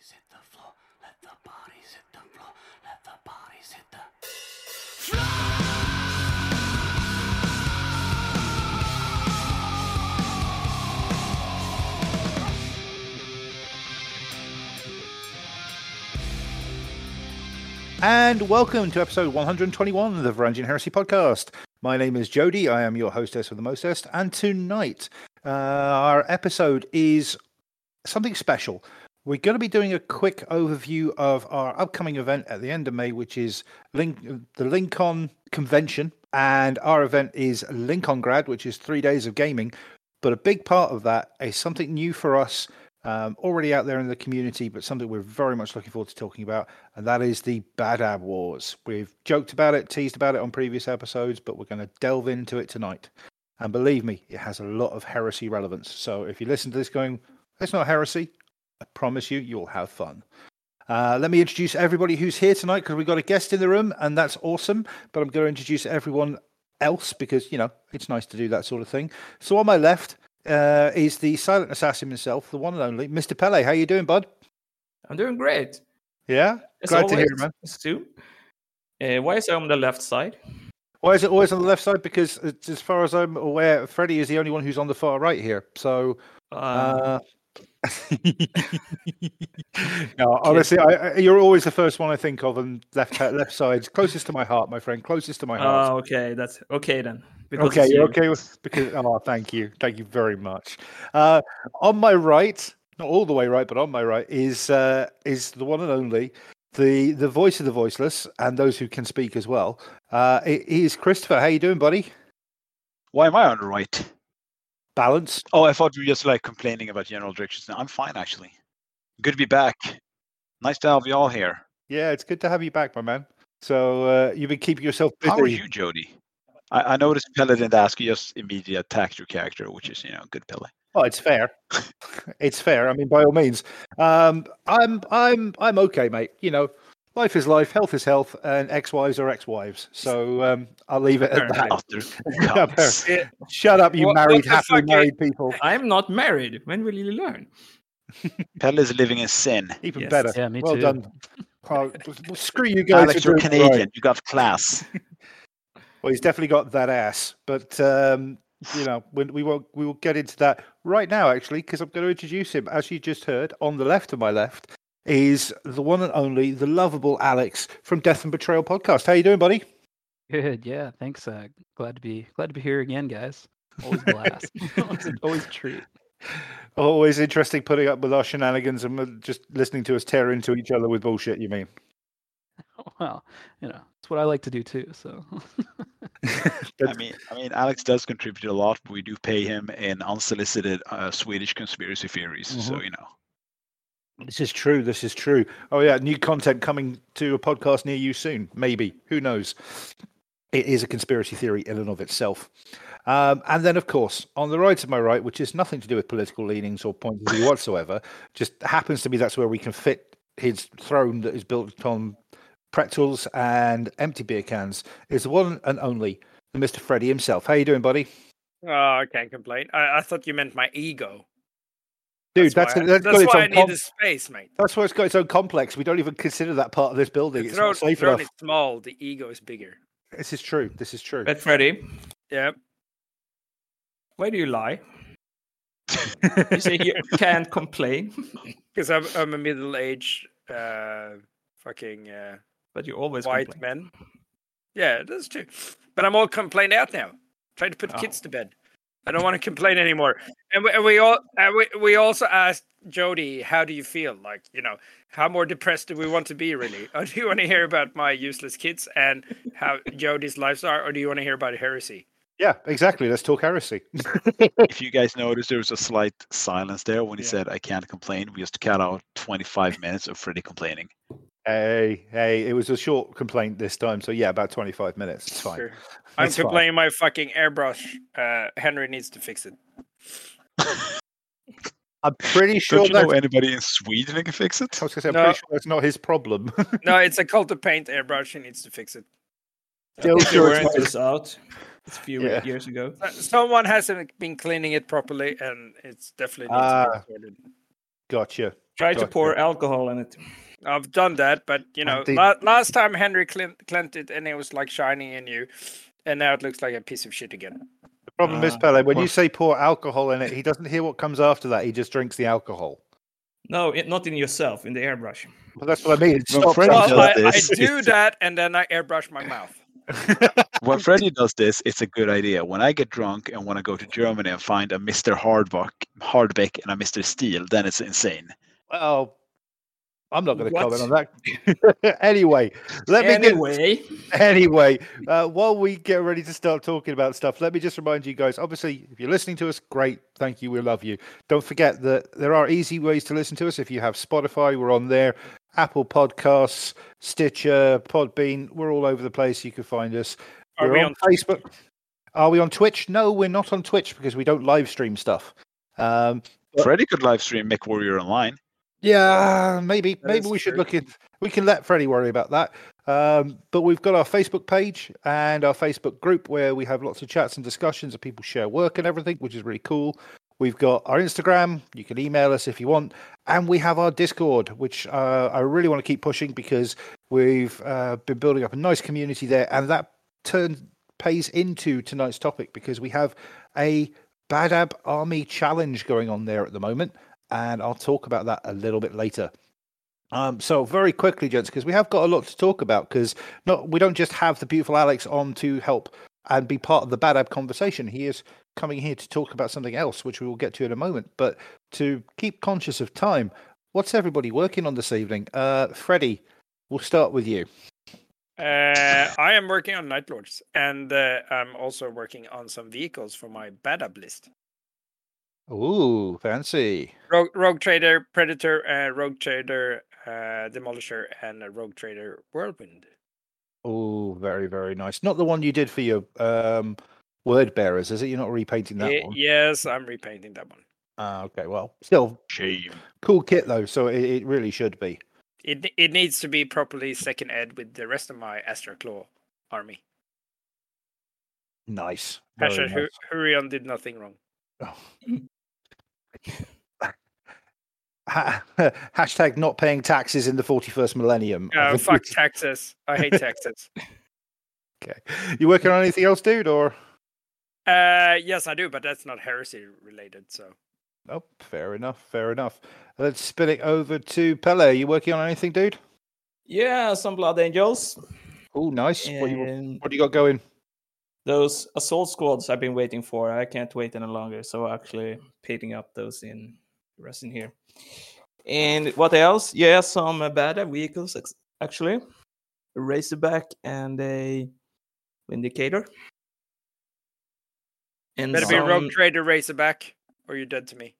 bodies hit the floor. Let the bodies hit the floor. Let the bodies hit the And welcome to episode 121 of the Varangian Heresy podcast. My name is Jody. I am your hostess with the mostest. And tonight, uh, our episode is something special. We're going to be doing a quick overview of our upcoming event at the end of May, which is Link, the Lincoln Convention. And our event is Lincoln Grad, which is three days of gaming. But a big part of that is something new for us um, already out there in the community, but something we're very much looking forward to talking about, and that is the Badab Wars. We've joked about it, teased about it on previous episodes, but we're going to delve into it tonight. And believe me, it has a lot of heresy relevance. So if you listen to this going, it's not heresy, I promise you, you'll have fun. Uh, let me introduce everybody who's here tonight because we've got a guest in the room, and that's awesome. But I'm going to introduce everyone else because, you know, it's nice to do that sort of thing. So on my left, uh, is the silent assassin himself, the one and only Mr. Pelle. How you doing, bud? I'm doing great. Yeah, As glad to hear, always, man. Stu. Uh, why is I on the left side? Why is it always on the left side? Because it's, as far as I'm aware, Freddie is the only one who's on the far right here. So, Uh, uh... no, honestly, I, I, you're always the first one I think of, and left ha- left side's closest to my heart, my friend, closest to my heart. oh, okay, that's okay then. Because Okay, you're you. okay with because oh, thank you, thank you very much. Uh, on my right, not all the way right, but on my right is uh, is the one and only the the voice of the voiceless and those who can speak as well. Uh, it is Christopher. How you doing, buddy? Why am I on the right? Balance. Oh, I thought you were just like complaining about general directions. No, I'm fine actually. Good to be back. Nice to have you all here. Yeah, it's good to have you back, my man. So uh, you've been keeping yourself busy. How are you, Jody? I, I noticed Pelle didn't ask you, just immediately attacked your character, which is, you know, good Pelle. Oh, it's fair. it's fair. I mean, by all means. Um, I'm I'm I'm okay, mate. You know, life is life, health is health, and ex-wives are ex-wives. So um, I'll leave it at that. Utter Yeah, cunts. Shut up, you What- married, what happily fuck, married people. I'm not married. When will you learn? Pelle is living in sin. Even Yes. better. Yeah, me well too. done. Well, screw you guys. Alex, you're Canadian. right. You got class. Well, he's definitely got that ass, but um, you know, we, we won't. We will get into that right now, actually, because I'm going to introduce him. As you just heard, on the left of my left is the one and only, the lovable Alex from Death and Betrayal podcast. How you doing, buddy? Good, yeah. Thanks. Uh, glad to be glad to be here again, guys. Always a blast. always, always a treat. Always interesting putting up with our shenanigans and just listening to us tear into each other with bullshit. You mean? Well, you know, it's what I like to do too. So I mean, I mean, Alex does contribute a lot, but we do pay him in unsolicited uh, Swedish conspiracy theories. So Mhm. you know, This is true. This is true. Oh yeah, new content coming to a podcast near you soon. Maybe. Who knows? It is a conspiracy theory in and of itself. Um, and then, of course, on the right of my right, which is nothing to do with political leanings or point of view whatsoever, just happens to be that's where we can fit his throne that is built on pretzels and empty beer cans, is the one and only Mr. Freddie himself. How you doing, buddy? Oh, I can't complain. I, I thought you meant my ego. Dude, that's, why, I- that's got that's its why I own need com- the space, mate. that's why it's got its own complex. We don't even consider that part of this building. The It's throne, not safe throne is small. The ego is bigger. This is true. This is true. But Freddy, Yeah. why do you lie? You say you can't complain, Because I'm, I'm a middle-aged, uh, fucking uh, but you always white complain. man. Yeah, that's true. But I'm all complained out now. Trying to put Oh. kids to bed. I don't want to complain anymore. And we, and we all and we, we also asked Jody, how do you feel? Like, you know, how more depressed do we want to be really? Or do you want to hear about my useless kids and how Jody's lives are, or do you want to hear about heresy? Yeah, exactly. Let's talk heresy. if you guys noticed, there was a slight silence there when he Yeah. said, "I can't complain." We just cut out 25 minutes of Freddie complaining. Hey, hey, it was a short complaint this time, so yeah, about twenty-five minutes. It's fine. Sure. I'm That's fine. my fucking airbrush. Uh, Henry needs to fix it. I'm pretty sure Don't you that's. know anybody in Sweden who can fix it? I was gonna say, I'm No. pretty sure that's not his problem. No, it's a cult of paint airbrush. He needs to fix it. Still If sure it's weren't not his- this out, it's a few Yeah. years ago. Uh, Someone hasn't been cleaning it properly, and it's definitely needs to Ah. be sorted. Gotcha. Try to pour alcohol in it. I've done that, but you know, did- la- last time Henry cleaned, cleaned it and it was like shiny and new, and now it looks like a piece of shit again. The problem is, Ah, Pelle, when you say pour alcohol in it, he doesn't hear what comes after that. He just drinks the alcohol. No, it, not in yourself, in the airbrush. But that's what I mean. It Well, stops Freddy after Well, I, I do that and then I airbrush my mouth. When Freddie does this, it's a good idea. When I get drunk and want to go to Germany and find a Mr. Hardback, Hardbeck and a Mr. Steel, then it's insane. Well, I'm not going to comment on that. anyway, let me get anyway, anyway, uh, while we get ready to start talking about stuff, let me just remind you guys obviously, if you're listening to us, great. Thank you. We love you. Don't forget that there are easy ways to listen to us. If you have Spotify, we're on there. Apple Podcasts, Stitcher, Podbean, we're all over the place. You can find us. Are we're we on, on Facebook. Are we on Twitch? No, we're not on Twitch because we don't live stream stuff. Um, But- Freddie could live stream MechWarrior Online. Yeah, maybe That maybe we should true. look at. We can let Freddie worry about that. Um, but we've got our Facebook page and our Facebook group where we have lots of chats and discussions and people share work and everything, which is really cool. We've got our Instagram. You can email us if you want, and we have our Discord, which uh, I really want to keep pushing because we've uh, been building up a nice community there, and that turn pays into tonight's topic because we have a Badab Army challenge going on there at the moment, and I'll talk about that a little bit later. Um, so very quickly, gents, because we have got a lot to talk about. Because not we don't just have the beautiful Alex on to help and be part of the Badab conversation. He is coming here to talk about something else, which we will get to in a moment. But to keep conscious of time, what's everybody working on this evening? Uh, Freddie, we'll start with you. Uh, I am working on Night Lords, and uh, I'm also working on some vehicles for my Badab list. Ooh, fancy. Rogue, Rogue Trader, Predator, uh, Rogue Trader, uh, Demolisher, and Rogue Trader Whirlwind. Oh, very, very nice. Not the one you did for your um, word bearers, is it? You're not repainting that Ye- one. yes, I'm repainting that one. Ah, okay. Well, still Shame. cool kit though, so it, it really should be. It it needs to be properly second ed with the rest of my Astral Claw army. Nice. Very Hashtag nice. Hu- Huron did nothing wrong. Ha- Hashtag not paying taxes in the 41st millennium. I Uh, fuck it's- taxes. I hate taxes. Okay. You working on anything else, dude? Or Uh, yes, I do, but that's not heresy related. So oh, fair enough. Fair enough. Let's spin it over to Pelle. You working on anything, dude? yeah, some Blood Angels. Oh, nice. What, you, what do you got going? Those assault squads I've been waiting for. I can't wait any longer, so actually picking up those in rest in here. And what else? Yeah, some uh, bad vehicles actually. A Razorback and a Vindicator. And better be some- Rogue Trader Razorback, or you're dead to me.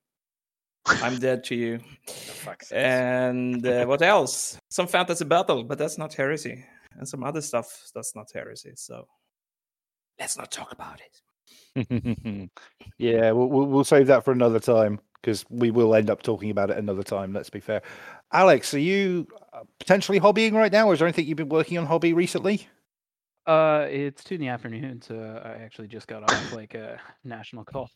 I'm dead to you. And uh, what else? Some fantasy battle, but that's not heresy. And some other stuff that's not heresy. So let's not talk about it. yeah, we'll, we'll we'll save that for another time because we will end up talking about it another time. Let's be fair. Alex, are you uh, potentially hobbying right now, or is there anything you've been working on hobby recently? Uh, it's two in the afternoon, so I actually just got off like a national call.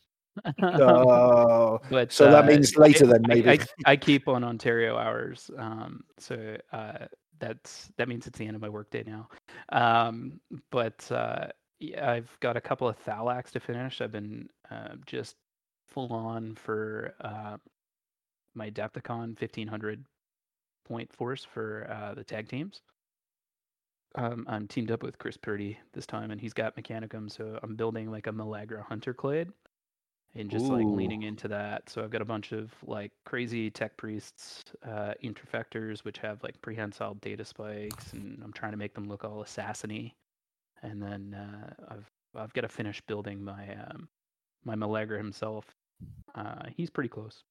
Oh, but so that uh, means later I- then, I- maybe. I, I keep on Ontario hours, um, so uh, that's that means it's the end of my workday now. Um, but uh, yeah, I've got a couple of Thalax to finish. I've been uh, just full on for uh, my Adepticon fifteen hundred point force for uh, the tag teams. Um, I'm teamed up with Chris Purdy this time, and he's got Mechanicum, so I'm building like a Malagra Hunter Clade and just like leaning into that. So I've got a bunch of like crazy tech priests, uh, interfectors, which have like prehensile data spikes, and I'm trying to make them look all assassiny. And then uh, I've I've got to finish building my um, my Malagra himself. Uh, he's pretty close.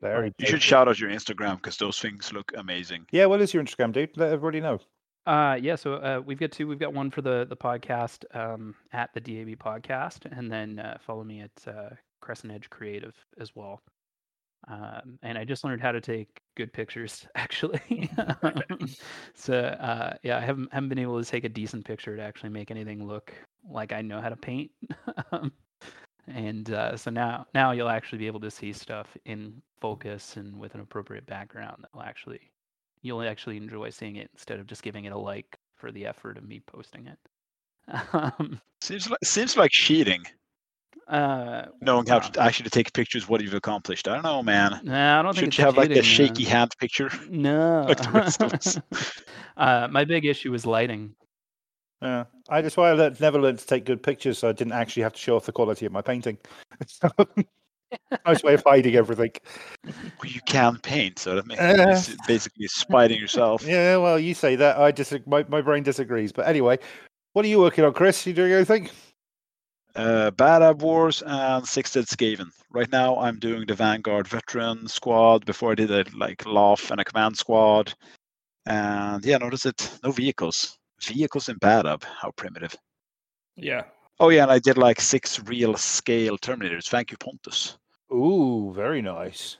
Very You should shout out your Instagram because those things look amazing. Yeah, what is your Instagram, dude? Let everybody know. Uh, yeah, so uh, we've got two. We've got one for the the podcast um, at the DAB podcast, and then uh, follow me at uh, Crescent Edge Creative as well. Um, and I just learned how to take good pictures, actually. so uh, yeah, I haven't haven't been able to take a decent picture to actually make anything look like I know how to paint. Um, and uh, so now now you'll actually be able to see stuff in focus and with an appropriate background that will actually you'll actually enjoy seeing it instead of just giving it a like for the effort of me posting it. Um, Seems like seems like cheating. Uh, Knowing how well, to actually to take pictures, what you've accomplished. I don't know, man. Nah, I don't think Should it's you have like a cheating, shaky hand picture? No. like the rest of us? uh, my big issue was lighting. Yeah, I just why I learned, never learned to take good pictures, so I didn't actually have to show off the quality of my painting. So, nice way of hiding everything. Well, you can paint, so that makes Uh, basically spiting yourself. Yeah, well, you say that. I dis- my, my brain disagrees. But anyway, what are you working on, Chris? You doing anything? Uh, Badab Wars and Six Dead Skaven. Right now, I'm doing the Vanguard Veteran Squad. Before I did a like Laugh and a Command Squad. And yeah, notice it. No vehicles. Vehicles in Badab. How primitive. Yeah. Oh yeah, and I did like six real scale Terminators. Thank you, Pontus. Ooh, very nice.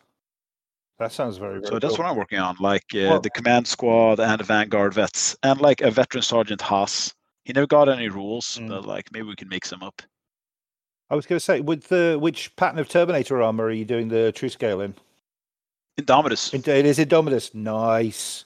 That sounds very, very So that's cool. what I'm working on, like uh, Well- the command squad and the vanguard vets, and like a veteran sergeant Haas. He never got any rules, Mm. but like maybe we can make some up. I was going to say, with the which pattern of Terminator armor are you doing the true scale in? Indomitus. It it is Indomitus. Nice.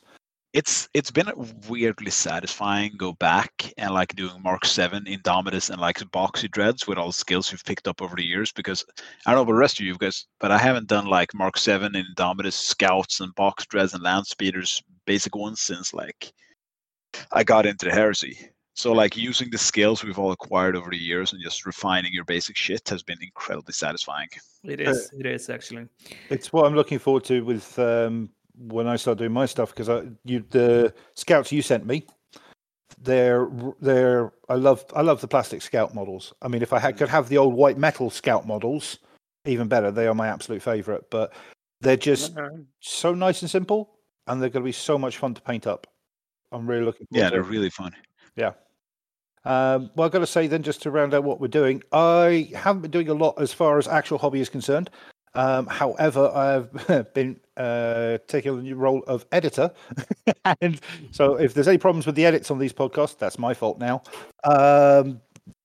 it's it's been weirdly satisfying go back and like doing Mark Seven Indomitus and like boxy dreads with all the skills we've picked up over the years. Because I don't know about the rest of you guys, but I haven't done like Mark Seven and Indomitus scouts and box dreads and land speeders basic ones since like I got into the heresy. So like using the skills we've all acquired over the years and just refining your basic shit has been incredibly satisfying. It is. It is actually. It's what I'm looking forward to with um, when I start doing my stuff because I you the scouts you sent me. They're they're I love I love the plastic scout models. I mean, if I had, could have the old white metal scout models, even better. They are my absolute favorite. But they're just Uh, so nice and simple, and they're going to be so much fun to paint up. I'm really looking. Forward Yeah, to they're it. really fun. Um, well, I've got to say then, just to round out what we're doing, I haven't been doing a lot as far as actual hobby is concerned. Um, however, I've been uh, taking on the new role of editor, and so if there's any problems with the edits on these podcasts, that's my fault now. Um,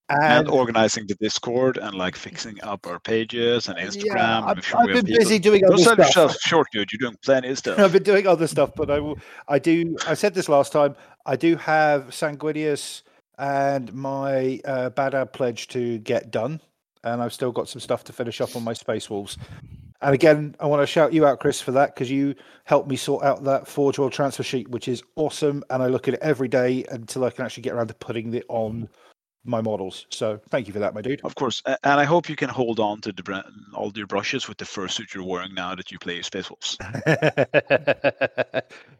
And, and, organizing the Discord and like fixing up our pages and Instagram. yeah, I've, sure I've been people- busy doing other Don't stuff. yourself short, dude. You're doing plenty of stuff. I've been doing other stuff, but I will. I do. I said this last time. I do have Sanguinius and my uh, Bad pledge to get done, and I've still got some stuff to finish up on my Space Wolves. And again, I want to shout you out, Chris, for that because you helped me sort out that Forge World transfer sheet, which is awesome. And I look at it every day until I can actually get around to putting it on my models. So thank you for that, my dude. Of course, and I hope you can hold on to the all your brushes with the fursuit you're wearing now that you play Space Wolves.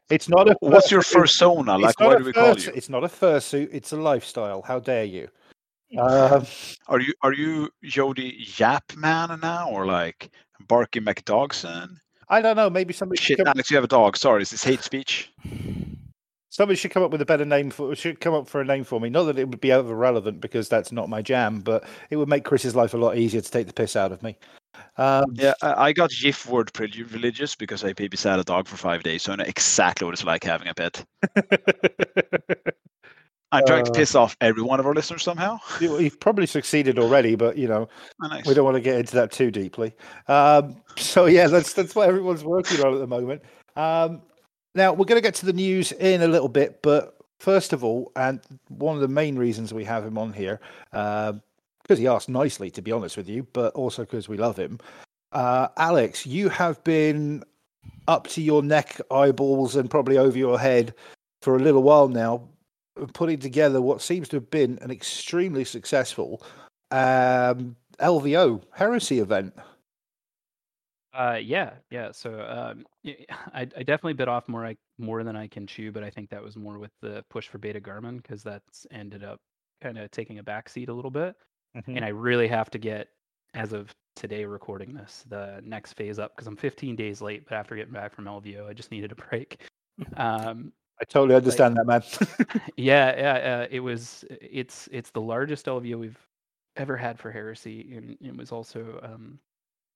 it's not a. What's your fursuit. persona? Like, not what do we call furs- you? It's not a fursuit. It's a lifestyle. How dare you? Um, Are you are you Jody Yap Man now, or like Barky McDogson? I don't know. Maybe somebody should Shit, come, Alex, you have a dog. Sorry, is this hate speech? somebody should come up with a better name for. Should come up for a name for me. Not that it would be over relevant because that's not my jam, but it would make Chris's life a lot easier to take the piss out of me. Um, Yeah, I, got GIF word privileges because I babysat a dog for five days, so I know exactly what it's like having a pet. I'm trying to Uh, piss off every one of our listeners somehow. you- You've probably succeeded already, but you know Oh, nice. we don't want to get into that too deeply. Um, so yeah, that's that's what everyone's working on at the moment. Um, now we're going to get to the news in a little bit, but first of all, and one of the main reasons we have him on here, because he asked nicely, to be honest with you, but also because we love him. Uh, Alex, you have been up to your neck, eyeballs, and probably over your head for a little while now, putting together what seems to have been an extremely successful um, LVO heresy event. Uh, yeah, yeah. So um, y- I, I definitely bit off more I, more than I can chew, but I think that was more with the push for Beta Garmon because that's ended up kind of taking a backseat a little bit. Mm-hmm. And I really have to get, as of today, recording this, the next phase up because I'm 15 days late. But after getting back from LVO, I just needed a break. Um, I totally understand that, man. yeah, yeah. Uh, it was. It's it's the largest LVO we've ever had for Heresy, and it was also. Um,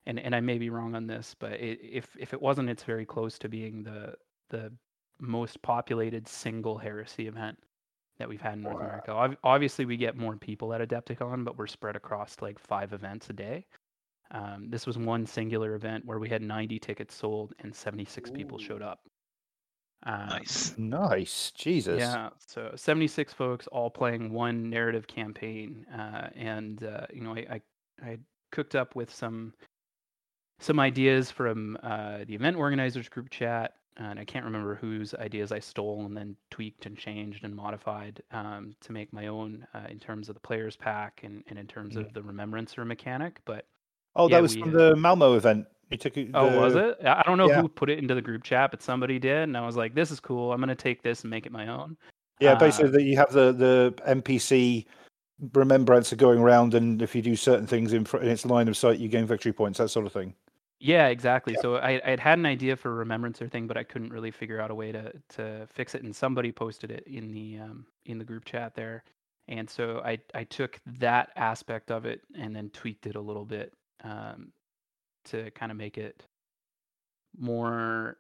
and and I may be wrong on this, but it, if if it wasn't, it's very close to being the the most populated single Heresy event that we've had in North America. Obviously, we get more people at Adepticon, but we're spread across like five events a day. Um, this was one singular event where we had 90 tickets sold and 76 people showed up. Um, Nice. Nice. Jesus. yeah, so 76 folks all playing one narrative campaign, uh, and uh, you know, I, I I cooked up with some some ideas from uh, the event organizers group chat, and I can't remember whose ideas I stole and then tweaked and changed and modified um, to make my own uh, in terms of the players pack and, and in terms Mhm. of the remembrancer mechanic. But Oh, Yeah, that was we, from uh, the Malmo event. You took it. oh, was it? I don't know yeah. who put it into the group chat, but somebody did, and I was like, "This is cool. I'm gonna take this and make it my own." Yeah, Uh, basically, that you have the the NPC remembrancer going around, and if you do certain things in, fr- in its line of sight, you gain victory points. That sort of thing. Yeah, exactly. So I I'd had an idea for a remembrancer thing, but I couldn't really figure out a way to to fix it. And somebody posted it in the um, in the group chat there, and so I I took that aspect of it and then tweaked it a little bit um, to kind of make it more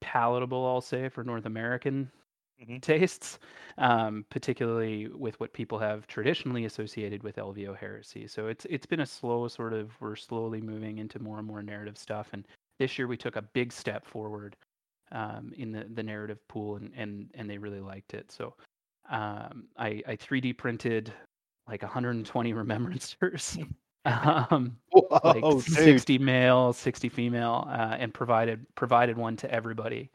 palatable, I'll say, for North American Mhm. tastes, um, particularly with what people have traditionally associated with LVO heresy. So it's it's been a slow sort of we're slowly moving into more and more narrative stuff. And this year we took a big step forward um, in the, the narrative pool, and, and and they really liked it. So um, I I 3D printed like 120 remembrancers. um, like Whoa, dude. 60 male 60 female uh, and provided provided one to everybody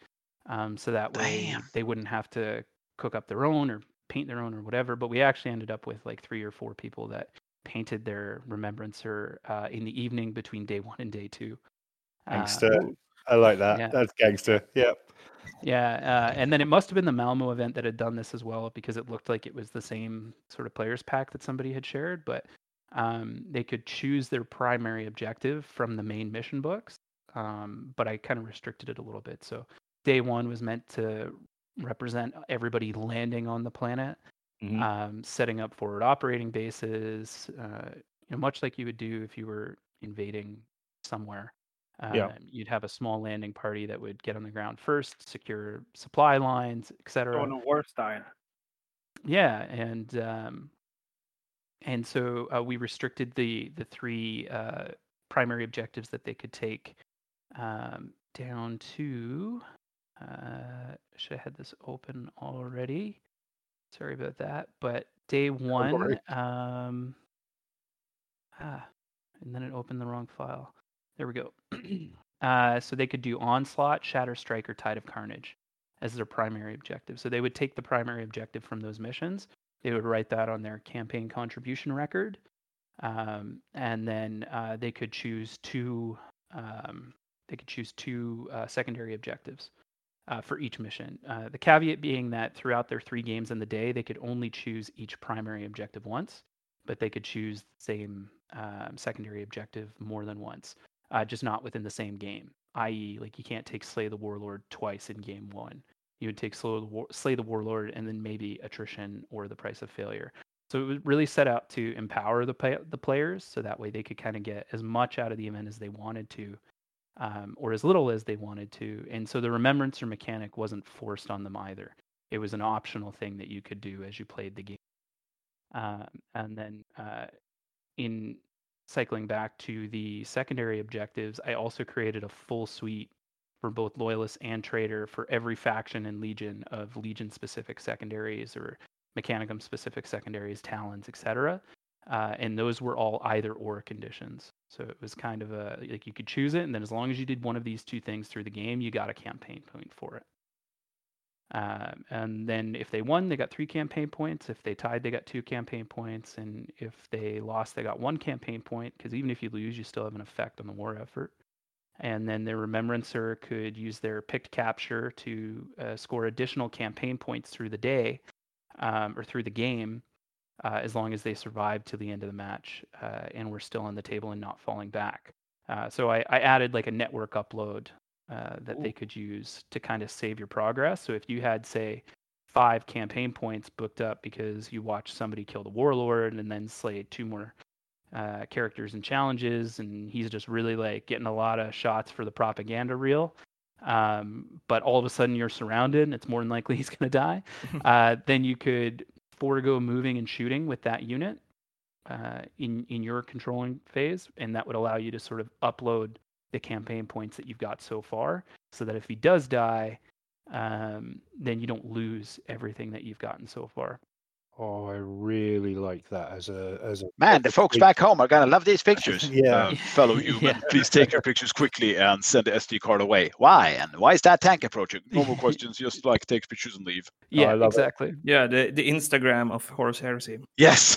um, so that way Damn. they wouldn't have to cook up their own or paint their own or whatever but we actually ended up with like three or four people that painted their remembrancer uh, in the evening between day one and day two Uh, Gangster. I like that. yeah. That's gangster. Yeah. yeah, uh, and then it must have been the Malmo event that had done this as well because it looked like it was the same sort of players pack that somebody had shared, but um, they could choose their primary objective from the main mission books. Um, but I kind of restricted it a little bit. So day one was meant to represent everybody landing on the planet, Mhm. um, setting up forward operating bases, uh, you know, much like you would do if you were invading somewhere. Yeah. Um, You'd have a small landing party that would get on the ground first, secure supply lines, etc. Dawn of War style. Yeah, and um, and so uh, we restricted the the three uh, primary objectives that they could take um, down to. Uh, should have had this open already. Sorry about that. But day one, um, ah, and then it opened the wrong file. There we go. uh, so they could do onslaught, shatter strike, or tide of carnage as their primary objective. So they would take the primary objective from those missions. They would write that on their campaign contribution record, um, and then uh, they could choose two. Um, they could choose two uh, secondary objectives uh, for each mission. Uh, the caveat being that throughout their three games in the day, they could only choose each primary objective once, but they could choose the same um, secondary objective more than once, uh, just not within the same game. I.e., like you can't take Slay the Warlord twice in game one. You would take Slay the, War- Slay the Warlord and then maybe Attrition or the Price of Failure. So it was really set out to empower the play- the players, so that way they could kind of get as much out of the event as they wanted to, um, or as little as they wanted to. And so the remembrancer mechanic wasn't forced on them either. It was an optional thing that you could do as you played the game. Um, and then uh, in cycling back to the secondary objectives, I also created a full suite for both loyalists and trader for every faction and legion of legion specific secondaries or mechanicum specific secondaries, talons, etc. Uh, and those were all either or conditions. So it was kind of a like you could choose it, and then as long as you did one of these two things through the game, you got a campaign point for it. Um, and then if they won, they got three campaign points. If they tied, they got two campaign points. And if they lost, they got one campaign point. Because even if you lose, you still have an effect on the war effort. And then their remembrancer could use their picked capture to uh, score additional campaign points through the day um, or through the game, uh, as long as they survived to the end of the match uh, and were still on the table and not falling back. Uh, so I, I added like a network upload uh, that they could use to kind of save your progress. So if you had, say, five campaign points booked up because you watched somebody kill the warlord and then slay two more uh, characters and challenges, and he's just really like getting a lot of shots for the propaganda reel. Um, but all of a sudden you're surrounded, and it's more than likely he's going to die. uh, then you could forego moving and shooting with that unit uh, in in your controlling phase, and that would allow you to sort of upload the campaign points that you've got so far, so that if he does die, um, then you don't lose everything that you've gotten so far. Oh, I really like that as a as a Man, the folks back home are gonna love these pictures. Yeah. Uh, fellow human, Yeah. please take your pictures quickly and send the SD card away. Why? And why is that tank approaching? Normal questions, just like take pictures and leave. Yeah, love it. exactly. Yeah, the, the Instagram of Horus Heresy. Yes.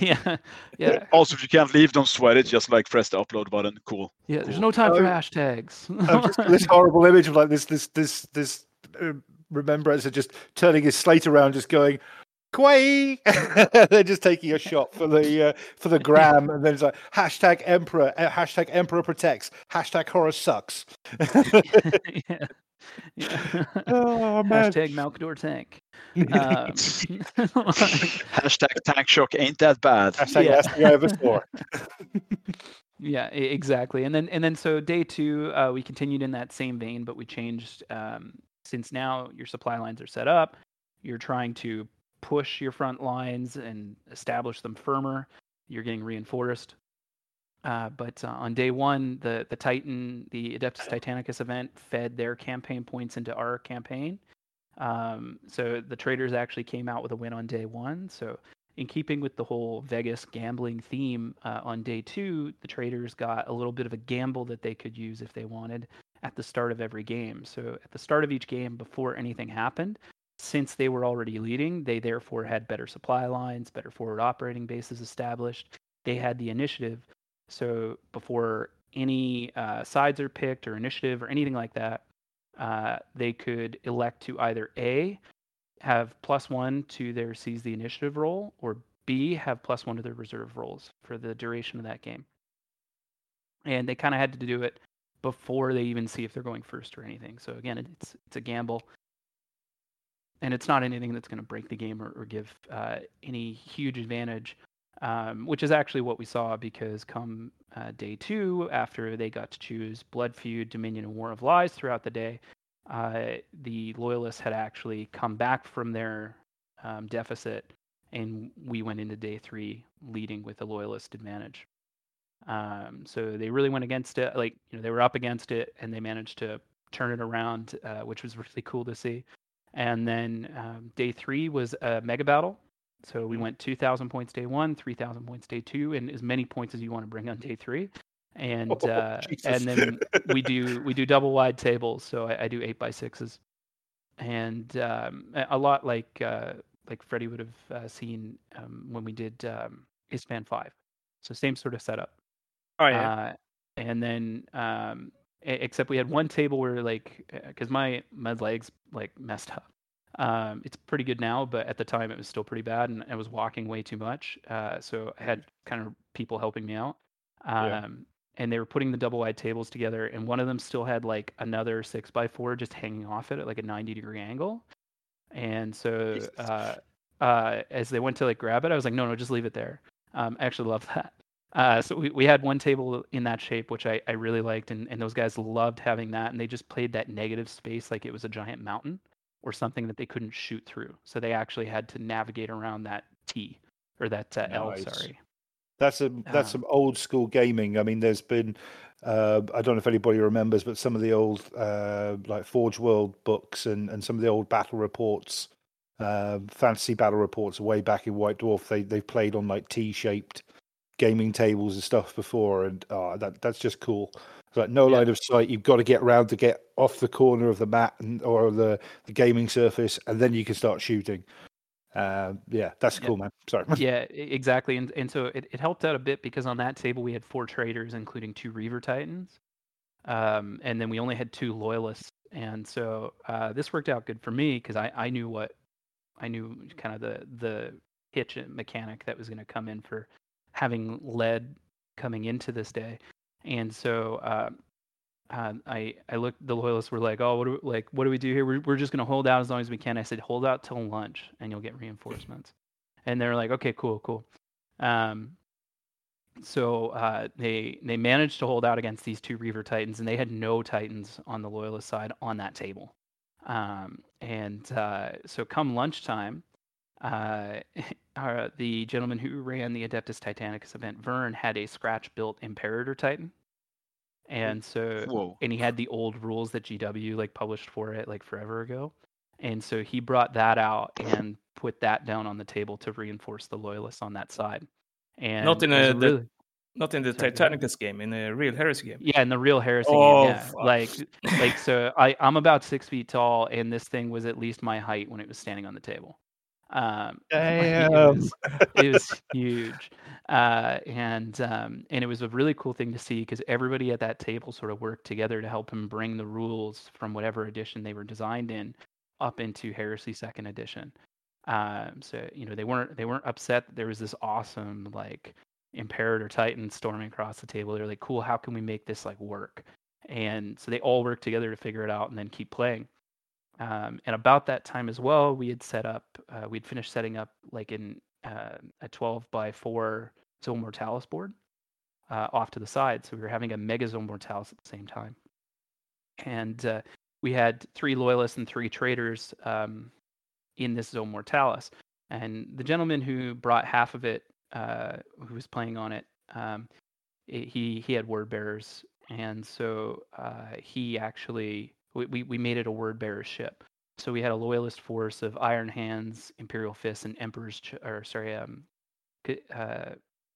yeah, yeah, also, if you can't leave, don't sweat it. Just like press the upload button. Cool. yeah. There's no time for Oh, hashtags. I've just this horrible image of like this this this this uh, remembrance of just turning his slate around, just going. Quay! They're just taking a shot for the uh, for the gram, and then it's like hashtag Emperor, uh, hashtag Emperor protects, hashtag Horus sucks. yeah. yeah. oh man! Hashtag Malcador tank. Um, Hashtag tank shock ain't that bad. hashtag yeah. last thing I ever saw. yeah, exactly. And then and then so day two, uh, we continued in that same vein, but we changed um, since now your supply lines are set up. You're trying to push your front lines and establish them firmer. You're getting reinforced. Uh, but uh, on day one, the the Titan, the Adeptus Titanicus event, fed their campaign points into our campaign. Um, so the traders actually came out with a win on day one. So in keeping with the whole Vegas gambling theme, uh, on day two, the traders got a little bit of a gamble that they could use if they wanted at the start of every game. So at the start of each game, before anything happened, since they were already leading, they therefore had better supply lines, better forward operating bases established. They had the initiative. So before any uh, sides are picked or initiative or anything like that, uh, they could elect to either A, have plus one to their seize the initiative role, or B, have plus one to their reserve roles for the duration of that game. And they kind of had to do it before they even see if they're going first or anything. So again, it's it's a gamble, and it's not anything that's going to break the game or, or give uh, any huge advantage. Um, which is actually what we saw because come uh, day two, after they got to choose Blood Feud, Dominion, and War of Lies throughout the day, uh, the Loyalists had actually come back from their um, deficit, and we went into day three leading with a Loyalist advantage. Um, so they really went against it. Like you know, they were up against it, and they managed to turn it around, uh, which was really cool to see. And then um, day three was a mega battle. So we went 2,000 points day one, 3,000 points day two, and as many points as you want to bring on day three. And Oh, uh, and then we do we do double wide tables. So I, I do eight by sixes, and um, a lot like uh, like Freddie would have uh, seen um, when we did um, Span Five. So same sort of setup. Oh yeah. Uh, and then, um, except we had one table where like, because my my legs like messed up. Um, it's pretty good now, but at the time it was still pretty bad, and I was walking way too much. Uh, so I had kind of people helping me out. Um, Yeah. and they were putting the double wide tables together, and one of them still had like another six by four just hanging off it at like a ninety degree angle. And so uh, uh, as they went to like grab it, I was like, no, no, just leave it there. Um, I actually love that. Uh, so we, we had one table in that shape, which I, I really liked, and, and those guys loved having that, and they just played that negative space like it was a giant mountain or something that they couldn't shoot through. So they actually had to navigate around that T or that uh, L. Sorry. That's a that's Ah. some old school gaming. I mean, there's been uh, I don't know if anybody remembers, but some of the old uh, like Forge World books and, and some of the old battle reports, uh, fantasy battle reports way back in White Dwarf. They they played on like T shaped gaming tables and stuff before, and uh, that that's just cool. It's like no Yeah. line of sight. You've got to get around to get off the corner of the mat and, or the, the gaming surface, and then you can start shooting. Uh, yeah, that's Yeah. cool, man. Sorry. yeah, exactly. And and so it, it helped out a bit because on that table we had four traders, including two Reaver Titans, um, and then we only had two Loyalists. And so uh, this worked out good for me because I, I knew what I knew kind of the the hitch mechanic that was going to come in for having led coming into this day. And so uh, uh, I I looked. The loyalists were like, "Oh, what do we, like what do we do here? We're we're just gonna hold out as long as we can." I said, "Hold out till lunch, and you'll get reinforcements." And they're like, "Okay, cool, cool." Um, so uh, they they managed to hold out against these two Reaver Titans, and they had no Titans on the loyalist side on that table. Um, and uh, so come lunchtime, uh, uh, the gentleman who ran the Adeptus Titanicus event, Vern, had a scratch-built Imperator Titan, and so Whoa. and he had the old rules that GW like published for it like forever ago, and so he brought that out and put that down on the table to reinforce the loyalists on that side. And Not in a- the- Not in the Sorry. Titanicus game, in the real heresy game. yeah, in the real heresy Oh, game, yeah. fuck. Like, like so, I I'm about six feet tall, and this thing was at least my height when it was standing on the table. Um, like, it was, it was huge, uh, and um, and it was a really cool thing to see because everybody at that table sort of worked together to help him bring the rules from whatever edition they were designed in up into Heresy Second Edition. Um, so you know they weren't they weren't upset that there was this awesome like Imperator Titan storming across the table. They're like, cool, how can we make this like work? And so they all worked together to figure it out and then keep playing. Um, and about that time as well, we had set up, uh, we'd finished setting up like in uh, a 12 by 4 Zone Mortalis board uh, off to the side. So we were having a Mega Zone Mortalis at the same time. And uh, we had three loyalists and three traitors um, in this Zone Mortalis. And the gentleman who brought half of it, uh, who was playing on it, um, i- he he had word bearers, and so uh, he actually we, we we made it a word bearer ship. So we had a loyalist force of Iron Hands, Imperial Fists, and Emperor's Ch- or sorry, um, uh,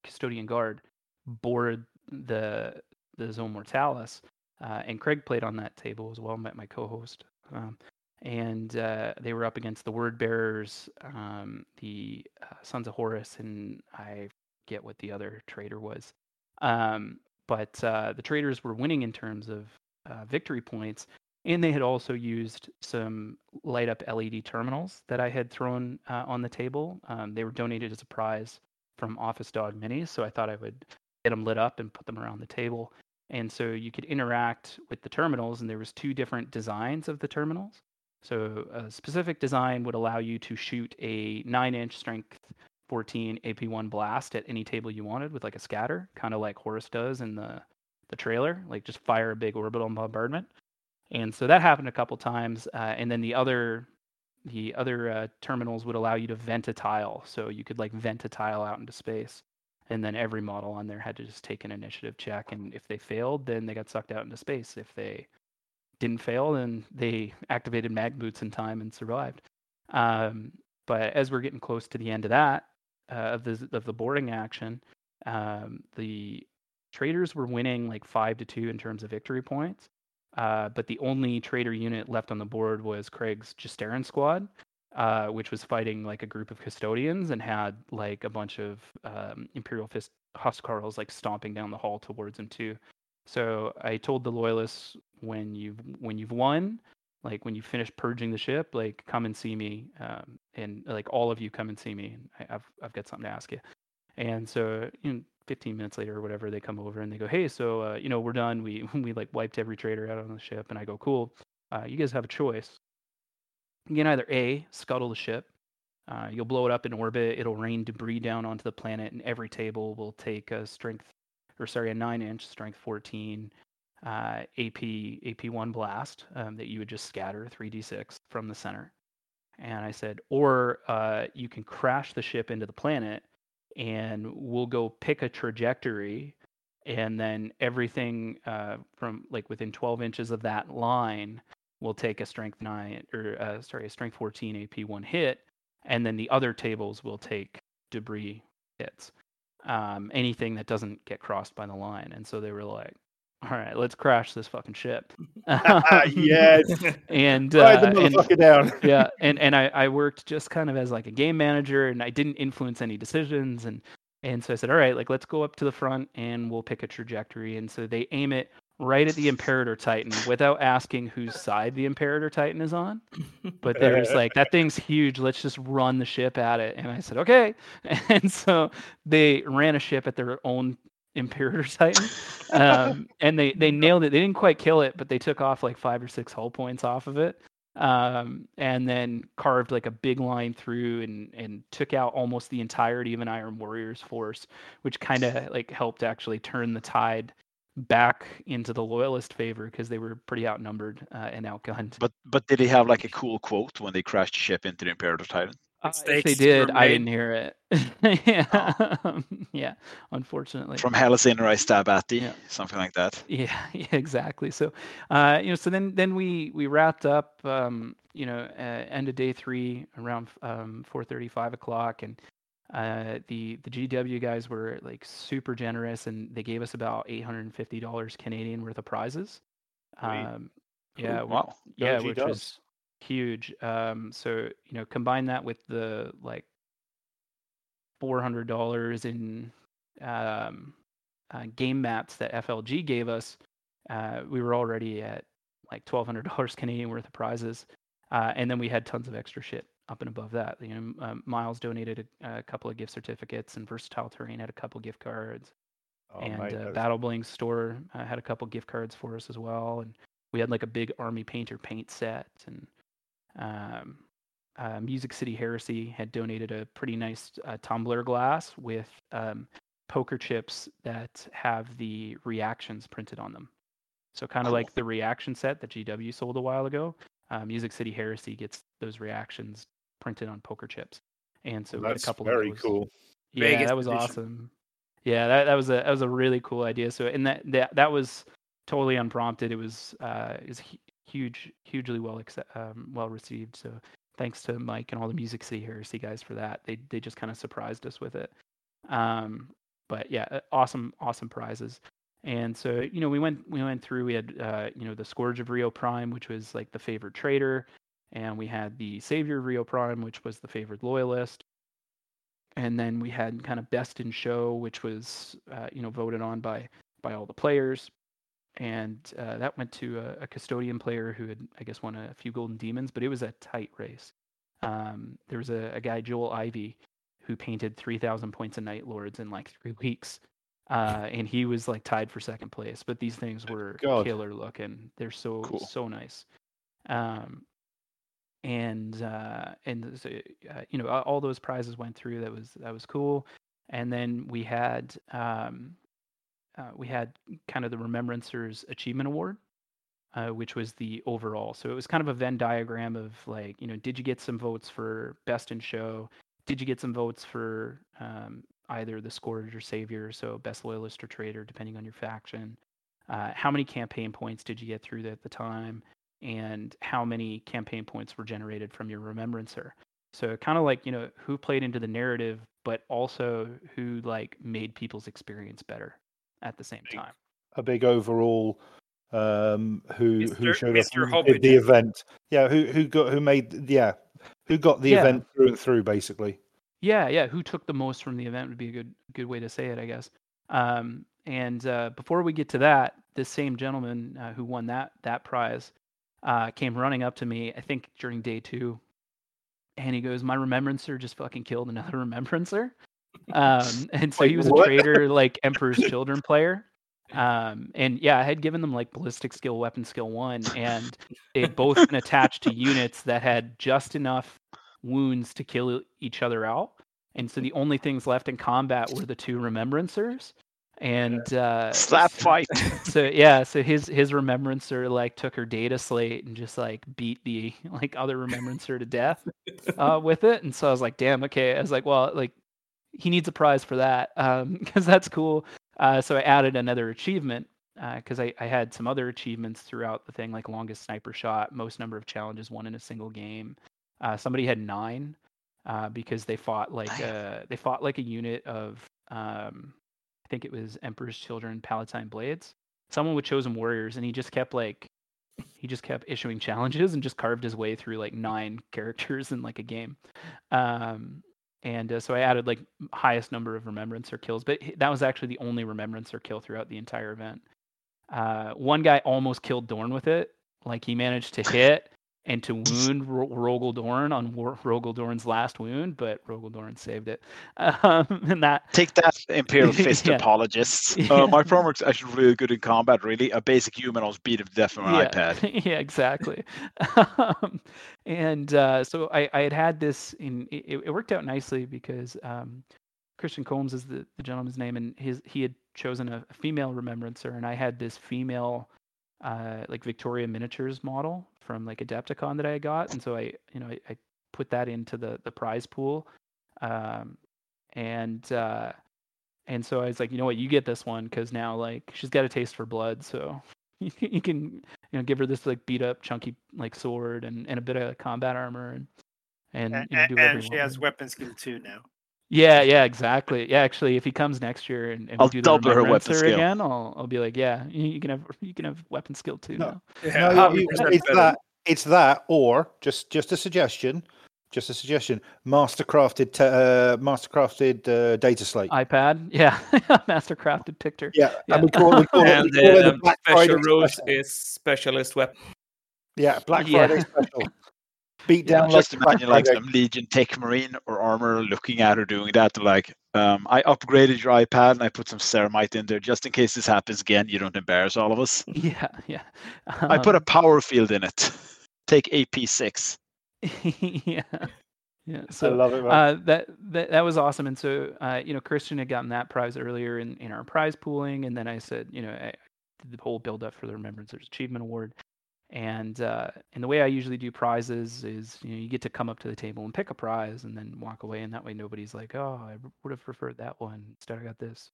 Custodian Guard board the the Zone Mortalis, uh, and Craig played on that table as well. Met my co-host, um, and uh, they were up against the Word Bearers, um, the uh, Sons of Horus, and I forget what the other trader was. Um, but uh, the traders were winning in terms of uh, victory points, and they had also used some light up LED terminals that I had thrown uh, on the table. Um, they were donated as a prize from Office Dog Minis, so I thought I would get them lit up and put them around the table. And so you could interact with the terminals, and there was two different designs of the terminals. So a specific design would allow you to shoot a nine-inch strength 14 AP1 blast at any table you wanted with like a scatter, kind of like Horus does in the the trailer, like just fire a big orbital bombardment. And so that happened a couple times, uh, and then the other the other uh, terminals would allow you to vent a tile, so you could like vent a tile out into space, and then every model on there had to just take an initiative check, and if they failed, then they got sucked out into space. If they didn't fail, then they activated mag boots in time and survived. Um, but as we're getting close to the end of that uh, of the of the boarding action, um, the traders were winning like five to two in terms of victory points. Uh, but the only trader unit left on the board was Craig's Justaerin squad, uh, which was fighting like a group of custodians and had like a bunch of um, Imperial Fist Huskarls like stomping down the hall towards him too. So I told the loyalists when you've when you've won, like when you finish purging the ship, like come and see me, um, and like all of you come and see me. I, I've I've got something to ask you. And so, you know, 15 minutes later or whatever, they come over and they go, "Hey, so uh, you know, we're done. We we like wiped every trader out on the ship." And I go, "Cool. Uh, you guys have a choice. You can either a scuttle the ship. Uh, you'll blow it up in orbit. It'll rain debris down onto the planet, and every table will take a strength, or sorry, a nine-inch strength 14 uh, AP AP1 blast um, that you would just scatter 3d6 from the center." And I said, "Or uh, you can crash the ship into the planet." And we'll go pick a trajectory and then everything uh, from like within 12 inches of that line will take a strength 9 or uh, sorry a strength 14 ap1 hit and then the other tables will take debris hits um, anything that doesn't get crossed by the line. And so they were like all right let's crash this fucking ship. Yes. and Ride the uh, and down. yeah and and I, I worked just kind of as like a game manager and i didn't influence any decisions and and so i said all right like let's go up to the front and we'll pick a trajectory. And so they aim it right at the imperator titan without asking whose side the imperator titan is on. But they're just like that thing's huge. Let's just run the ship at it. And i said okay. And so they ran a ship at their own imperator titan. Um, and they they nailed it. They didn't quite kill it but they took off like five or six hull points off of it um, and then carved like a big line through and and took out almost the entirety of an iron warriors force which kind of like helped actually turn the tide back into the loyalist favor because they were pretty outnumbered uh, and outgunned. But but did he have like a cool quote when they crashed the ship into the Imperator Titan? Uh, if they did, I didn't hear it. yeah, yeah. Unfortunately, From hell is in I stab at thee, Yeah. something like that. Yeah, yeah, exactly. So, uh, you know, so then then we we wrapped up, um, you know, uh, end of day three around um, four thirty, five o'clock, and uh, the the GW guys were like super generous, and they gave us about eight hundred and fifty dollars Canadian worth of prizes. Um, yeah, Cool. Wow. yeah, G which dubs. was huge. Um, so you know, combine that with the like four hundred dollars in um, uh, game mats that FLG gave us, uh, we were already at like twelve hundred dollars Canadian worth of prizes, uh, and then we had tons of extra shit up and above that. You know, um, Miles donated a, a couple of gift certificates, and Versatile Terrain had a couple gift cards Oh, and mate, uh, Battle Bling store uh, had a couple gift cards for us as well, and we had like a big Army Painter paint set, and um, uh, Music City Heresy had donated a pretty nice uh, tumbler glass with um, poker chips that have the reactions printed on them. So kind of Cool. like the reaction set that GW sold a while ago. Uh, Music City Heresy gets those reactions printed on poker chips, and so we had a couple very of those. cool. Yeah, Vegas that was edition. awesome. Yeah, that, that was a that was a really cool idea. So and that that, that was totally unprompted. It was uh is huge hugely well um, well received. So thanks to Mike and all the Music City Heresy guys for that. They they just kind of surprised us with it. Um, but yeah, awesome awesome prizes. And so you know we went we went through. We had uh, you know the Scourge of Rio Prime, which was like the favored traitor, and we had the Savior of Rio Prime, which was the favored loyalist and then we had kind of best in show which was uh, you know voted on by by all the players and uh, that went to a, a custodian player who had i guess won a few golden demons but it was a tight race um, there was a, a guy joel ivy who painted 3000 points of night lords in like three weeks uh, and he was like tied for second place but these things were God. killer looking they're so Cool. so nice um, and uh, and so, uh, you know all, all those prizes went through. That was that was cool. And then we had um, uh, we had kind of the Remembrancers Achievement Award, uh, which was the overall. So it was kind of a Venn diagram of like you know did you get some votes for best in show? Did you get some votes for um, either the Scourge or Savior? So best loyalist or traitor, depending on your faction. Uh, how many campaign points did you get through at the time? and how many campaign points were generated from your remembrancer. So kind of like, you know, who played into the narrative, but also who like made people's experience better at the same Big time. a big overall um who who Mr. showed up Mr. and did the event yeah who who got who made yeah who got the Yeah. event through and through basically Yeah, yeah. Who took the most from the event would be a good good way to say it, I guess. Um, and uh, before we get to that, this same gentleman uh, who won that that prize uh, came running up to me. I think during day two, and he goes, "My remembrancer just fucking killed another remembrancer." Um, and so he was a what? traitor, like Emperor's Children player. Um, and yeah, I had given them like ballistic skill, weapon skill one, and they'd both been attached to units that had just enough wounds to kill each other out. And so the only things left in combat were the two remembrancers. And uh, Slap fight. so yeah, so his his remembrancer like took her data slate and just like beat the like other remembrancer to death uh, with it. And so I was like, damn, okay. I was like, well, like he needs a prize for that um because that's cool. Uh, so I added another achievement because I, I had some other achievements throughout the thing, like longest sniper shot, most number of challenges won in a single game. Uh, somebody had nine uh, because they fought like uh, they fought like a unit of um, I think it was Emperor's Children Palatine Blades. Someone with Chosen Warriors, and he just kept like he just kept issuing challenges and just carved his way through like nine characters in like a game. Um, and uh, so I added like highest number of remembrancer kills, but that was actually the only remembrancer kill throughout the entire event. Uh, one guy almost killed Dorn with it. Like he managed to hit and to wound Ro- Rogal Dorn on War- Rogal Dorn's last wound, but Rogal Dorn saved it. Um, and that Take that, Imperial Fist Yeah. apologists. Yeah. Uh, my framework's actually really good in combat, really. A basic human I was beat to death on an yeah. iPad. yeah, exactly. um, and uh, so I, I had had this in. It, it worked out nicely because um, Christian Combs is the, the gentleman's name, and his he had chosen a, a female remembrancer, and I had this female, uh, like Victoria miniatures model from like Adepticon that I got, and so I, you know, I, I put that into the the prize pool, um, and uh, and so I was like, you know what, you get this one because now like she's got a taste for blood, so you, can- you know give her this like beat up chunky like sword and, and a bit of combat armor and and, And, you know, do and she has weapon skill two now. Yeah, yeah, exactly. Yeah, actually, if he comes next year and, and we I'll do the double her weapon skill. again, I'll I'll be like, yeah, you, you can have you can have weapon skill too No. now. Yeah, No, you- it's better. that. It's that, or just just a suggestion. Just a suggestion. Mastercrafted, te- uh, mastercrafted uh, data slate. iPad, yeah, mastercrafted picture. yeah, yeah. and we call, we call, it, we call it the Black special Friday rules special. is specialist weapon. Yeah, Black Yeah. Friday special. Beat Yeah, down just like Black imagine like some Legion Tech Marine or armor looking at her doing that. Like, um, I upgraded your iPad and I put some ceramite in there just in case this happens again. You don't embarrass all of us. Yeah, yeah. I put a Um, power field in it. Take AP6. yeah, yeah. I So love it. Uh, that, that that was awesome. And so uh, you know, Christian had gotten that prize earlier in, in our prize pooling, and then I said, you know, I did the whole build up for the Remembrancers Achievement Award. And uh, and the way I usually do prizes is, you know, you get to come up to the table and pick a prize, and then walk away, and that way nobody's like, oh, I would have preferred that one instead. I got this.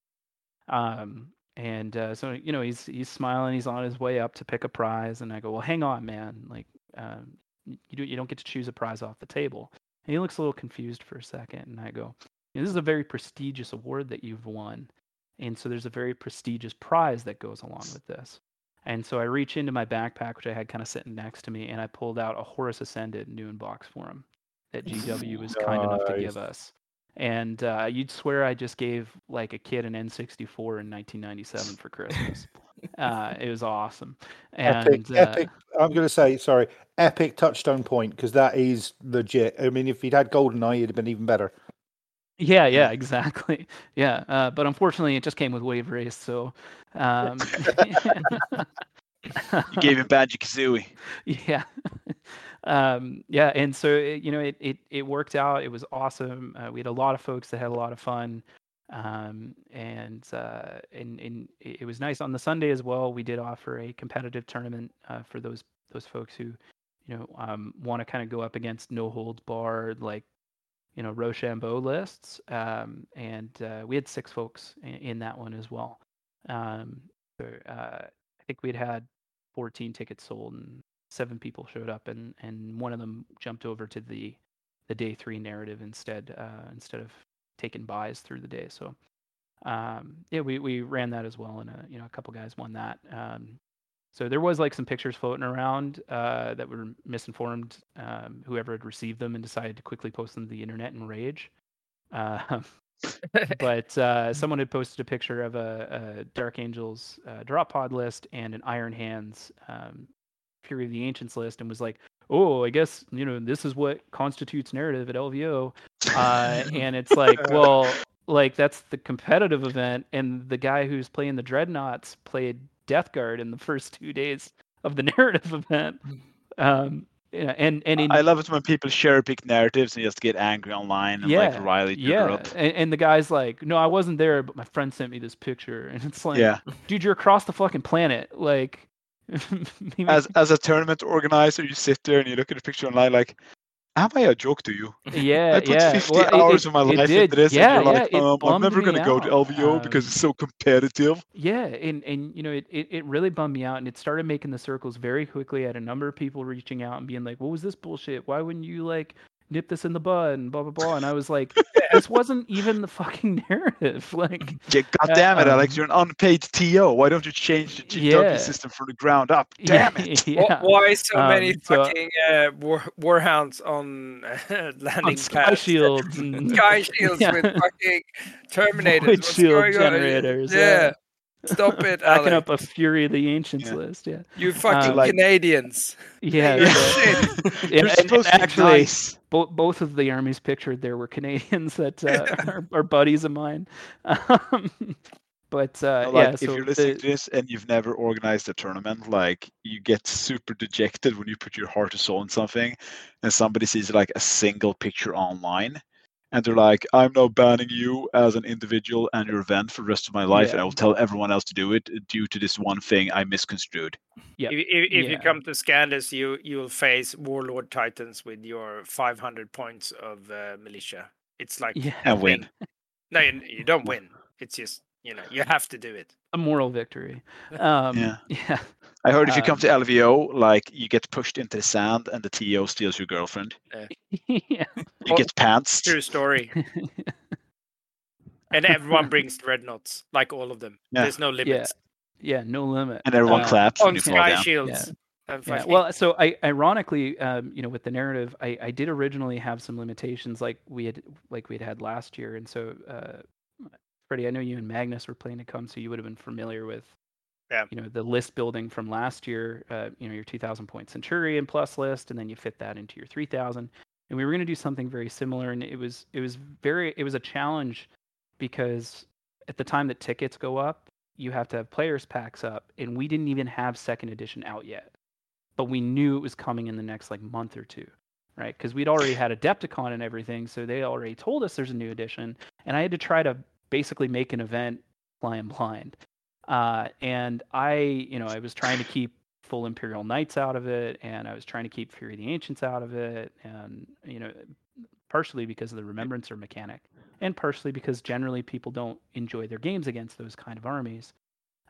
Um, and uh, so you know, he's he's smiling, he's on his way up to pick a prize, and I go, well, hang on, man, like. Um, you do you don't get to choose a prize off the table. And he looks a little confused for a second, and I go, "This is a very prestigious award that you've won, and so there's a very prestigious prize that goes along with this." And so I reach into my backpack, which I had kind of sitting next to me, and I pulled out a Horus Ascended new in box for him that GW was kind enough to give us. And uh, you'd swear I just gave like a kid an N64 in 1997 for Christmas. uh, it was awesome. And epic, uh, epic. I'm going to say sorry. Epic touchstone point because that is legit. I mean, if he'd had GoldenEye, it'd have been even better. Yeah, yeah, exactly. Yeah, uh, but unfortunately, it just came with Wave Race. So, um, You gave him Banjo Kazooie. yeah, um, yeah, and so it, you know, it, it it worked out. It was awesome. Uh, we had a lot of folks that had a lot of fun, um, and uh, and and it was nice on the Sunday as well. We did offer a competitive tournament uh, for those those folks who, you know, um, want to kind of go up against no holds barred, like you know Rochambeau lists, um, and uh, we had six folks in, in that one as well. Um, so uh, I think we'd had 14 tickets sold, and seven people showed up, and and one of them jumped over to the the day three narrative instead uh, instead of taking buys through the day. So um, yeah, we we ran that as well, and uh, you know a couple guys won that. Um, so there was like some pictures floating around uh, that were misinformed. Um, whoever had received them and decided to quickly post them to the internet in rage. Um, but uh, someone had posted a picture of a, a Dark Angels uh, drop pod list and an Iron Hands um, Fury of the Ancients list, and was like, "Oh, I guess you know this is what constitutes narrative at LVO." Uh, and it's like, well, like that's the competitive event, and the guy who's playing the Dreadnoughts played Death Guard in the first two days of the narrative event. Um, yeah, and and in, I love it when people cherry pick narratives and just get angry online and Yeah, like riley yeah, up. and, and the guy's like, "No, I wasn't there, but my friend sent me this picture," and it's like, Yeah. dude, you're across the fucking planet. Like, maybe- As as a tournament organizer, you sit there and you look at a picture online like, am I a joke to you? yeah, I put yeah. 50 well, hours it- of my life did. into this, Yeah, and you're yeah, like, um, I'm never going to go to. LVO because Um, it's so competitive. Yeah, and and you know, it, it it really bummed me out, and it started making the circles very quickly. I had a number of people reaching out and being like, "What was this bullshit? Why wouldn't you like nip this in the bud?" and blah blah blah. And I was like, "This wasn't even the fucking narrative." Like, Yeah, God damn it, Alex, um, you're an unpaid TO. Why don't you change the GW Yeah. system from the ground up? yeah, Damn it. yeah. Why so many Um, so- fucking uh, war, warhounds on landing on sky pads? shields and Sky shields Yeah. with fucking Terminators. Void What's shield generators, Yeah. yeah. Stop it, backing Alex. up a Fury of the Ancients Yeah. list. Yeah, You fucking um, like- Canadians. yeah. You're so- shit. You're and- supposed and to be actually, nice. Both both of the armies pictured there were Canadians that uh, are, are buddies of mine. Um, but uh, No, like, yeah, if so you're listening the- to this and you've never organized a tournament, like you get super dejected when you put your heart and soul in something, and somebody sees like a single picture online, and they're like, I'm now banning you as an individual and your event for the rest of my life, and I will tell everyone else to do it due to this one thing I misconstrued. Yeah. If, if, if you come to Scandus, you you will face Warlord Titans with your 500 points of uh, militia. It's like Yeah. And win. no, you, you don't win. It's just you know you have to do it. a moral victory. Um, Yeah. yeah. I heard if you come Um, to LVO, like you get pushed into the sand and the TO steals your girlfriend. yeah. You get pants. True story. and everyone brings dreadnoughts, like all of them. Yeah. There's no limits Yeah. yeah, No limit. And everyone Uh, claps when on you sky down. shields. and Yeah, fucking- well, so I ironically, um, you know, with the narrative, I, I did originally have some limitations like we had like we had had last year, and so uh, Freddie, I know you and Magnus were playing to come, so you would have been familiar with, Yeah. you know, the list building from last year. Uh, you know, your 2,000 point Centurion plus list, and then you fit that into your 3,000. And we were going to do something very similar, and it was it was very it was a challenge because at the time that tickets go up, you have to have players packs up, and we didn't even have second edition out yet but we knew it was coming in the next like month or two, right? Because we'd already had Adepticon and everything, so they already told us there's a new edition, and I had to try to basically make an event flying blind. Uh, and I, you know, I was trying to keep full Imperial Knights out of it, and I was trying to keep Fury of the Ancients out of it, and you know, partially because of the Remembrancer mechanic, and partially because generally people don't enjoy their games against those kind of armies.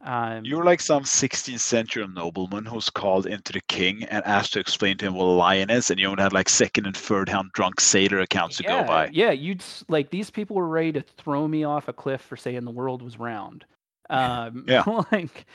Um, You're like some 16th century nobleman who's called into the king and asked to explain to him what a lion is, and you only had like second and third hand drunk sailor accounts to yeah, go by. Yeah, you'd like these people were ready to throw me off a cliff for saying the world was round. Um, Yeah. like,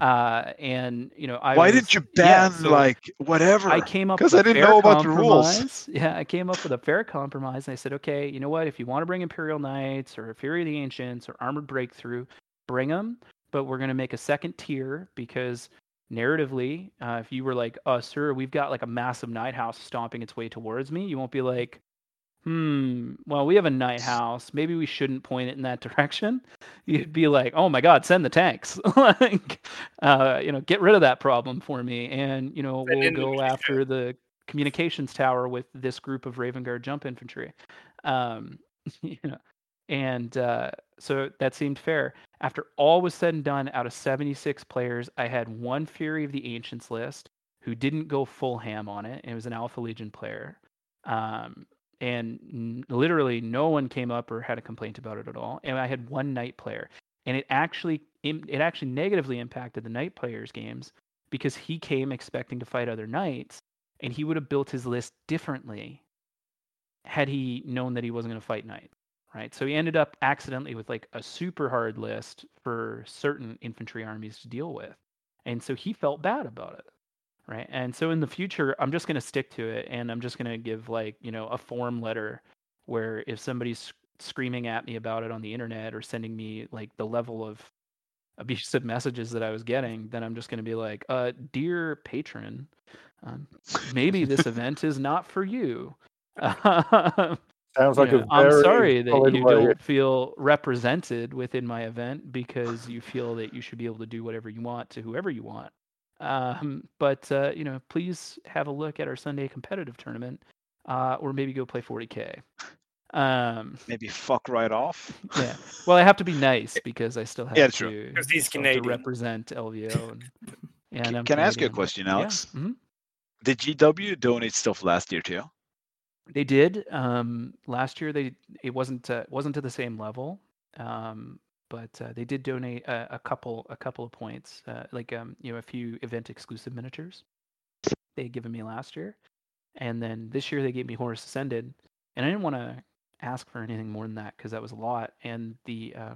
uh, and you know, I Why was- didn't you yeah, ban so like whatever? I came up because I didn't know about the rules. Yeah, I came up with a fair compromise, and I said, okay, you know what? If you want to bring Imperial Knights or Fury of the Ancients or Armored Breakthrough, bring them. But we're going to make a second tier because narratively, uh, if you were like, "Oh, sir, we've got like a massive Knight house stomping its way towards me," you won't be like, "Hmm, well, we have a Knight house. Maybe we shouldn't point it in that direction." You'd be like, "Oh my God, send the tanks! like, uh, you know, get rid of that problem for me, and you know, we'll go after the communications tower with this group of Raven Guard jump infantry." Um, you know, and uh, so that seemed fair. After all was said and done, out of 76 players, I had one Fury of the Ancients list who didn't go full ham on it. It was an Alpha Legion player. Um, and n- literally no one came up or had a complaint about it at all. And I had one Knight player. And it actually it actually negatively impacted the Knight players' games because he came expecting to fight other Knights and he would have built his list differently had he known that he wasn't going to fight Knight right? So he ended up accidentally with like a super hard list for certain infantry armies to deal with. And so he felt bad about it, right? And so in the future, I'm just going to stick to it and I'm just going to give like, you know, a form letter where if somebody's screaming at me about it on the internet or sending me like the level of abusive messages that I was getting, then I'm just going to be like, uh, dear patron, um, maybe this event is not for you. Sounds you like know, a I'm sorry that you way. don't feel represented within my event because you feel that you should be able to do whatever you want to whoever you want. Um, but uh, you know, please have a look at our Sunday competitive tournament, uh, or maybe go play 40k. Um, Maybe fuck right off. yeah. Well, I have to be nice because I still have Yeah, to, true. 'Cause he's still have to represent LVO. And, and Can- I'm Can I ask you a Canadian. question, Yeah, Alex? mhm. Did GW donate stuff last year too? They did. Um, last year, they it wasn't uh, wasn't to the same level, um, but uh, they did donate a, a couple a couple of points, uh, like um, you know a few event exclusive miniatures. They had given me last year, and then this year they gave me Horus Ascended, and I didn't want to ask for anything more than that because that was a lot. And the uh,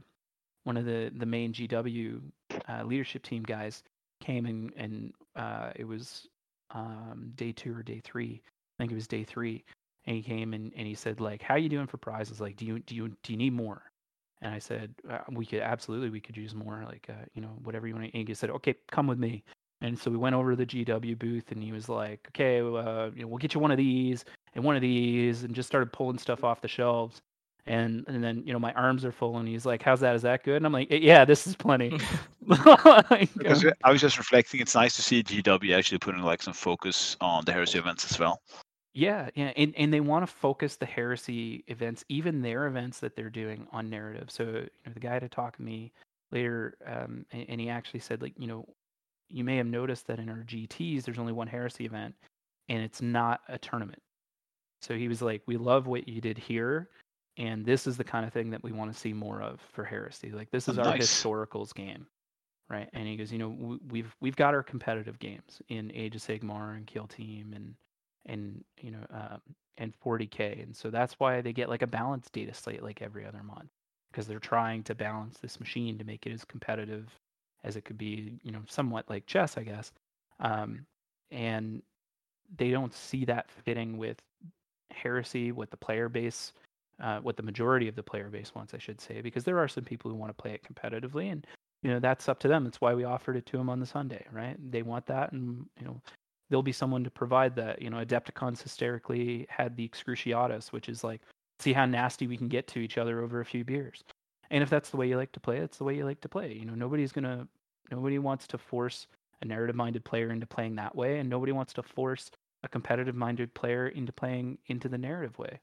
one of the the main GW uh, leadership team guys came and and uh, it was um, day two or day three. I think it was day three and he came and, and he said like how you doing for prizes like do you do you do you need more and i said uh, we could absolutely we could use more like uh, you know whatever you want to. and he said okay come with me and so we went over to the gw booth and he was like okay uh, you know, we'll get you one of these and one of these and just started pulling stuff off the shelves and and then you know my arms are full and he's like how's that is that good and i'm like yeah this is plenty Like, Because I was just reflecting. It's nice to see GW actually putting like some focus on the heresy events as well. Yeah, yeah, and, and they want to focus the heresy events, even their events that they're doing on narrative. So you know, the guy had to talk to me later, um, and, and he actually said like, you know, you may have noticed that in our GTS there's only one heresy event, and it's not a tournament. So he was like, we love what you did here, and this is the kind of thing that we want to see more of for heresy. Like this is our Nice. historicals game, right? And he goes, you know, we've we've got our competitive games in Age of Sigmar and Kill Team and and you know um, and 40k, and so that's why they get like a balanced data slate like every other month because they're trying to balance this machine to make it as competitive as it could be, you know, somewhat like chess, I guess. Um, and they don't see that fitting with heresy, what the player base, uh, what the majority of the player base wants, I should say, because there are some people who want to play it competitively, and you know that's up to them. That's why we offered it to them on the Sunday, right? They want that, and you know there'll be someone to provide that. You know, Adepticons hysterically had the Excruciatus, which is like see how nasty we can get to each other over a few beers. And if that's the way you like to play, it's the way you like to play. You know, nobody's gonna, nobody wants to force a narrative-minded player into playing that way, and nobody wants to force a competitive-minded player into playing into the narrative way.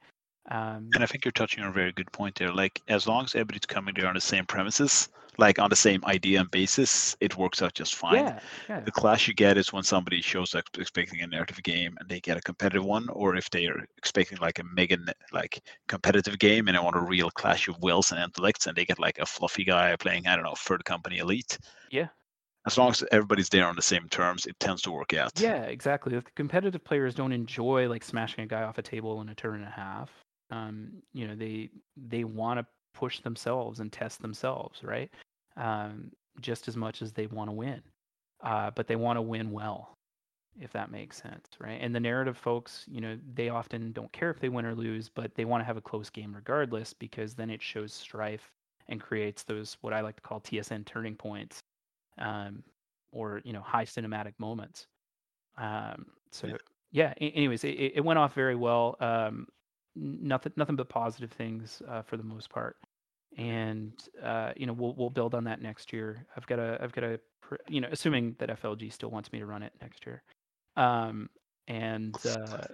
Um, And I think you're touching on a very good point there. Like, as long as everybody's coming there on the same premises, like on the same idea and basis, it works out just fine. yeah, yeah, The clash you get is when somebody shows up expecting a narrative game and they get a competitive one, or if they are expecting like a mega like competitive game and they want a real clash of wills and intellects, and they get like a fluffy guy playing I don't know third company elite. yeah. As long as everybody's there on the same terms, it tends to work out. Yeah, exactly. If the competitive players don't enjoy like smashing a guy off a table in a turn and a half, um, you know, they they want to push themselves and test themselves, right? Um, just as much as they want to win, uh, but they want to win well, if that makes sense, right? And the narrative folks, you know, they often don't care if they win or lose, but they want to have a close game regardless because then it shows strife and creates those what I like to call TSN turning points, um, or you know, high cinematic moments. Um, so Yeah. yeah. anyways, it, it went off very well. Um, nothing, nothing but positive things uh, for the most part. And uh, you know, we'll we'll build on that next year. I've got a, I've got a, you know, assuming that FLG still wants me to run it next year. Um, and uh,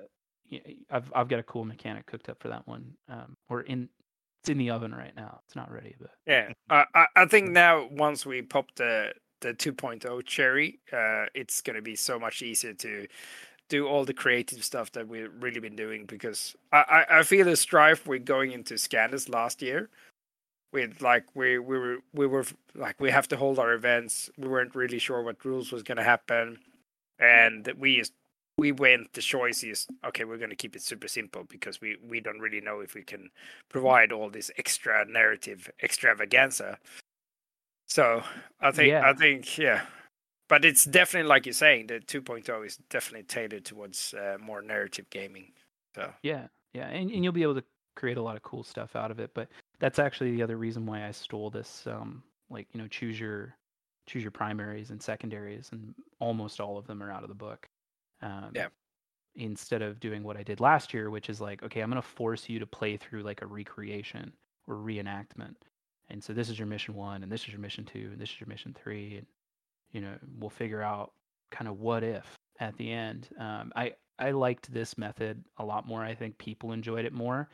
I've I've got a cool mechanic cooked up for that one. Um, or in it's in the oven right now. It's not ready, but Yeah, I I, I think now once we pop the the 2.0 cherry, uh, it's gonna be so much easier to do all the creative stuff that we've really been doing because I I, I feel the strife with going into Scandus last year. With like we we were we were like we have to hold our events. We weren't really sure what rules was gonna happen, and we just we went the choice is okay we're going to keep it super simple because we we don't really know if we can provide all this extra narrative extravaganza so i think Yeah. i think yeah but it's definitely like you're saying the 2.0 is definitely tailored towards uh, more narrative gaming so Yeah, yeah, and, and you'll be able to create a lot of cool stuff out of it. But that's actually the other reason why I stole this. Um, like you know, choose your choose your primaries and secondaries, and almost all of them are out of the book. Um, Yeah. Instead of doing what I did last year, which is like, okay, I'm gonna force you to play through like a recreation or reenactment, and so this is your mission one, and this is your mission two, and this is your mission three, and you know, we'll figure out kind of what if at the end. Um, I I liked this method a lot more. I think people enjoyed it more,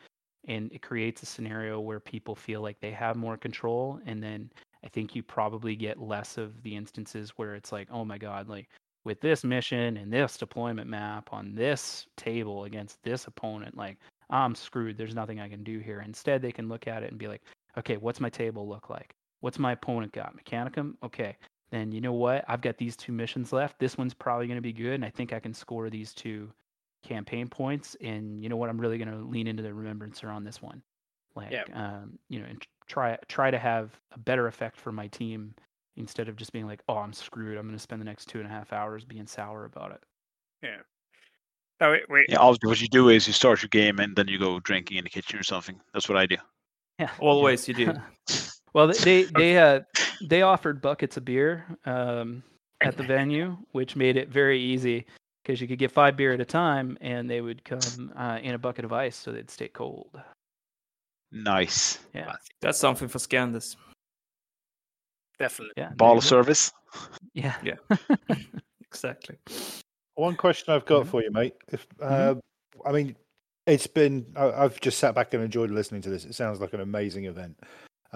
and it creates a scenario where people feel like they have more control, and then I think you probably get less of the instances where it's like, oh my god, like with this mission and this deployment map on this table against this opponent, like I'm screwed. There's nothing I can do here. Instead, they can look at it and be like, okay, what's my table look like? What's my opponent got? Mechanicum? Okay, then you know what? I've got these two missions left. This one's probably going to be good, and I think I can score these two campaign points. And you know what? I'm really going to lean into the remembrancer on this one. Like, um, you know, and try try to have a better effect for my team instead of just being like, oh, I'm screwed. I'm going to spend the next two and a half hours being sour about it. yeah no, wait, wait. Yeah, all, what you do is you start your game and then you go drinking in the kitchen or something. That's what I do. Yeah, Always you do. Well, they they they, uh, they offered buckets of beer um, at the venue, which made it very easy because you could get five beer at a time, and they would come uh, in a bucket of ice, so they'd stay cold. Nice. Yeah, That's something for Scandus. definitely yeah. there Ball of service. Yeah, Yeah. Exactly. One question I've got Mhm. for you, mate. If uh, I mean, it's been I, have just sat back and enjoyed listening to this. It sounds like an amazing event.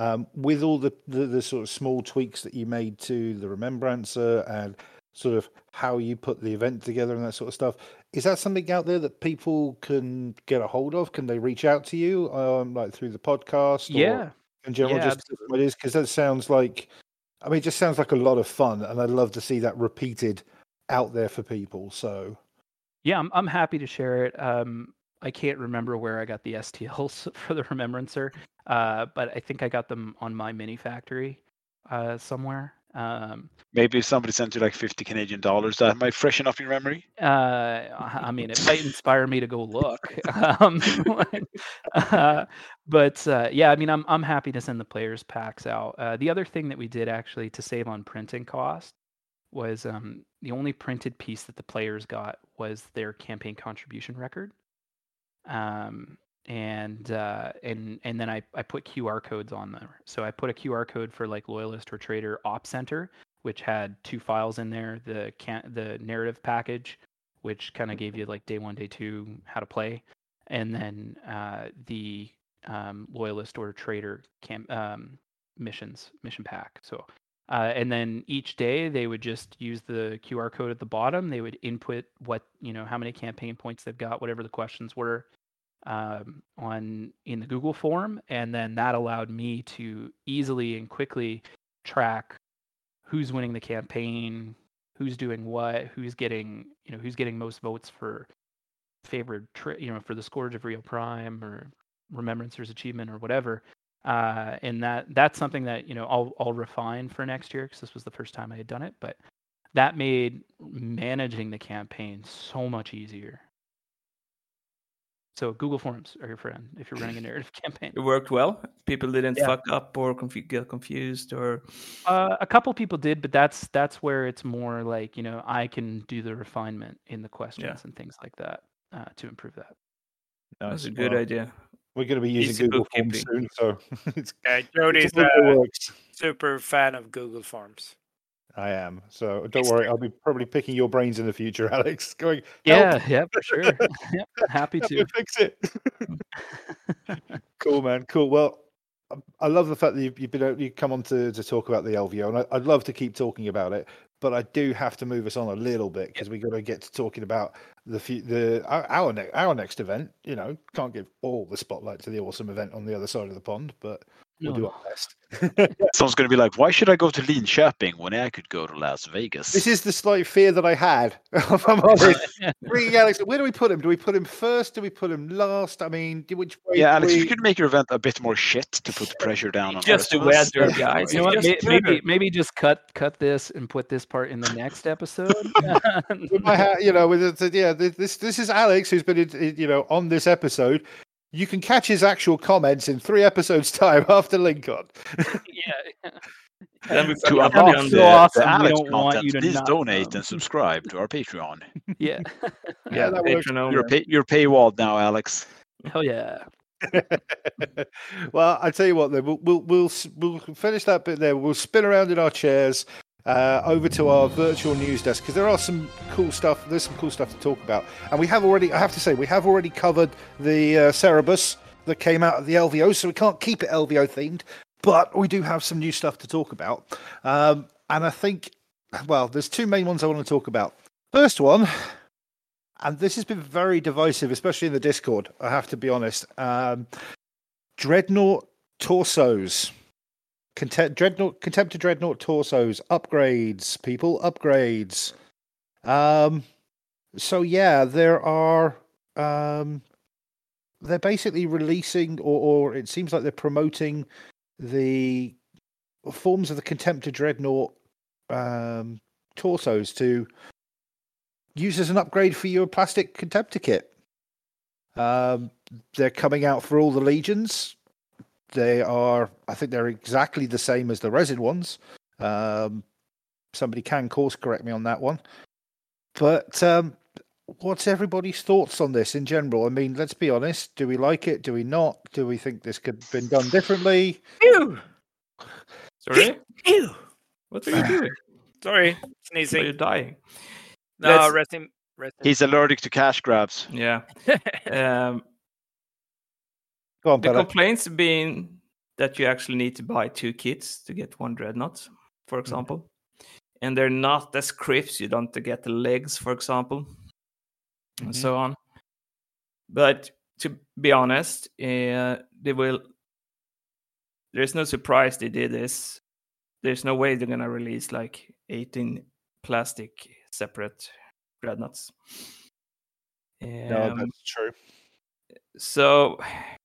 Um, with all the, sort of small tweaks that you made to the Remembrancer and sort of how you put the event together and that sort of stuff. Is that something out there that people can get a hold of? Can they reach out to you, um, like through the podcast? Or Yeah. in general, Yeah, just what it is because that sounds like. I mean, it just sounds like a lot of fun, and I'd love to see that repeated out there for people. So Yeah, I'm I'm happy to share it. Um, I can't remember where I got the STLs for the Remembrancer, uh, but I think I got them on MyMiniFactory uh, somewhere. Um, Maybe if somebody sent you like 50 Canadian dollars. That might freshen up your memory. uh, I I mean, it might inspire me to go look. Um, uh, but uh, yeah, I mean, I'm I'm happy to send the players packs out. Uh, the other thing that we did actually to save on printing cost was um, the only printed piece that the players got was their campaign contribution record. Um, and uh, and and then I, I put QR codes on there. So I put a QR code for like Loyalist or Traitor Op Center, which had two files in there: the can the narrative package, which kind of gave you like day one, day two, how to play, and then uh, the um, Loyalist or Traitor camp um, missions mission pack. So uh, and then each day they would just use the QR code at the bottom. They would input what you know how many campaign points they've got, whatever the questions were, um, on in the Google form, and then that allowed me to easily and quickly track who's winning the campaign, who's doing what, who's getting you know who's getting most votes for favored tri- you know for the Scourge of Rio Prime or Remembrancer's achievement or whatever uh, and that that's something that you know I'll I'll refine for next year because this was the first time I had done it, but that made managing the campaign so much easier. So Google Forms are your friend if you're running a narrative campaign. It worked well. People didn't Yeah. fuck up or confu- get confused or Uh, a couple people did, but that's that's where it's more like you know I can do the refinement in the questions and things like that uh, to improve that. that's nice. a good Well, idea. We're going to be using Easy Google Forms soon, so it's, Uh, Jody's a a works. super fan of Google Forms. I am. So don't worry, I'll be probably picking your brains in the future, Alex. Going, Yeah, "Help, yeah, for sure. yep, happy help to. me fix it. cool, man. Cool. Well, I- I love the fact that you've, you've been able, you come on to, to talk about the LVO, and I, I'd love to keep talking about it, but I do have to move us on a little bit because we've got to get to talking about the fu- the our our, ne- our next event. You know, can't give all the spotlight to the awesome event on the other side of the pond, but we'll do our best. Someone's going to be like, why should I go to Linköping when I could go to Las Vegas? This is the slight fear that I had. If I'm honest. Bringing Alex, where do we put him? Do we put him first? Do we put him last? I mean, which way? yeah, Alex, we... you could make your event a bit more shit to put the pressure down on Just the the rest of us. weather, guys. You know what? Just Maybe maybe just cut cut this and put this part in the next episode. With my ha- you know, with it, it- yeah, this this is Alex who's been, in- in- you know, on this episode. You can catch his actual comments in three episodes' time after Lincoln. yeah. Then we To fuck up unlock on the, the- awesome. the Alex don't want content, you to please donate come. and subscribe to our Patreon. Yeah. Yeah, that. Patreon You're, pay, you're paywalled now, Alex. Hell yeah. well, I tell you what, then we'll we'll we'll we'll finish that bit there. We'll spin around in our chairs uh, over to our virtual news desk because there are some cool stuff. There's some cool stuff to talk about, and we have already. I have to say, we have already covered the uh, Cerberus that came out of the LVO, so we can't keep it LVO themed. But we do have some new stuff to talk about, um, and I think, well, there's two main ones I want to talk about. First one, and this has been very divisive, especially in the Discord. I have to be honest. Um, Dreadnought torsos, Contempt, Dreadnought, Contemptor Dreadnought torsos upgrades. People upgrades. Um, so yeah, there are. Um, they're basically releasing, or, or it seems like they're promoting the forms of the Contemptor Dreadnought um, torsos to use as an upgrade for your plastic Contemptor kit. Um, they're coming out for all the legions. They are, I think, they're exactly the same as the resin ones. Um, somebody can course correct me on that one. But um, what's everybody's thoughts on this in general? I mean, let's be honest. Do we like it? Do we not? Do we think this could have been done differently? Ew! Sorry? Ew! What are you doing? Sorry, Are you sneezing. dying? No, Let's- rest in Rest in- He's allergic to cash grabs. Yeah. um, Go on, the complaints being that you actually need to buy two kits to get one dreadnought, for Mm. example, and they're not as crisp. You don't get the legs, for example, Mm-hmm. and so on. But to be honest, uh, they will. There's no surprise they did this. There's no way they're gonna release like 18 plastic separate dreadnoughts. No, Um, that's true. so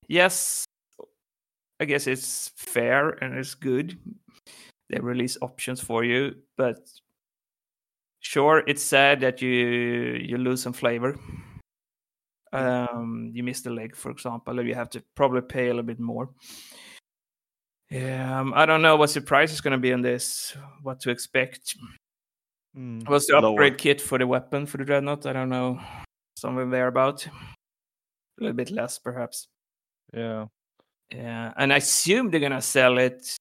yes i guess it's fair and it's good. They release options for you but sure it's sad that you you lose some flavor. Um you miss the leg for example or you have to probably pay a little bit more. Um i don't know what the price is going to be on this what to expect. Mm. What's the Lower. upgrade kit for the weapon for the dreadnought? I don't know somewhere thereabout. A little bit less perhaps Yeah. yeah, and I assume they're gonna sell it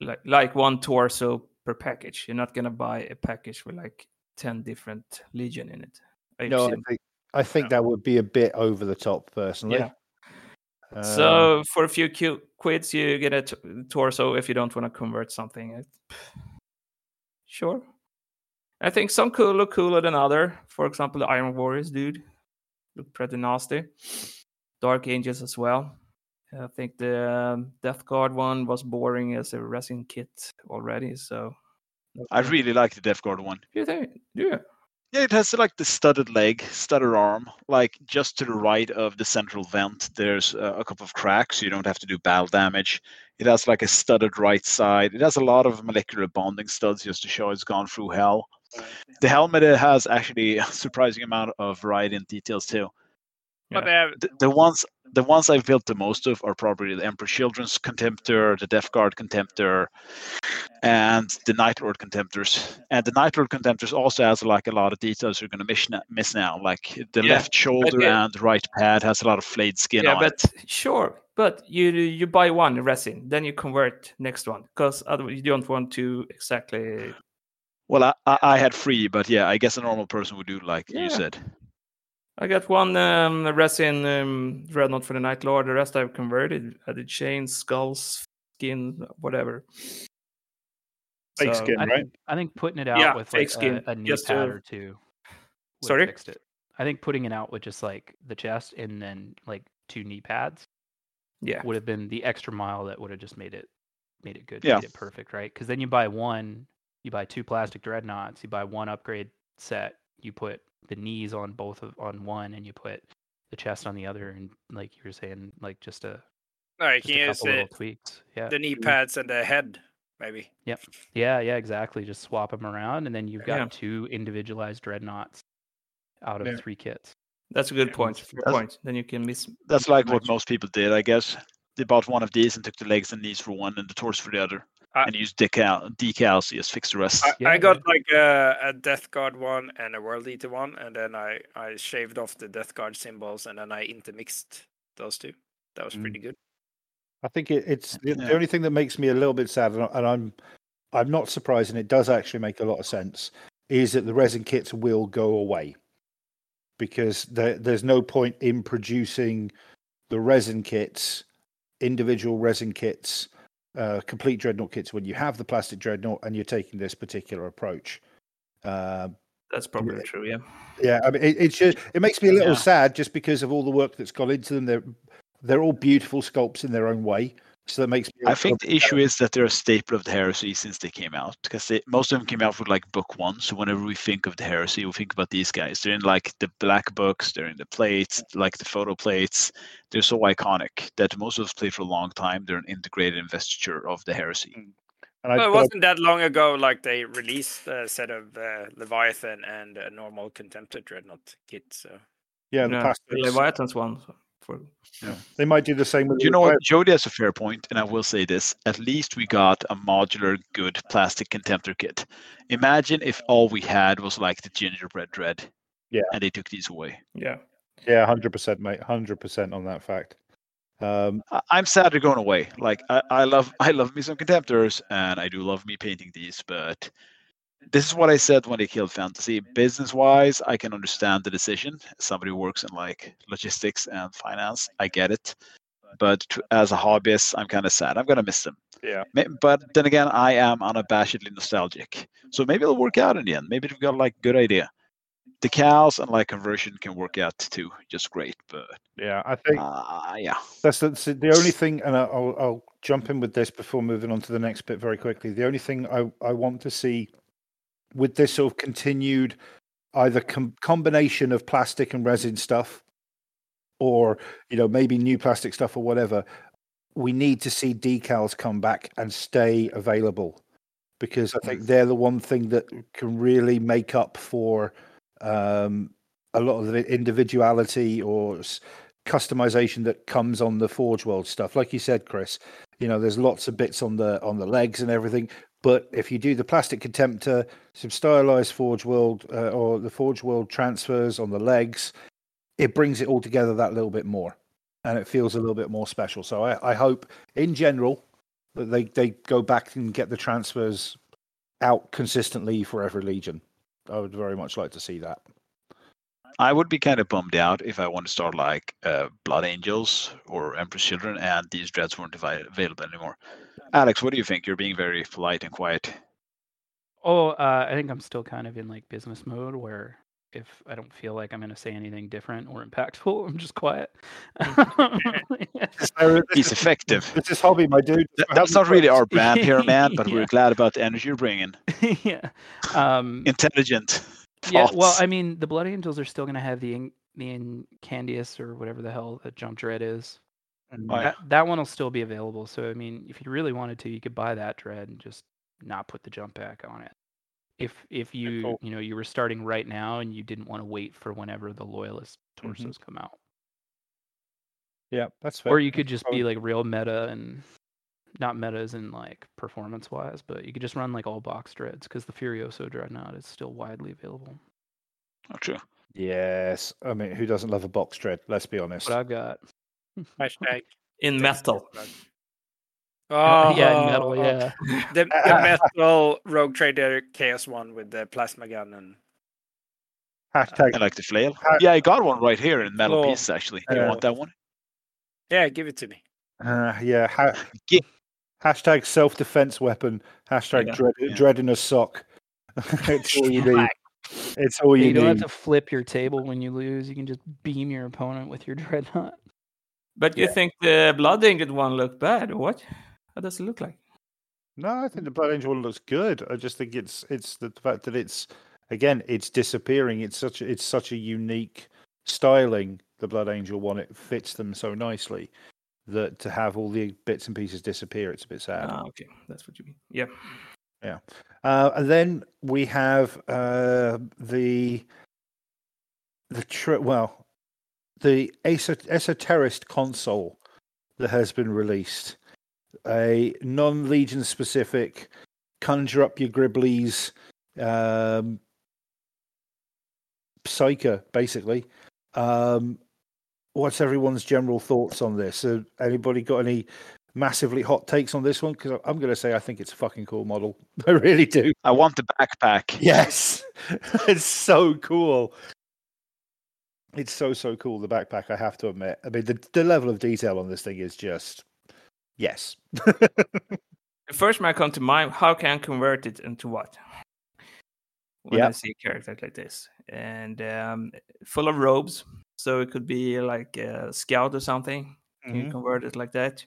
like like one torso per package. You're not gonna buy a package with like ten different legion in it. I No, I think I think that would be a bit over the top, personally. Yeah. Um, so for a few Q- quids, you get a t- torso if you don't want to convert something. It- Sure. I think some cool look cooler than other. For example, the Iron Warriors dude look pretty nasty. Dark Angels as well. I think the um, Death Guard one was boring as a resin kit already. So I really like the Death Guard one. you think, yeah, Yeah, it has like the studded leg, studded arm. Like just to the right of the central vent, there's uh, a couple of cracks. You don't have to do battle damage. It has like a studded right side. It has a lot of molecular bonding studs just to show it's gone through hell. The helmet has actually a surprising amount of variety and details too. But uh, The, the ones the ones I've built the most of are probably the Emperor Children's Contemptor, the Death Guard Contemptor, and the Night Lord Contemptors. And the Night Lord Contemptors also has like a lot of details you're going to miss, na- miss now. Like the Yeah, left shoulder yeah. and right pad has a lot of flayed skin yeah, on but it. sure. But you you buy one resin, then you convert next one because otherwise you don't want to exactly. Well, I, I, I had three, but yeah, I guess a normal person would do like Yeah. you said. I got one um, resin um, dreadnought for the Night Lord. The rest I've converted. I did chains, skulls, skin, whatever. Fake So- skin, I right? think, I think putting it out Yeah, with like skin, a, a knee just pad to- or two Sorry? fixed it. I think putting it out with just like the chest and then like two knee pads Yeah, would have been the extra mile that would have just made it made it good, Yeah. made it perfect, right? Because then you buy one, you buy two plastic dreadnoughts, you buy one upgrade set, you put the knees on both of on one, and you put the chest on the other, and like you were saying, like just a no, you just can a use couple little the, tweaks. Yeah, the knee mm-hmm. pads and the head, maybe. Yep. Yeah, yeah, exactly. Just swap them around, and then you've got Yeah. two individualized dreadnoughts out of Yeah. three kits. that's a good point. Good That's- point. Then you can miss. That's like what most people did, I guess. They bought one of these and took the legs and knees for one and the torso for the other, I- and use decal decals to just fix the rest. I, Yeah, I got yeah. like a, a Death Guard one and a World Eater one, and then I, I shaved off the Death Guard symbols and then I intermixed those two. That was Mm. pretty good. I think it, it's the, the only thing that makes me a little bit sad, and I- and I'm I'm not surprised, and it does actually make a lot of sense, is that the resin kits will go away because there, there's no point in producing the resin kits, individual resin kits, uh, complete dreadnought kits when you have the plastic dreadnought and you're taking this particular approach. Uh, That's probably true. Yeah. yeah, I mean, it, it's just it makes me a little Yeah. sad just because of all the work that's gone into them. They're they're all beautiful sculpts in their own way, so that makes me. a I think the issue is that they're a staple of the heresy since they came out because they, most of them came out with like book one. So whenever we think of the heresy, we think about these guys. They're in like the black books, they're in the plates, like the photo plates. They're so iconic that most of us played for a long time. They're an integrated investiture of the heresy. And I, Well, it wasn't that long ago, like they released a set of uh, Leviathan and a normal Contemptor Dreadnought kit. So yeah, the Yeah, past the Leviathan's one. For they might do the same with. You know what? Jody has a fair point, and I will say this: at least we got a modular, good plastic contemptor kit. Imagine if all we had was like the gingerbread dread. Yeah. And they took these away. yeah. Yeah, hundred percent, mate. Hundred percent on that fact. Um, I- I'm sad they're going away. Like I, I love I love me some contemptors and I do love me painting these, but this is what I said when they killed fantasy. Business wise, I can understand the decision. Somebody who works in like logistics and finance, I get it. But to, as a hobbyist, I'm kind of sad. I'm gonna miss them. Yeah. But then again, I am unabashedly nostalgic. So maybe it'll work out in the end. Maybe they've got like good idea. Decals and like conversion can work out too, just great. But Yeah, I think uh, yeah, That's the, the the only thing, and I'll, I'll jump in with this before moving on to the next bit very quickly. The only thing I, I want to see with this sort of continued either com- combination of plastic and resin stuff, or you know maybe new plastic stuff or whatever, we need to see decals come back and stay available because I think they're the one thing that can really make up for um, a lot of the individuality or s- customization that comes on the Forge World stuff. Like you said, Chris, you know, there's lots of bits on the on the legs and everything. But if you do the plastic contemptor, some stylized Forge World uh, or the Forge World transfers on the legs, it brings it all together that little bit more, and it feels a little bit more special. So I, I hope, in general, that they they go back and get the transfers out consistently for every legion. I would very much like to see that. I would be kind of bummed out if I want to start like uh, Blood Angels or Emperor's Children and these dreads weren't available anymore. Alex, what do you think? You're being very polite and quiet. Oh, uh, I think I'm still kind of in like business mode where if I don't feel like I'm going to say anything different or impactful, I'm just quiet. He's effective. This is hobby, my dude. Th- That's not really our brand here, man, but Yeah. we're glad about the energy you're bringing. yeah. Um, Intelligent. yeah. Well. I mean, the Blood Angels are still going to have the in- the Incaendius or whatever the hell the Jump Dread is. Oh, yeah. That, that one will still be available. So I mean, if you really wanted to, you could buy that dread and just not put the jump pack on it. If if you cool. you know you were starting right now and you didn't want to wait for whenever the loyalist Mhm. torsos come out, Yeah, that's fair. or you could just probably- be like real meta and not metas in like performance wise, but you could just run like all box dreads because the Furioso dreadnought is still widely available. Oh, true. Yes, I mean, who doesn't love a box dread? Let's be honest. What I've got. Hashtag in metal. Oh, yeah, in metal, yeah. The, the metal Rogue Trader Chaos one with the plasma gun and Hashtag I like the flail. Ha- Yeah, I got one right here in metal Cool. pieces, actually. You Yeah. want that one? yeah, give it to me. Uh, yeah. Ha- Gi- hashtag self defense weapon. Hashtag Yeah. dread, Yeah. dread in a sock. it's all you need. It's all you You don't have to flip your table when you lose. You can just beam your opponent with your dreadnought. But you think the Blood Angel one looked bad, or what? How does it look like? No, I think the Blood Angel one looks good. I just think it's it's the fact that it's again it's disappearing. It's such a, it's such a unique styling. The Blood Angel one it fits them so nicely that to have all the bits and pieces disappear, it's a bit sad. Ah, okay, that's what you mean. Yeah. Yeah. Uh, and then we have uh, the the tr- well the Esot- esoterist consul that has been released. A non-legion specific conjure up your gribblies um, psyker basically. Um, what's everyone's general thoughts on this? Uh, anybody got any massively hot takes on this one? Because I'm going to say I think it's a fucking cool model. I really do. I want the backpack. Yes, it's so cool. It's so so cool. The backpack, I have to admit. I mean, the the level of detail on this thing is just yes. The first might come to mind. How can I convert it into what? When Yeah. I see a character like this, and um, full of robes, so it could be like a scout or something. Can you Mhm. convert it like that?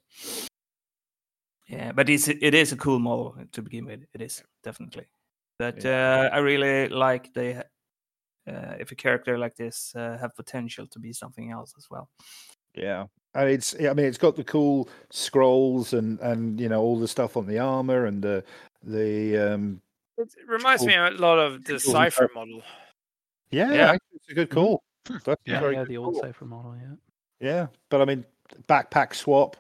Yeah, but it's it is a cool model to begin with. It is definitely. But uh, I really like the uh, if a character like this uh, have potential to be something else as well. Yeah. And it's I mean it's got the cool scrolls and and you know all the stuff on the armor and the the um It reminds cool. me a lot of the Cool. Cypher model. yeah, Yeah. it's a good call. That's a Yeah. very yeah, the old call. cypher model. Yeah. Yeah, but I mean, backpack swap,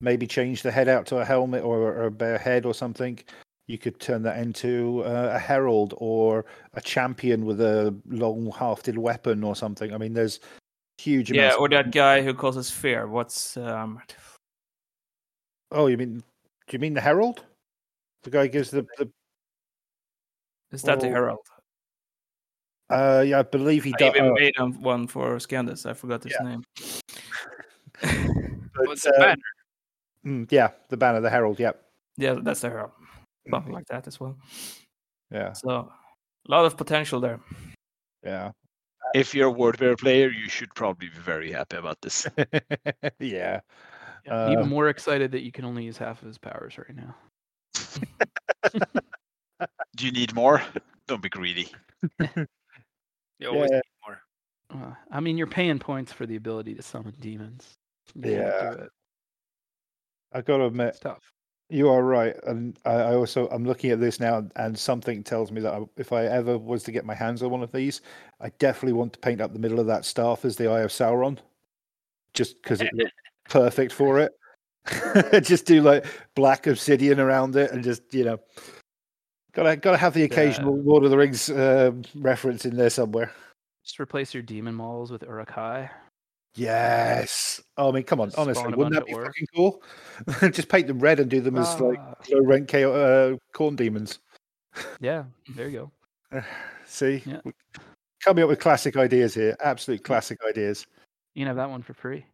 maybe change the head out to a helmet or, or a bare head or something. You could turn that into uh, a herald or a champion with a long-hafted weapon or something. I mean, there's huge. Yeah, or that guy who causes fear. What's um, Oh, you mean? Do you mean the herald? The guy gives the, the Is that the Oh. Herald? Uh, yeah, I believe he I even uh, made one for Scandus. I forgot his Yeah. name. but, What's the uh, banner? mm, yeah, the banner, the herald. Yep. yeah, that's the Herald. Something like that as well. Yeah, So a lot of potential there. yeah, If you're a Wordbearer player, you should probably be very happy about this. yeah. Yeah, Uh, even more excited that you can only use half of his powers right now. Do you need more? Don't be greedy. You always yeah. need more. Uh, I mean, you're paying points for the ability to summon demons. You Yeah. do it. I got to admit, It's tough. You are right, and I, also I'm looking at this now, and something tells me that I, if I ever was to get my hands on one of these, I definitely want to paint up the middle of that staff as the Eye of Sauron, just because it looks perfect for it. just do like black obsidian around it, and just you know, gotta gotta have the occasional Lord of the Rings um reference in there somewhere. Just replace your demon models with Uruk-hai. Yes. Oh, I mean, come on, Just honestly, wouldn't that be work. fucking cool? just paint them red and do them as like Ah, low rank chaos, uh, Khorne demons. yeah, there you go. See, Yeah. Coming up with classic ideas here. Absolute classic ideas. You can have that one for free.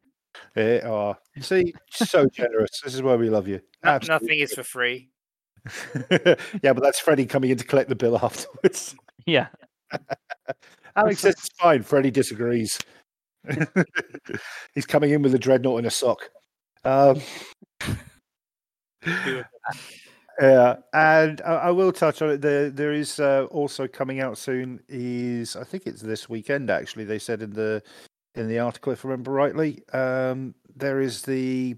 They are. See, so generous. This is why we love you. Absolutely. nothing is for free. yeah, but that's Freddie coming in to collect the bill afterwards. Yeah. Alex says it's fine. Freddie disagrees. He's coming in with a dreadnought and a sock. Um, yeah, and I, I will touch on it. There, there is uh, also coming out soon. Is I think it's this weekend. Actually, they said in the in the article, if I remember rightly, um, there is the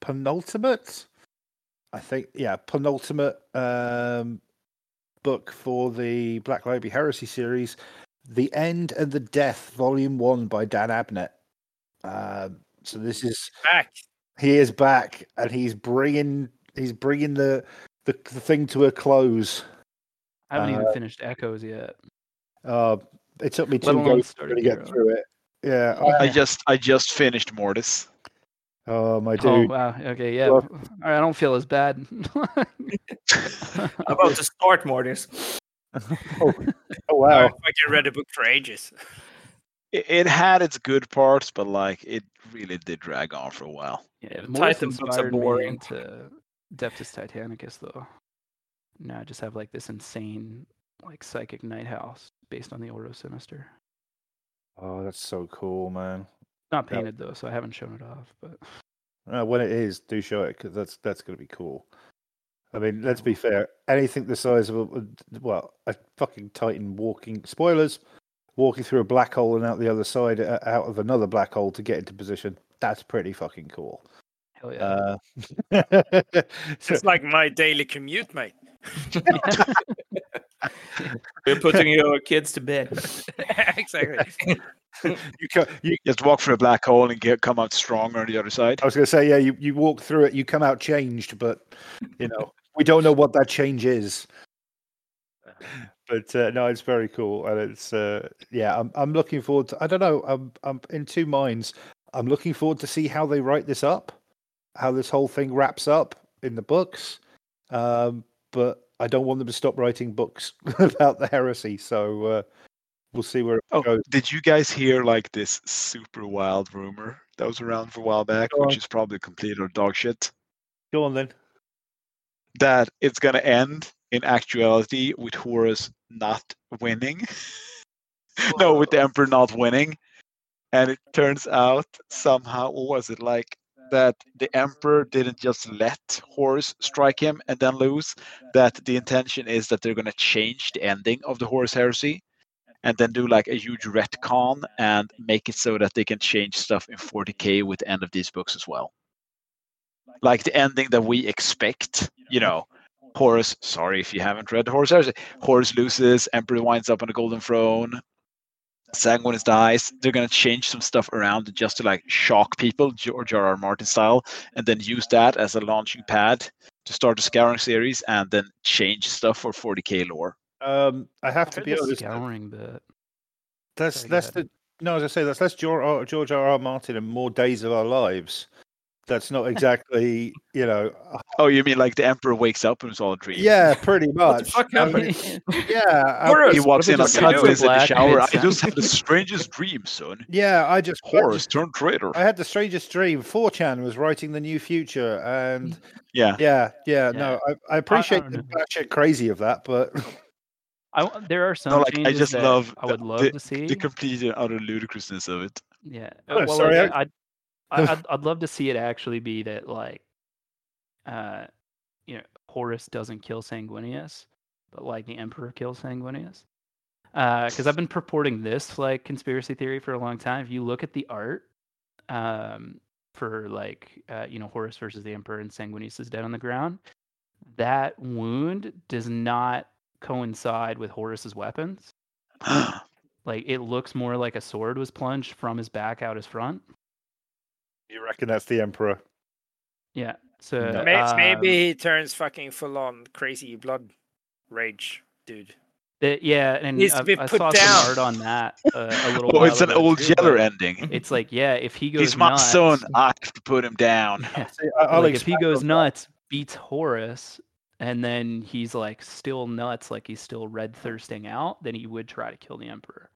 penultimate. I think, yeah, penultimate um, book for the Black Library Heresy series, "The End and the Death," Volume One by Dan Abnett. Um, so this is Back. he is back, and he's bringing he's bringing the the, the thing to a close. I haven't Uh, even finished Echoes yet. Uh, it took me Let two alone goes to really get Hero. through it. Yeah. Yeah. I just I just finished Mortis. Oh my Oh dude. wow. Okay. Yeah. Well- All right. I don't feel as bad. About to start more this. Oh wow! I wow. fucking read a book for ages. It, it had its good parts, but like it really did drag on for a while. yeah. the Mortis Titan books are inspired me boring. into Adeptus Titanicus though. Now I just have like this insane like psychic Knight house based on the Ordo Sinister. Oh, that's so cool, man. Not Yeah. painted though, so I haven't shown it off. But Uh, when it is, do show it because that's that's going to be cool. I mean, let's be fair. Anything the size of a well, a fucking Titan walking spoilers, walking through a black hole and out the other side, uh, out of another black hole to get into position. That's pretty fucking cool. hell yeah. Uh, It's like my daily commute, mate. You're putting your kids to bed. exactly. you, co- you Just walk through a black hole and get come out stronger on the other side. I was going to say, yeah, you, you walk through it, you come out changed, but you know, we don't know what that change is. But uh, no, it's very cool, and it's uh, yeah, I'm I'm looking forward to. I don't know, I'm I'm in two minds. I'm looking forward to see how they write this up, how this whole thing wraps up in the books. Um, but I don't want them to stop writing books about the heresy, so uh, we'll see where it Oh, goes. did you guys hear like this super wild rumor that was around for a while back, which is probably complete or dog shit? Go on then. That it's gonna end in actuality with Horus not winning. no, with the Emperor not winning. And it turns out somehow, what was it like that the Emperor didn't just let Horus strike him and then lose? That the intention is that they're gonna change the ending of the Horus heresy and then do like a huge retcon and make it so that they can change stuff in 40k with the end of these books as well. Like the ending that we expect, you know, Horus, sorry if you haven't read Horus Heresy, Horus loses, Emperor winds up on the golden throne, Sanguinius dies. They're gonna change some stuff around just to like shock people, George R. R. Martin style, and then use that as a launching pad to start a scouring series and then change stuff for 40k lore. Um, I have to heard be the honest. scouring bit. That's Sorry, that's the no. As I say, that's less George R. George R. R. Martin and more days of our lives. That's not exactly, you know. Uh, oh, you mean like the emperor wakes up and it's all a dream? Yeah, pretty What the much. fuck I mean, happened? yeah, Horus, He walks in if and it just in the shower. I just had the strangest dream, son. yeah. I just, I Horus turned traitor. I had the strangest dream. 4chan was writing the new future, and Yeah. yeah, yeah. Yeah. No, I, I appreciate don't the know. batshit crazy of that, but I w there are some No, like I just that love I would love the, to see. the complete and utter ludicrousness of it. Yeah. Oh, well, sorry, like, I- I'd, I- I'd I'd love to see it actually be that like, uh, you know, Horus doesn't kill Sanguinius, but like the Emperor kills Sanguinius. Because I've been purporting this like conspiracy theory for a long time. If you look at the art, um, for like uh, you know Horus versus the Emperor and Sanguinius is dead on the ground, that wound does not coincide with Horus's weapons. Like it looks more like a sword was plunged from his back out his front. You reckon that's the emperor? Yeah. So No. May- um, Maybe he turns fucking full on crazy blood rage, dude. it- yeah, and Needs to I, be I put saw down. some art on that uh, a little. oh, while it's an old too, Yeller ending. It's like yeah, if he goes He's my nuts, son. I have to put him down. yeah, See, I- I'll like if he goes nuts, beats Horus, and then he's like still nuts, like he's still red thirsting out, then he would try to kill the emperor.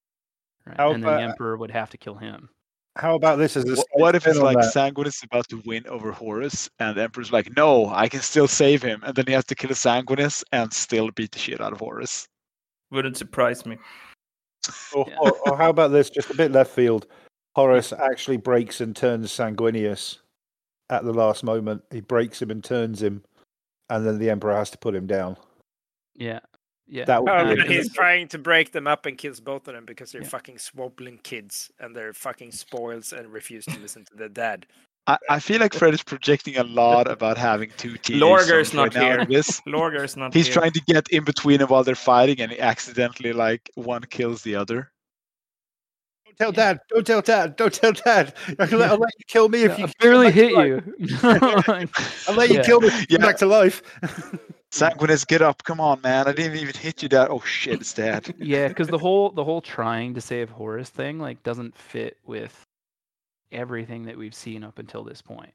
Right? How and then the emperor would have to kill him. How about this as a Wh- What if it's like that? Sanguinius is about to win over Horus, and the Emperor's like, "No, I can still save him," and then he has to kill Sanguinius and still beat the shit out of Horus. Wouldn't surprise me. Or, Yeah. or, or how about this? Just a bit left field. Horus actually breaks and turns Sanguinius at the last moment. He breaks him and turns him, and then the Emperor has to put him down. Yeah. Yeah. That would Oh, be and he's trying to break them up and kills both of them because they're Yeah. fucking swobbling kids and they're fucking spoils and refuse to listen to their dad. I, I feel like Fred is projecting a lot about having two teenage Lorger's sons not right here. in This. Lorger's not He's here. trying to get in between them while they're fighting, and he accidentally like one kills the other. Don't tell Dad. Don't tell Dad. Don't tell Dad. I'll let, I'll let you kill me if you I barely hit you. I'll let you Yeah. kill me if you Yeah. come back to life. Sanguinius, get up! Come on, man! I didn't even hit you. That oh shit, it's dad. yeah, because the whole the whole trying to save Horus thing like doesn't fit with everything that we've seen up until this point.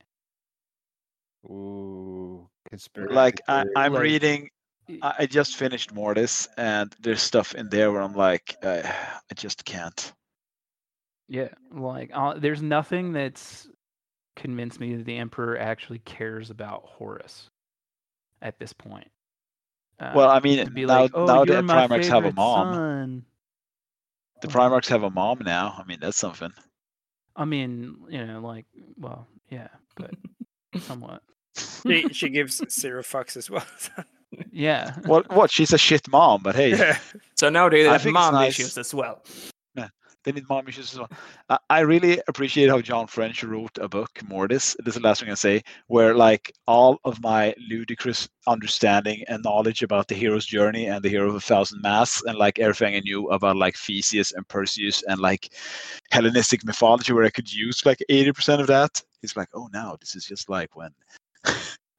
Ooh, conspiracy. Like I, I'm Like- reading. I just finished Mortis, and there's stuff in there where I'm like, uh, I just can't. Yeah, like uh, there's nothing that's convinced me that the Emperor actually cares about Horus at this point. Uh, Well, I mean, to be now like, oh, now you're the my Primarchs have a mom. son." The Oh. Primarchs have a mom now. I mean, that's something. I mean, you know, like, well, yeah, but somewhat. She, she gives zero fucks as well. Yeah. What? What? She's a shit mom, but hey, Yeah. So now they I have mom nice. issues as well. As well. I, really appreciate how John French wrote a book, Mortis. This is the last thing I say, where like all of my ludicrous understanding and knowledge about the hero's journey and the hero of a thousand masks and like everything I knew about like Theseus and Perseus and like Hellenistic mythology, where I could use like eighty percent of that. Like, oh, now this is just like when.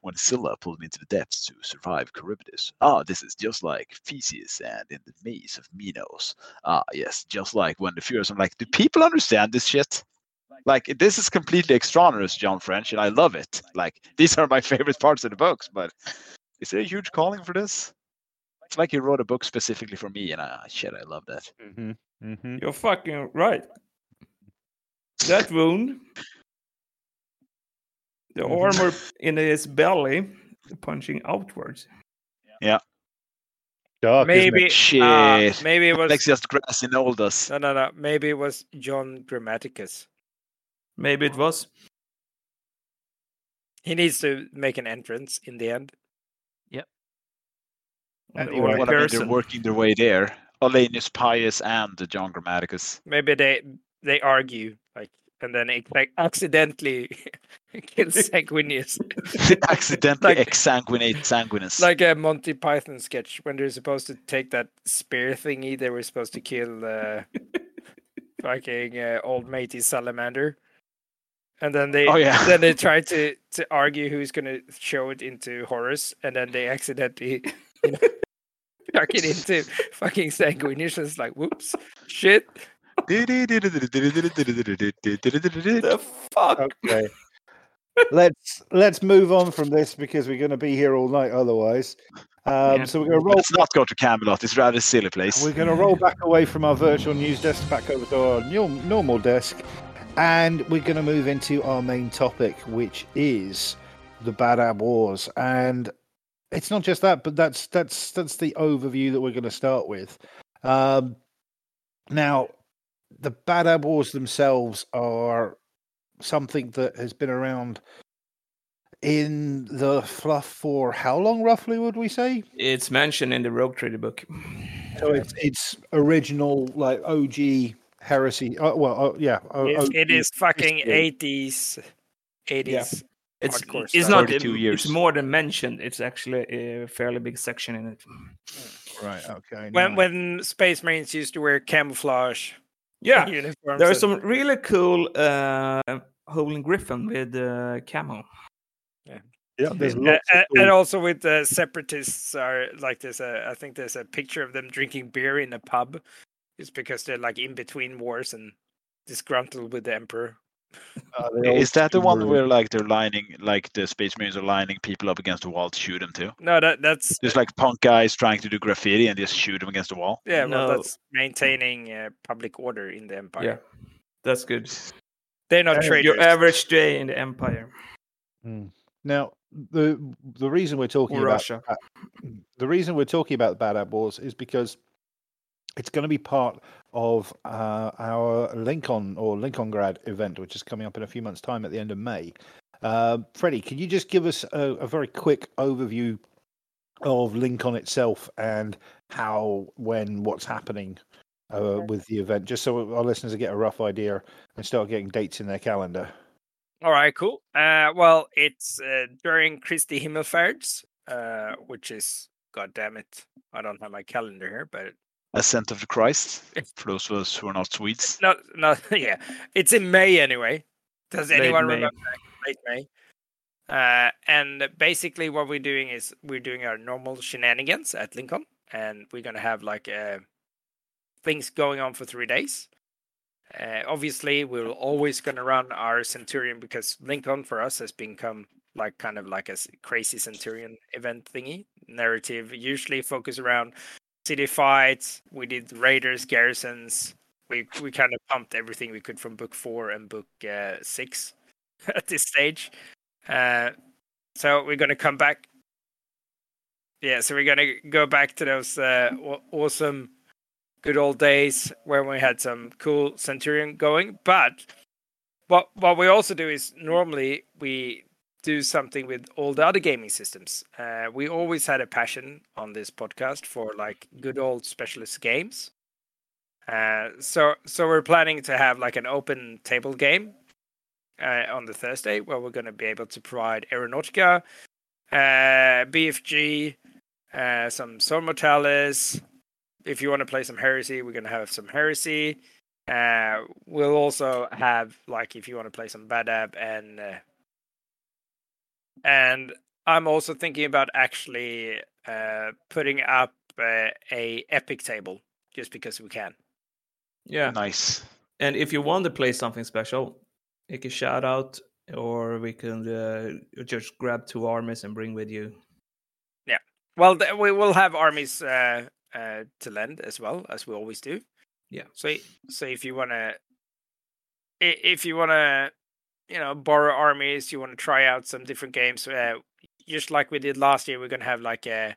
When Scylla pulled me into the depths to survive Charybdis. Ah, this is just like Theseus and in the maze of Minos. Ah, yes, just like when the Furious. I'm like, do people understand this shit? Like, this is completely extraneous, John French, and I love it. Like, these are my favorite parts of the books, but is there a huge calling for this? It's like you wrote a book specifically for me, and I, shit, I love that. Mm-hmm. Mm-hmm. You're fucking right. That wound, the Mhm. armor in his belly, punching outwards. Dark, maybe, Shit. uh, maybe it was Alex just grass in us. no, no, no. Maybe it was John Grammaticus. Maybe it was. He needs to make an entrance in the end. Yep. And Anyway, or What I mean, they're working their way there. Ollanius Pius and John Grammaticus. Maybe they they argue like, and then it like accidentally kills Sanguinius, accidentally Like- exsanguinate Sanguinius. like a Monty Python sketch when they're supposed to take that spear thingy. They were supposed to kill uh, fucking uh, old matey salamander, and then they Oh, yeah. then they try to to argue who's gonna show it into Horus, and then they accidentally. You know, it into fucking Sanguinius. It's like, whoops, shit. The fuck? Okay. let's let's move on from this because we're going to be here all night otherwise. Um, Yeah. So we're going to roll. Let's not go to Camelot. It's rather a silly place. We're going to roll back away from our virtual news desk back over to our new, normal desk, and we're going to move into our main topic, which is the Badab Wars. And it's not just that, but that's that's that's the overview that we're going to start with. Um, now, the Badab Wars themselves are something that has been around in the fluff for how long, roughly? Would we say? It's mentioned in the Rogue Trader book. So it's it's original like OG heresy. Uh, well, uh, yeah, o- It's, OG it is fucking history. eighties, eighties. It's Hardcore it's stuff. not 32 It's more than mentioned. It's actually a fairly big section in it. right. Okay. When nice. when Space Marines used to wear camouflage Yeah, uniforms. there's and- some really cool uh, Howling Griffin with uh, camo. yeah, there's A- lots and also with the separatists are like there's a I think there's a picture of them drinking beer in a pub. It's because they're like in between wars and disgruntled with the emperor. Uh, Is that the one were- where like they're lining, like the Space Marines are lining people up against the wall to shoot them too? No, that that's just like punk guys trying to do graffiti and just shoot them against the wall. yeah, well, that's maintaining uh, public order in the empire. Yeah, that's good. They're not Uh, traitors. Your average day in the Empire Hmm. Now, the the reason we're talking or about Russia. the reason we're talking about the Badab Wars is because it's going to be part of uh, our Lincoln or Lincoln Grad event, which is coming up in a few months' time at the end of May. Uh, Freddie, can you just give us a, a very quick overview of Lincoln itself and how, when, what's happening uh, with the event, just so our listeners get a rough idea and start getting dates in their calendar? All right, cool. Uh, well, it's uh, during Christi Himmelfahrts, uh, which is, god damn it, I don't have my calendar here, but Ascent of the Christ. For those of us who are not Swedes. no, no, yeah, it's in May anyway. Does Late anyone May. remember? Late May. Uh, and basically, what we're doing is we're doing our normal shenanigans at Lincoln, and we're gonna have like uh, things going on for three days. Uh, obviously, we're always gonna run our Centurion because Lincoln for us has become like kind of like a crazy Centurion event thingy narrative. Usually focus around city fights. We did raiders, garrisons. We we kind of pumped everything we could from book four and book uh, six at this stage. Uh, so we're gonna come back. Yeah, so we're gonna go back to those uh, awesome, good old days where we had some cool Centurion going. But what what we also do is normally we do something with all the other gaming systems. Uh, we always had a passion on this podcast for like good old specialist games. Uh, so so we're planning to have like an open table game uh, on the Thursday where we're going to be able to provide Aeronautica, uh, BFG, uh, some Zone Mortalis. If you want to play some Heresy, we're going to have some Heresy. Uh, we'll also have like if you want to play some Badab and and I'm also thinking about actually uh, putting up uh, a epic table just because we can. Yeah, Nice. and if you want to play something special, make a shout out, or we can uh, just grab two armies and bring with you. Yeah, well, th- we will have armies uh, uh, to lend as well as we always do. Yeah. So, so if you wanna, if you wanna, you know, borrow armies, you want to try out some different games, uh, just like we did last year. We're gonna have like a,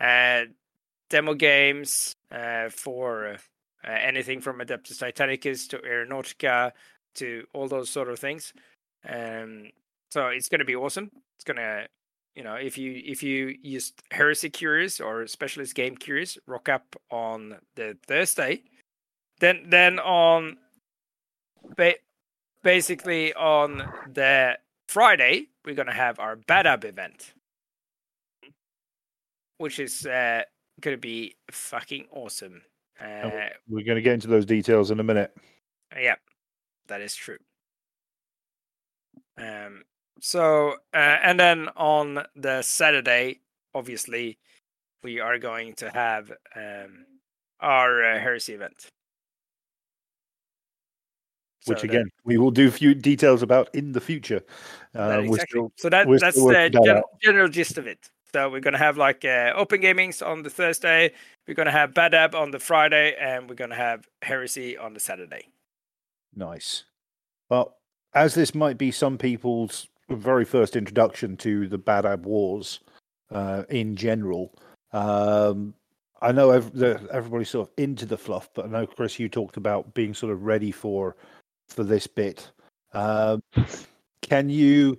uh demo games uh, for uh, anything from Adeptus Titanicus to Aeronautica to all those sort of things. Um, so it's gonna be awesome. It's gonna you know if you if you just heresy curious or specialist game curious rock up on the thursday then then on basically on the friday we're gonna have our badab event which is uh gonna be fucking awesome uh We're going to get into those details in a minute. yeah, that is true. Um, so uh, and then on the Saturday, obviously, we are going to have um, our uh, heresy event. Which So again we will do few details about in the future. Uh, exactly. still- so that that's the gen- general gist of it. So we're gonna have like uh, open gamings on the Thursday. We're gonna have Badab on the Friday, and we're gonna have Heresy on the Saturday. Nice. Well, as this might be some people's very first introduction to the Badab Wars uh, in general, um, I know ev- everybody's sort of into the fluff, but I know Chris, you talked about being sort of ready for for this bit. Um, can you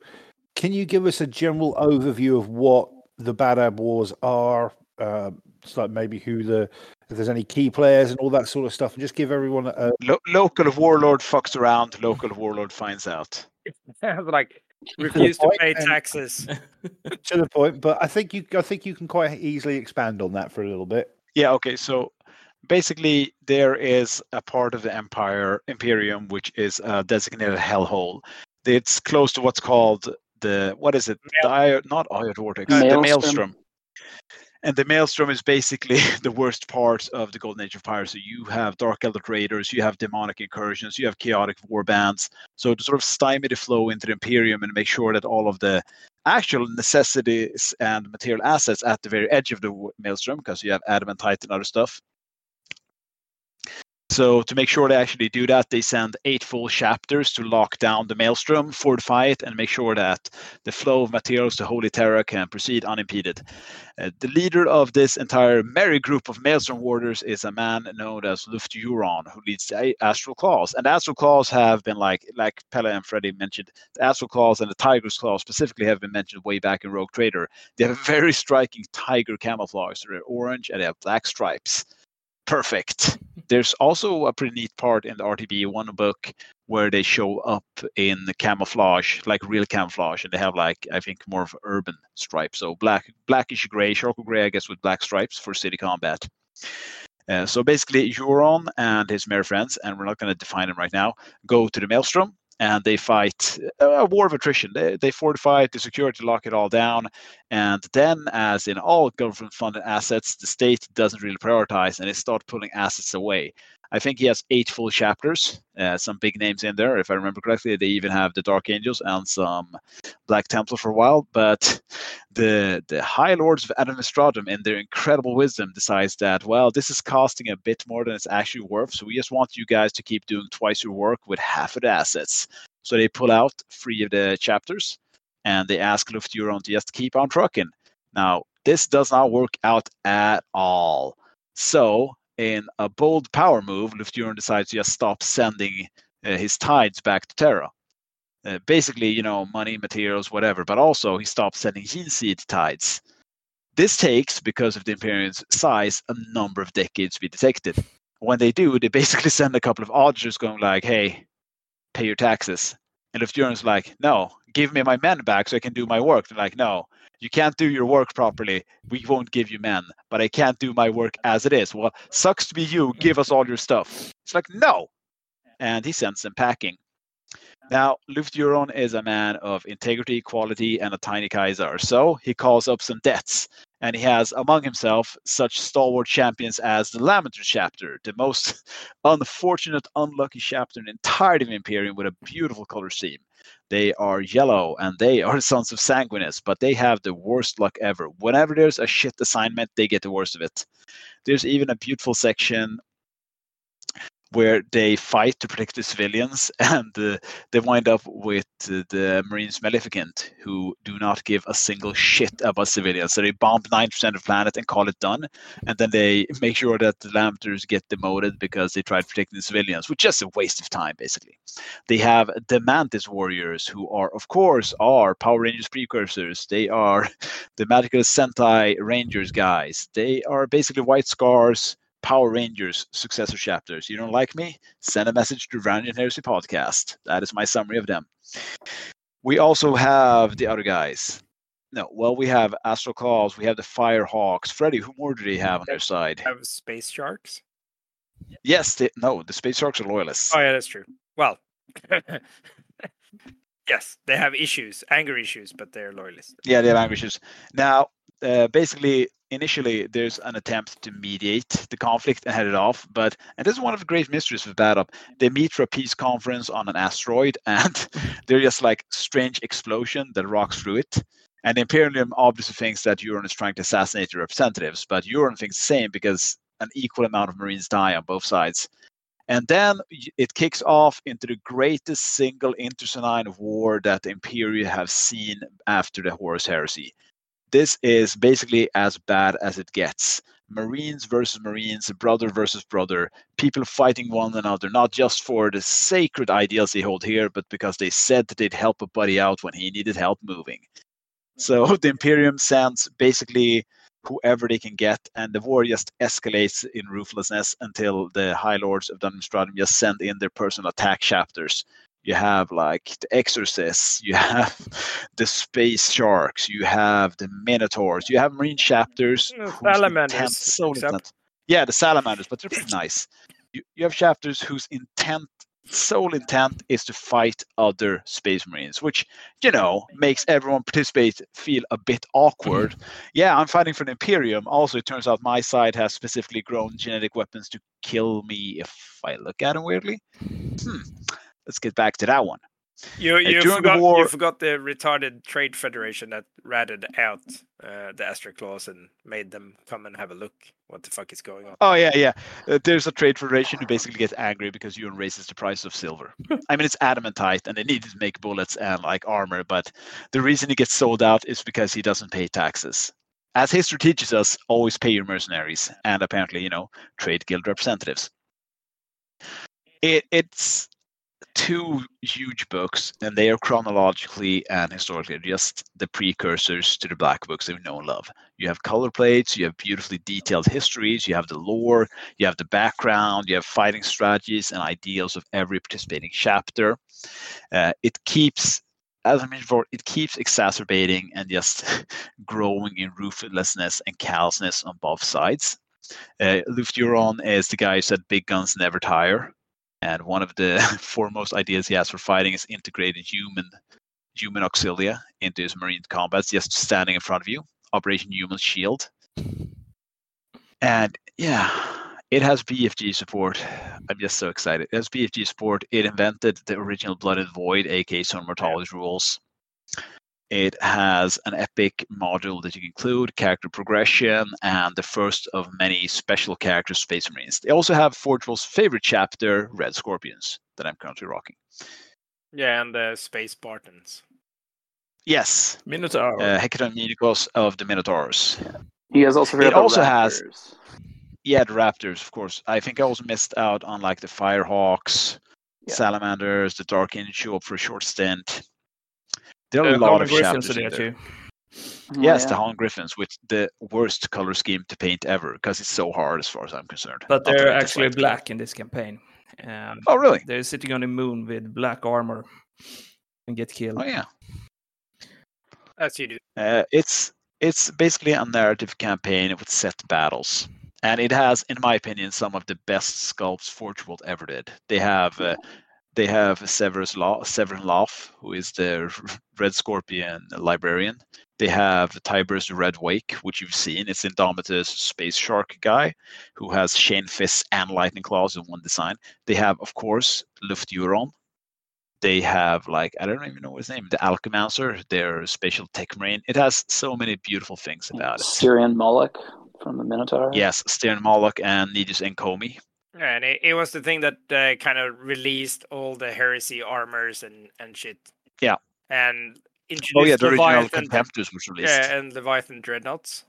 can you give us a general overview of what the Badab Wars are? Um, it's like maybe who the if there's any key players and all that sort of stuff, and just give everyone a, Lo- local warlord fucks around. Local warlord finds out. like refuse to point pay taxes. to the point, but I think you I think you can quite easily expand on that for a little bit. Yeah. Okay. So basically, there is a part of the empire imperium which is a designated hellhole. It's close to what's called the what is it? The Io, not Io vortex. Uh, the Maelstrom. maelstrom. And the maelstrom is basically the worst part of the golden age of piracy. You have dark eldritch raiders, you have demonic incursions, you have chaotic war bands. So to sort of stymie the flow into the imperium and make sure that all of the actual necessities and material assets at the very edge of the maelstrom, because you have adamantite and other stuff. So to make sure they actually do that, they send eight full chapters to lock down the maelstrom, fortify it, and make sure that the flow of materials to Holy Terra can proceed unimpeded. Uh, the leader of this entire merry group of Maelstrom warders is a man known as Lufgt Huron, who leads the Astral Claws. And Astral Claws have been like, like Pelle and Freddy mentioned, the Astral Claws and the Tiger's Claws specifically have been mentioned way back in Rogue Trader. They have very striking tiger camouflage. They're orange and they have black stripes. Perfect. There's also a pretty neat part in the RTB one book where they show up in camouflage, like real camouflage, and they have like I think more of urban stripes, so black, blackish gray, charcoal gray, I guess, with black stripes for city combat. Uh, so basically, Huron and his merry friends, and we're not going to define them right now, go to the Maelstrom and they fight a, a war of attrition. They, they fortify it, they secure it, lock it all down, and then, as in all government-funded assets, the state doesn't really prioritize, and they start pulling assets away. I think he has eight full chapters, uh, some big names in there. If I remember correctly, they even have the Dark Angels and some Black Templar for a while. But the the High Lords of Administratum, in their incredible wisdom, decides that well, this is costing a bit more than it's actually worth. So we just want you guys to keep doing twice your work with half of the assets. So they pull out three of the chapters, and they ask Lufgt Huron to just keep on trucking. Now this does not work out at all. So in a bold power move, Lufgt Huron decides to just stop sending uh, his tides back to Terra. Uh, basically, you know, money, materials, whatever, but also he stops sending gene seed tides. This takes, because of the Imperium's size, a number of decades to be detected. When they do, they basically send a couple of auditors going like, hey, pay your taxes. And Lufgt Huron's like, no, give me my men back so I can do my work. They're like, no, you can't do your work properly. We won't give you men, but I can't do my work as it is. Well, sucks to be you. Mm. Give us all your stuff. It's like, no. And he sends them packing. Now, Lufgt Huron is a man of integrity, quality, and a tiny Kaiser. So he calls up some debts. And he has among himself such stalwart champions as the Lamenter chapter, the most unfortunate, unlucky chapter in the entirety of Imperium with a beautiful color scheme. They are yellow and they are sons of Sanguinius, but they have the worst luck ever. Whenever there's a shit assignment, they get the worst of it. There's even a beautiful section where they fight to protect the civilians, and uh, they wind up with uh, the Marines Maleficent, who do not give a single shit about civilians. So they bomb 9% of the planet and call it done, and then they make sure that the Lamenters get demoted because they tried protecting the civilians, which is a waste of time, basically. They have the Mantis warriors, who are, of course, are Power Rangers precursors. They are the Magical Sentai Rangers guys. They are basically White Scars Power Rangers successor chapters. You don't like me? Send a message to Varangian Heresy Podcast. That is my summary of them. We also have the other guys. No, well, we have Astral Claws, we have the Firehawks. Freddy, who more do they have on their side? Have space sharks? Yes, they, no, the Space Sharks are loyalists. Oh yeah, that's true. Well, yes, they have issues, anger issues, but they're loyalists. Yeah, they have ambushes. Now, uh, basically initially there's an attempt to mediate the conflict and head it off but and this is one of the great mysteries with Badab they meet for a peace conference on an asteroid and there's just like strange explosion that rocks through it. And the imperium obviously thinks that Huron is trying to assassinate the representatives but Huron thinks the same because an equal amount of marines die on both sides. And then it kicks off into the greatest single internecine war that the Imperium have seen after the Horus Heresy. This is basically as bad as it gets. Marines versus Marines, brother versus brother, people fighting one another, not just for the sacred ideals they hold here, but because they said that they'd help a buddy out when he needed help moving. Mm. So the Imperium sends basically whoever they can get, and the war just escalates in ruthlessness until the High Lords of Dungeon just send in their personal attack chapters. You have like the Exorcists, you have the Space Sharks, you have the Minotaurs, you have Marine chapters. Whose salamanders, intent- so intent- Yeah, the Salamanders, but they're pretty nice. You, you have chapters whose intent, sole intent, is to fight other Space Marines, which you know makes everyone participate feel a bit awkward. yeah, I'm fighting for the Imperium. Also, it turns out my side has specifically grown genetic weapons to kill me if I look at them weirdly. Hmm. Let's get back to that one. You you during the forgot war- you forgot the retarded trade federation that ratted out uh, the Astral Claws and made them come and have a look. What the fuck is going on? Oh yeah, yeah. Uh, there's a trade federation who basically gets angry because Huron raises the price of silver. I mean, it's adamantite, and they needed to make bullets and like armor, but the reason he gets sold out is because he doesn't pay taxes. As history teaches us, always pay your mercenaries and apparently, you know, trade guild representatives. It it's two huge books, and they are chronologically and historically just the precursors to the black books that we know and love. You have color plates, you have beautifully detailed histories, you have the lore, you have the background, you have fighting strategies and ideals of every participating chapter. Uh, it keeps, as I mentioned before, it keeps exacerbating and just growing in ruthlessness and callousness on both sides. Uh, Lufgt Huron is the guy who said big guns never tire. And one of the foremost ideas he has for fighting is integrated human human auxilia into his marine combats, just standing in front of you. Operation Human Shield. And yeah, it has BFG support. I'm just so excited. It has BFG support. It invented the original Blooded Void, aka Sonormatology rules. It has an epic module that you can include, character progression, and the first of many special characters, Space Marines. They also have Forge World's favorite chapter, Red Scorpions, that I'm currently rocking. Yeah, and the space Spartans. Yes, Minotaur. uh, Hecaton Minikos of the Minotaurs. He has also forgot It about also has- Yeah, the Raptors, of course. I think I also missed out on like the Firehawks, Yeah. Salamanders, the Dark Angel show up for a short stint. There are Uh, a lot Common of Griffins chapters in there there. too. Oh, Yes, yeah. the Howling Griffins with the worst color scheme to paint ever because it's so hard as far as I'm concerned. But they're actually dislike black in this campaign. Um, Oh, really? They're sitting on the moon with black armor and get killed. Oh, yeah. As you do. Uh, it's it's basically a narrative campaign with set battles, and it has, in my opinion, some of the best sculpts Forge World ever did. They have uh, they have Severus Law, Severin Loth, who is the Red Scorpion librarian. They have Tyberos the Red Wake, which you've seen. It's Indomitus Space Shark guy, who has Chainfists and Lightning Claws in one design. They have, of course, Lufgt Huron. They have like I don't even know his name, the Alchemancer, their spatial tech marine. It has so many beautiful things about it. Styrian Moloch from the Minotaur. Yes, Stern Moloch and Nidus Enkomi. Yeah, and it, it was the thing that uh, kind of released all the heresy armors and and shit. Yeah. And introduced Oh yeah, the original Leviathan, Contemptors was released. yeah, and Leviathan dreadnoughts.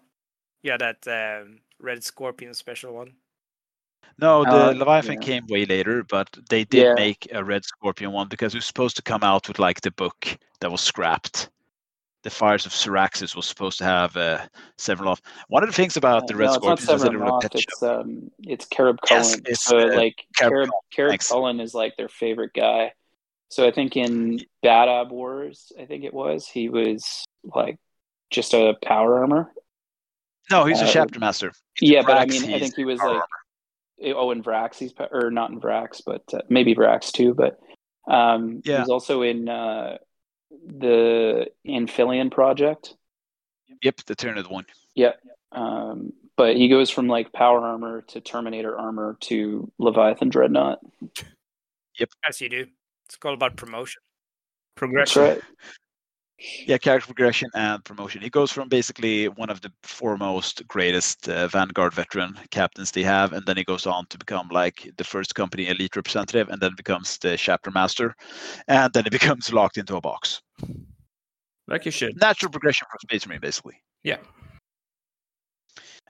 Yeah, that um, red scorpion special one. No, the Uh, Leviathan yeah. came way later, but they did Yeah. make a Red Scorpion one because it was supposed to come out with like the book that was scrapped. The Fires of Cyraxus was supposed to have uh, several of. One of the things about the Red no, Scorpions is that they Severin were a Loth, pet It's um, it's Carib Yes, Cullen. it's, so uh, like Carib Carab Culln is like their favorite guy. So I think in Badab Wars, I think it was he was like just a power armor. No, he's a uh, chapter master. In Yeah, but I mean, I think he was like armor. oh in Vraks he's or not in Vraks, but uh, maybe Vraks too. But um, Yeah. he's also in uh, the Anphelion project. Yep, the Tyranid one. Um, but he goes from like power armor to Terminator armor to Leviathan Dreadnought. Yep. As you do. It's all about promotion. That's Progression. right. Yeah, character progression and promotion. He goes from basically one of the foremost, greatest uh, Vanguard veteran captains they have, and then he goes on to become like the first company elite representative, and then becomes the chapter master, and then he becomes locked into a box. Like you should. Natural progression for Space Marine, basically. Yeah.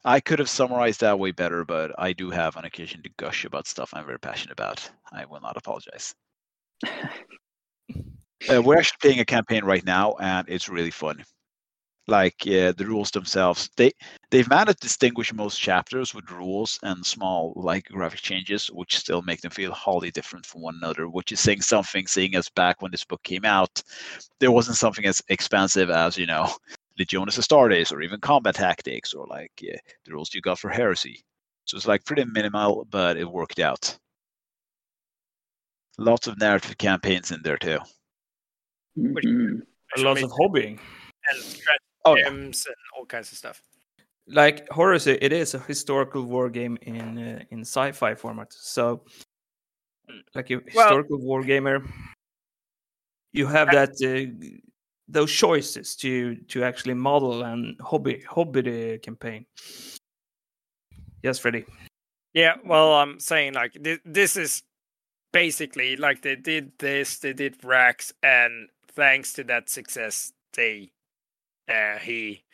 I could have summarized that way better, but I do have an occasion to gush about stuff I'm very passionate about. I will not apologize. Uh, we're actually playing a campaign right now, and it's really fun. Like uh, the rules themselves, they they've managed to distinguish most chapters with rules and small like graphic changes, which still make them feel wholly different from one another. Which is saying something, seeing as back when this book came out, there wasn't something as expansive as you know Legiones Astartes or even combat tactics or like uh, the rules you got for heresy. So it's like pretty minimal, but it worked out. Lots of narrative campaigns in there too. Which- Mhm. Lots of hobbying. and strat Oh yeah. and all kinds of stuff. Like Horus, it is a historical war game in uh, in sci-fi format. So, like a historical war gamer, you have that uh, those choices to to actually model and hobby hobby the campaign. Yes, Freddy. Yeah, well, I'm saying like this, this is basically like they did this, they did Vraks, and thanks to that success, they uh, he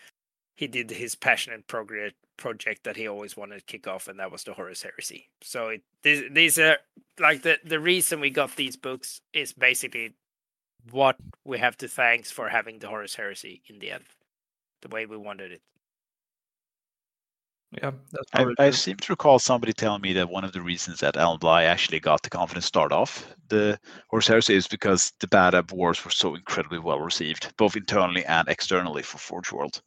he did his passionate progress project that he always wanted to kick off, and that was the Horus Heresy. So it these, these are like the the reason we got these books is basically what we have to thanks for having the Horus Heresy in the end, the way we wanted it. Yeah, that's I, I seem to recall somebody telling me that one of the reasons that Alan Bligh actually got the confidence start off the Horus Heresy is because the Badab Wars were so incredibly well received, both internally and externally for Forge World.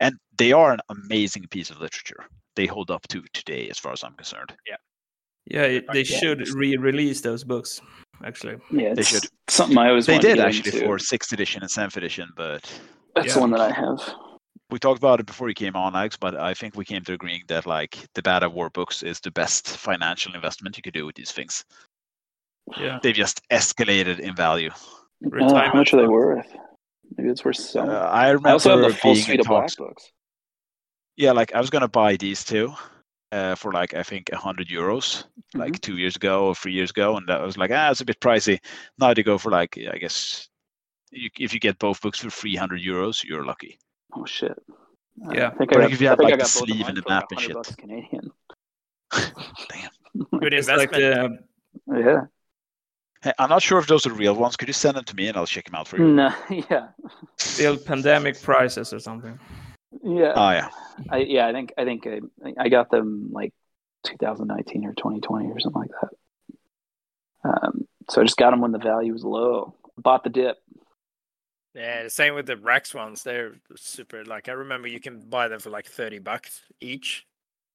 And they are an amazing piece of literature. They hold up to today, as far as I'm concerned. yeah, it- they should re-release those books. Actually, Yeah, They should. something I always They wanted to did actually into. for sixth edition and seventh edition, but That's Yeah. the one that I have. We talked about it before you came on, Alex. But I think we came to agreeing that like the Badab War books is the best financial investment you could do with these things. yeah. They've just escalated in value. Uh, how Retirement much are they worth? Maybe it's worth Uh. I remember I also have the full being in suite of black books. Yeah, like I was gonna buy these two uh, for like I think a hundred euros, like two years ago or three years ago, and that was like ah, it's a bit pricey. Now they go for like I guess you, if you get both books for three hundred euros, you're lucky. Oh shit. Uh, Yeah. I think Or I got, if you I have, like, got the sleeve mine and the for map and shit. bucks Canadian. Damn. Good It's like investment. the Yeah. Hey, I'm not sure if those are real ones. Could you send them to me and I'll check them out for you? No, yeah. still pandemic prices or something. Yeah. Oh yeah. I yeah, I think I think I, I got them like 2019 or 2020 or something like that. Um, so I just got them when the value was low. Bought the dip. Yeah, the same with the Vraks ones. They're super. Like I remember, you can buy them for like thirty bucks each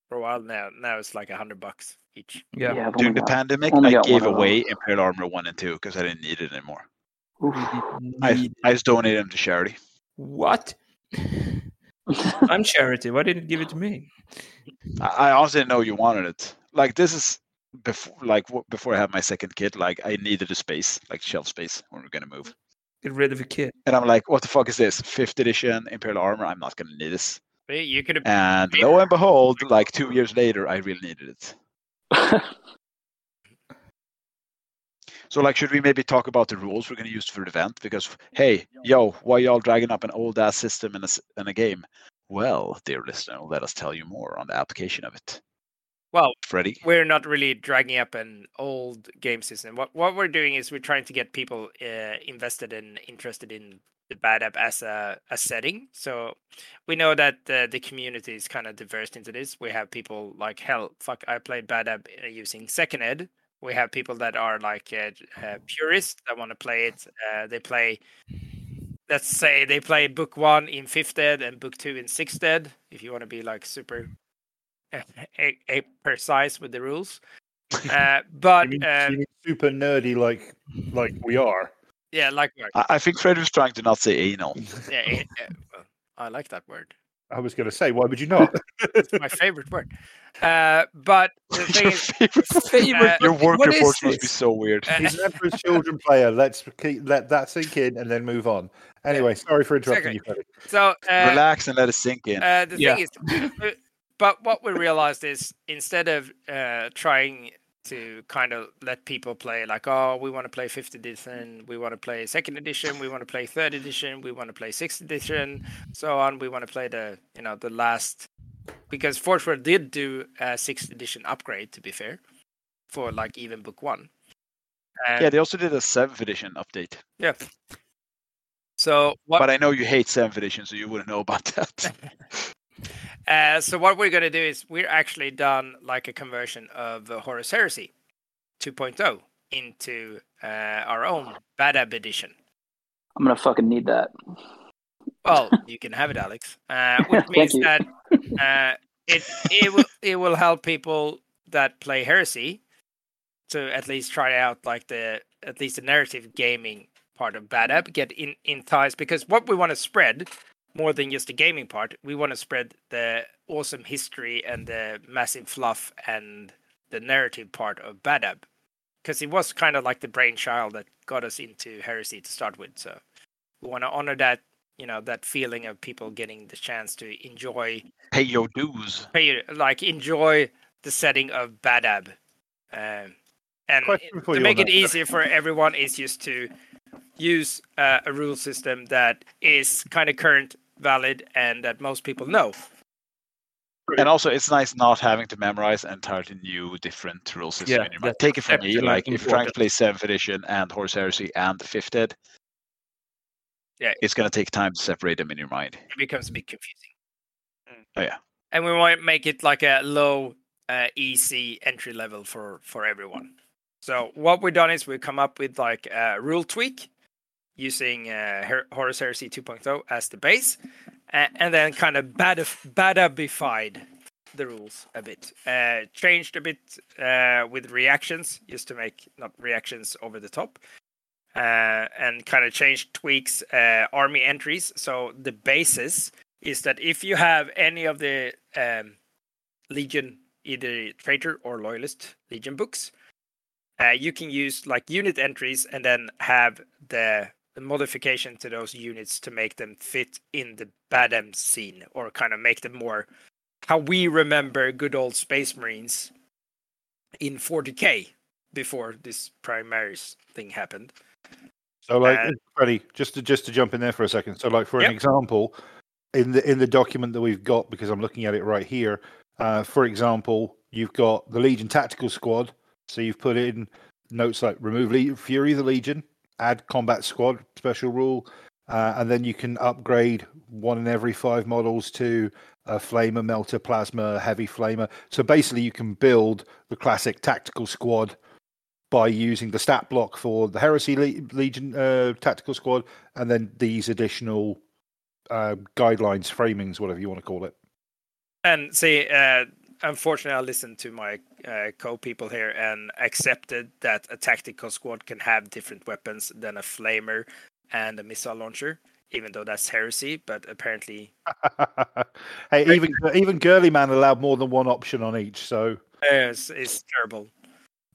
for a while. Now, now it's like a hundred bucks each. Yeah. I've During the got- pandemic, I gave away. Imperial Armor one and two because I didn't need it anymore. Oof. I I just donated them to charity. What? I'm charity. Why didn't you give it to me? I, I honestly didn't know you wanted it. Like this is before, like before I had my second kid. Like I needed a space, like shelf space, when we are gonna move. Get rid of a kid. And I'm like, what the fuck is this? Fifth edition Imperial Armor. I'm not gonna need this. But you could have. And lo and behold, like two years later, I really needed it. So like, should we maybe talk about the rules we're gonna use for the event? Because hey, yo, why y'all dragging up an old ass system in a s- in a game? Well, dear listener, let us tell you more on the application of it. Well, Freddie. we're not really dragging up an old game system. What what we're doing is we're trying to get people uh, invested and interested in the Badab as a, a setting. So we know that uh, the community is kind of diverse into this. We have people like hell, fuck, I played Badab uh, using second ed. We have people that are like uh, uh, purists that want to play it. Uh, they play, let's say they play book one in fifth ed and book two in sixth ed. If you want to be like super a, a precise with the rules. Uh, but You mean- um, you mean super nerdy like like we are. yeah, like I, I think Fred was trying to not say anal. yeah, it- uh, well, I like that word. I was going to say, why would you not? It's my favorite word. Uh, but the thing Your is, favorite, favorite- your work what is reports must be so weird. Uh, He's an Emperor's Children player. Let's keep, let that sink in and then move on. Anyway, sorry for interrupting okay. you, Freddie. so uh, Relax and let it sink in. Uh, the Yeah. thing is, uh, but what we realized is instead of uh, trying to kind of let people play like, oh, we want to play fifth edition, we want to play second edition, we want to play third edition, we want to play sixth edition, so on. We want to play the you know the last because Forge World did do a sixth edition upgrade to be fair for like even book one. Yeah, they also did a seventh edition update. yeah. So what? But I know you hate seventh edition, so you wouldn't know about that. Uh, so what we're gonna do is we're actually done like a conversion of uh, Horus Heresy 2.0 into uh, our own Badab edition. I'm gonna fucking need that. Well, you can have it, Alex. Uh, which means that uh, it it will it will help people that play Heresy to at least try out like the at least the narrative gaming part of Badab, get in in ties because what we want to spread more than just the gaming part, we want to spread the awesome history and the massive fluff and the narrative part of Badab because it was kind of like the brainchild that got us into Heresy to start with. So we want to honor that you know that feeling of people getting the chance to enjoy Pay your dues. pay, your, like enjoy the setting of Badab um, and to make it that. easier for everyone is just to use uh, a rule system that is kind of current valid and that most people know And also, it's nice not having to memorize an entirely new, different rule system Yeah, in your mind. Take it from me, exceptionally like if you're trying to play seventh edition and Horus Heresy and fifth ed, Yeah. it's gonna take time to separate them in your mind. it becomes a bit confusing Oh yeah, and we want to make it like a low uh, easy entry level for for everyone so what we've done is we've come up with like a rule tweak using uh, Horus Heresy 2.0 as the base and then kind of badabified the rules a bit. Uh, changed a bit uh, with reactions just to make not reactions over the top uh, and kind of changed tweaks uh, army entries. So the basis is that if you have any of the um, Legion, either traitor or loyalist Legion books, uh, you can use like unit entries and then have the modification to those units to make them fit in the Badab scene or kind of make them more how we remember good old Space Marines in 40k before this Primaris thing happened. So, like, Freddie, just to just to jump in there for a second. So, like, for Yep. an example, in the in the document that we've got, because I'm looking at it right here. Uh, for example, you've got the Legion Tactical Squad. So you've put in notes like remove Le- Fury the Legion, add Combat Squad special rule, uh, and then you can upgrade one in every five models to a Flamer, Melter, Plasma, Heavy Flamer. So basically, you can build the classic Tactical Squad by using the stat block for the Heresy Le- Legion uh, Tactical Squad, and then these additional uh, guidelines, framings, whatever you want to call it. And see, uh, unfortunately, I listened to my uh, co-people here and accepted that a tactical squad can have different weapons than a flamer and a missile launcher, even though that's heresy. But apparently, hey, even even Girly Man allowed more than one option on each, so it's, it's terrible.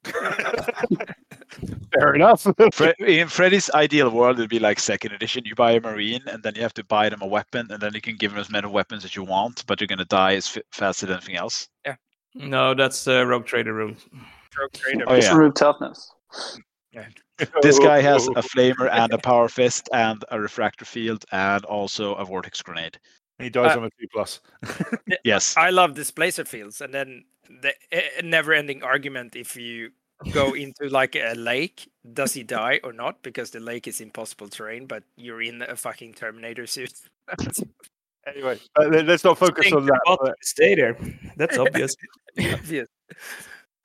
fair enough. Fre- in Freddy's ideal world, it'd be like second edition. You buy a marine, and then you have to buy them a weapon, and then you can give them as many weapons as you want, but you're gonna die as f- fast as anything else. Yeah. No, that's uh, Rogue Trader rule. Rogue trader. Oh It's yeah, root toughness. this guy has a flamer and a power fist and a refractor field and also a vortex grenade. he dies Uh, on a two plus. Yes, I love displacer fields, and then the uh, never-ending argument if you go into like a lake, does he die or not? Because the lake is impossible terrain, but you're in a fucking Terminator suit. anyway, uh, let- let's not focus on that. but- Stay there. That's obvious. obvious.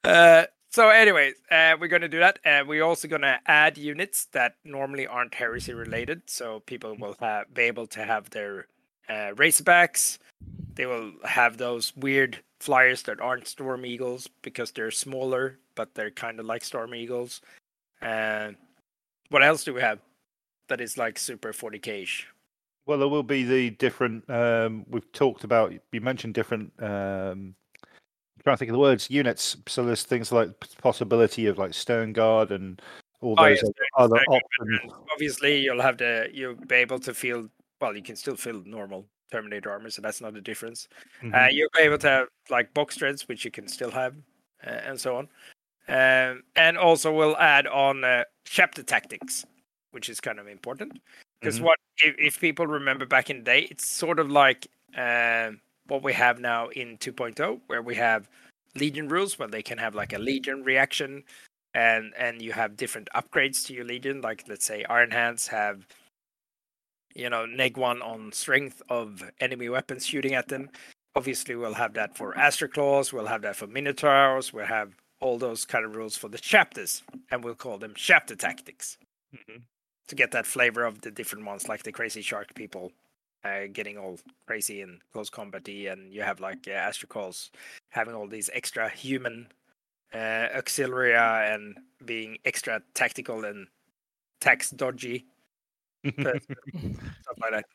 Uh, so, anyways, uh, we're going to do that. And we're also going to add units that normally aren't heresy related. So, people will have, be able to have their uh, Razorbacks. They will have those weird flyers that aren't Storm Eagles because they're smaller, but they're kind of like Storm Eagles. And what else do we have that is like super 40k ish? Well, there will be the different. Um, we've talked about. You mentioned different. Um, I'm trying to think of the words. Units. So there's things like possibility of like Sternguard and all Oh, those yes, other options. obviously, you'll have the you'll be able to feel well. You can still feel normal Terminator armor, so that's not a difference. Uh, Mhm. you'll be able to have like box treads, which you can still have, uh, and so on. Um, and also, we'll add on uh, chapter tactics, which is kind of important because Mhm. what if, if people remember back in the day, it's sort of like um what we have now in 2.0, where we have Legion rules, where they can have like a Legion reaction, and and you have different upgrades to your Legion. Like let's say Iron Hands have, you know, neg one on strength of enemy weapons shooting at them. Obviously, we'll have that for Astral Claws. We'll have that for Minotaurs. We'll have all those kind of rules for the chapters, and we'll call them chapter tactics to get that flavor of the different ones, like the crazy shark people uh, getting all crazy and close combat and you have like uh, Astral Claws having all these extra human uh, auxiliary and being extra tactical and tax dodgy, stuff like that.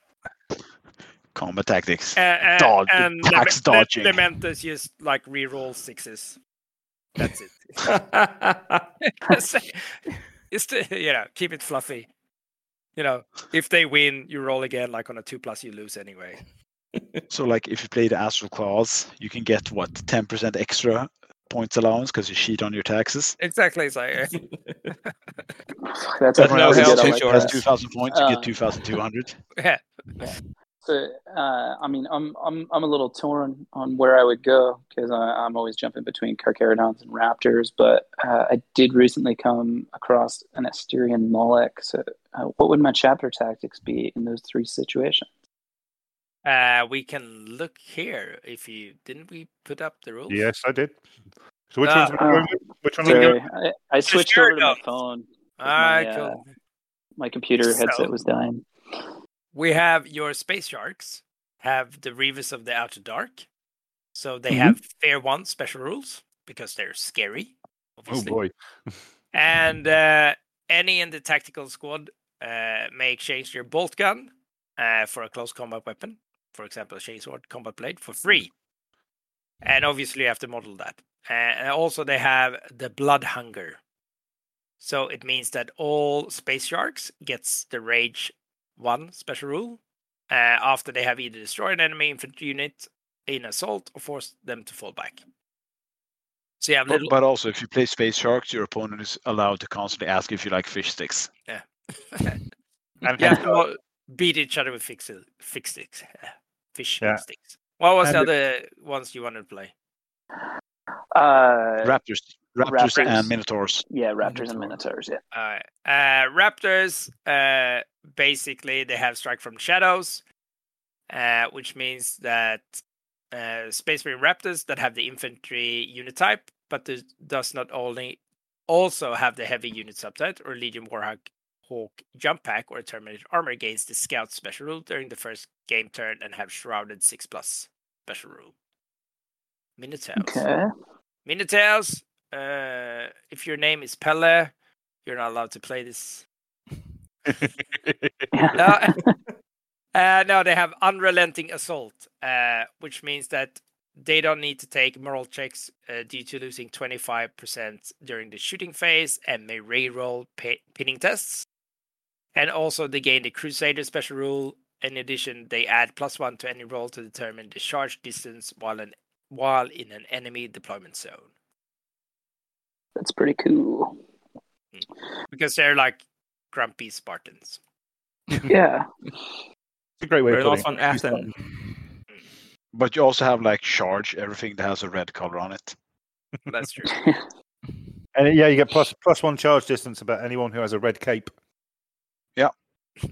Combat tactics. Uh, uh, Dodge- and tax Lament- dodging. Lamenters just like re-roll sixes. That's it. It's- it's to, you know keep it fluffy. You know, if they win, you roll again. Like on a two plus, you lose anyway. So, like, if you play the Astral Claws, you can get what 10% extra points allowance because you cheat on your taxes. Exactly. It's like uh, That's But everyone no else health get has, on insurance. like has 2,000 points, you Uh, get 2,200. yeah. So, uh, I mean, I'm I'm I'm a little torn on where I would go because I'm always jumping between Carcharodons and Raptors. But uh, I did recently come across an Asterion Moloch. So, uh, what would my chapter tactics be in those three situations? Uh, we can look here. If you didn't we put up the rules? Yes, I did. So which Uh, one's going with? Which one Sorry. I, I switched over to my phone. All right. my, cool. uh, My computer So- headset was dying. we have your space sharks have the Reavers of the Outer Dark. So they Mhm. have fair one special rules because they're scary. Oh boy. And uh, any in the tactical squad uh, may exchange their bolt gun uh, for a close combat weapon, for example, a chainsword combat blade, for free. And obviously, you have to model that. Uh, and also, they have the blood hunger. So it means that all space sharks gets the rage one special rule uh, after they have either destroyed an enemy infantry unit in assault or forced them to fall back. So yeah, have But, little but also, if you play Space Sharks, your opponent is allowed to constantly ask if you like fish sticks. Yeah. and You have to beat each other with fix, fix sticks, uh, fish Yeah. sticks. What was the And other ones you wanted to play? Uh, Raptors, Raptors, Raptors. and Minotaurs. yeah, Raptors and Minotaurs. Yeah. Alright. Uh, Raptors, uh, basically, they have Strike from Shadows, uh, which means that uh, Space Marine Raptors that have the infantry unit type, but does, does not only also have the heavy unit subtype or Legion Warhawk Hawk jump pack or Terminator armor against the scout special rule during the first game turn and have shrouded 6 plus special rule. Minotaurs. Okay. Minotaurs, uh, if your name is Pelle, you're not allowed to play this. Uh, no, they have unrelenting assault, uh, which means that they don't need to take moral checks uh, due to losing 25% during the shooting phase and may reroll pi- pinning tests. And also, they gain the Crusader special rule. In addition, they add plus one to any roll to determine the charge distance while an while in an enemy deployment zone. That's pretty cool. because they're like grumpy Spartans. Yeah. It's a great way We're of putting on it. Athens. But you also have like charge, everything that has a red color on it. That's true. And yeah, you get plus plus one charge distance about anyone who has a red cape. Yeah.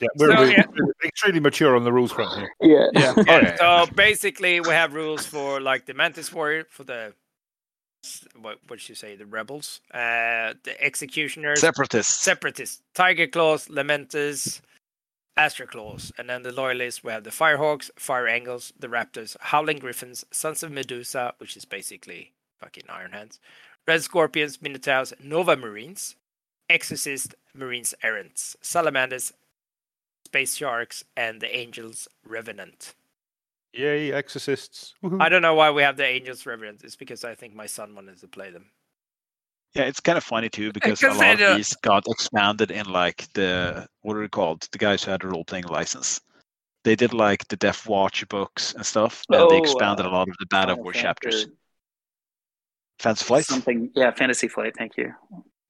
Yeah, we're, So, we're extremely mature on the rules front here. yeah. Yeah. Yeah. So basically, we have rules for like the Mantis Warrior for the what what should you say the rebels, uh, the Executioners, Separatists. Separatists, Tiger Claws, Lamenters, Astral Claws, and then the Loyalists. We have the Firehawks, Fire Angels, the Raptors, Howling Griffins, Sons of Medusa, which is basically fucking Iron Hands, Red Scorpions, Minotaurs, Nova Marines, Exorcist, Marines Errants, Salamanders, Space Sharks, and the Angels Revenant. Yay, Exorcists. Woohoo. I don't know why we have the Angels Revenant. It's because I think my son wanted to play them. Yeah, it's kind of funny too because a lot of these got expanded in like the what are they called? The guys who had a role playing license. They did like the Deathwatch books and stuff, and they Oh, expanded uh, a lot of the Badab War chapters. Fantasy Flight. Something. Yeah, Fantasy Flight. Thank you.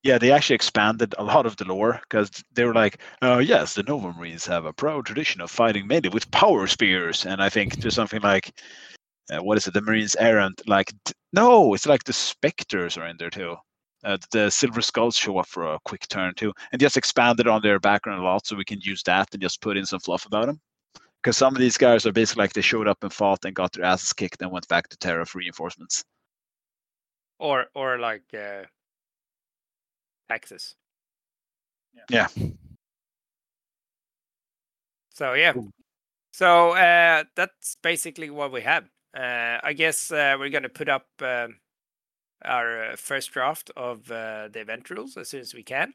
Yeah, they actually expanded a lot of the lore because they were like, oh yes, the Nova Marines have a proud tradition of fighting mainly with power spears, and I think there's something like, uh, what is it? The Marines errant, like no, it's like the Spectres are in there too. Uh, the Silver Skulls show up for a quick turn too, and just expanded on their background a lot, so we can use that and just put in some fluff about them. Because some of these guys are basically like they showed up and fought and got their asses kicked and went back to Terra for reinforcements. Or or like uh, Texas. Yeah. So yeah. So uh, that's basically what we have. Uh, I guess uh, we're gonna put up um, our uh, first draft of uh, the event rules as soon as we can,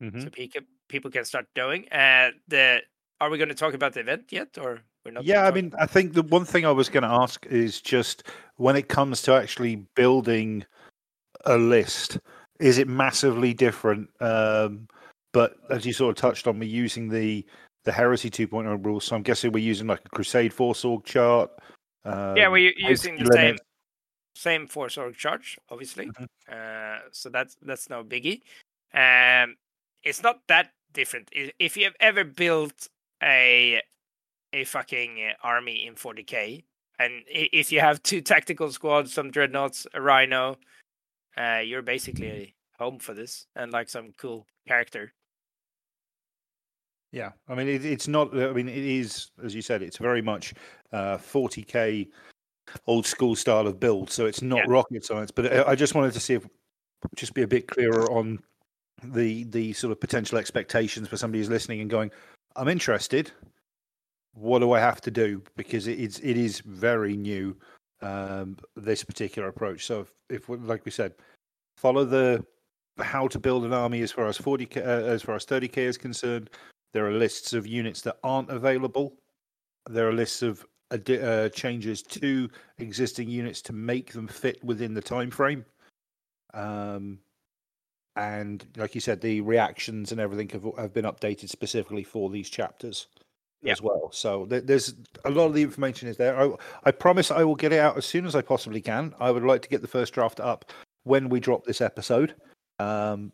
Mhm. so people people can start doing. Uh, the are we going to talk about the event yet, or we're not? Yeah, I mean, I think the one thing I was going to ask is just when it comes to actually building a list, is it massively different? Um, but as you sort of touched on, we're using the the Heresy 2.0 rules, so I'm guessing we're using like a Crusade Force org chart. Um, yeah, we're using the same same force org charge, obviously. Mhm. Uh, so that's that's no biggie. Um, it's not that different. If you have ever built a a fucking uh, army in 40k, and if you have two tactical squads, some dreadnoughts, a rhino, uh, you're basically home for this, and like some cool character. Yeah, I mean, it, it's not. I mean, it is, as you said, it's very much uh, 40k old school style of build. So it's not Yeah. rocket science. But I, I just wanted to see if just be a bit clearer on the the sort of potential expectations for somebody who's listening and going, "I'm interested. What do I have to do?" Because it's it is very new. Um, this particular approach. So if, if like we said, follow the how to build an army as far as 40k uh, as far as 30k is concerned there are lists of units that aren't available. There are lists of uh, changes to existing units to make them fit within the time frame. Um, and like you said, the reactions and everything have, have been updated specifically for these chapters Yeah. as well. So th- there's a lot of the information is there. I, I promise I will get it out as soon as I possibly can. I would like to get the first draft up when we drop this episode. Um,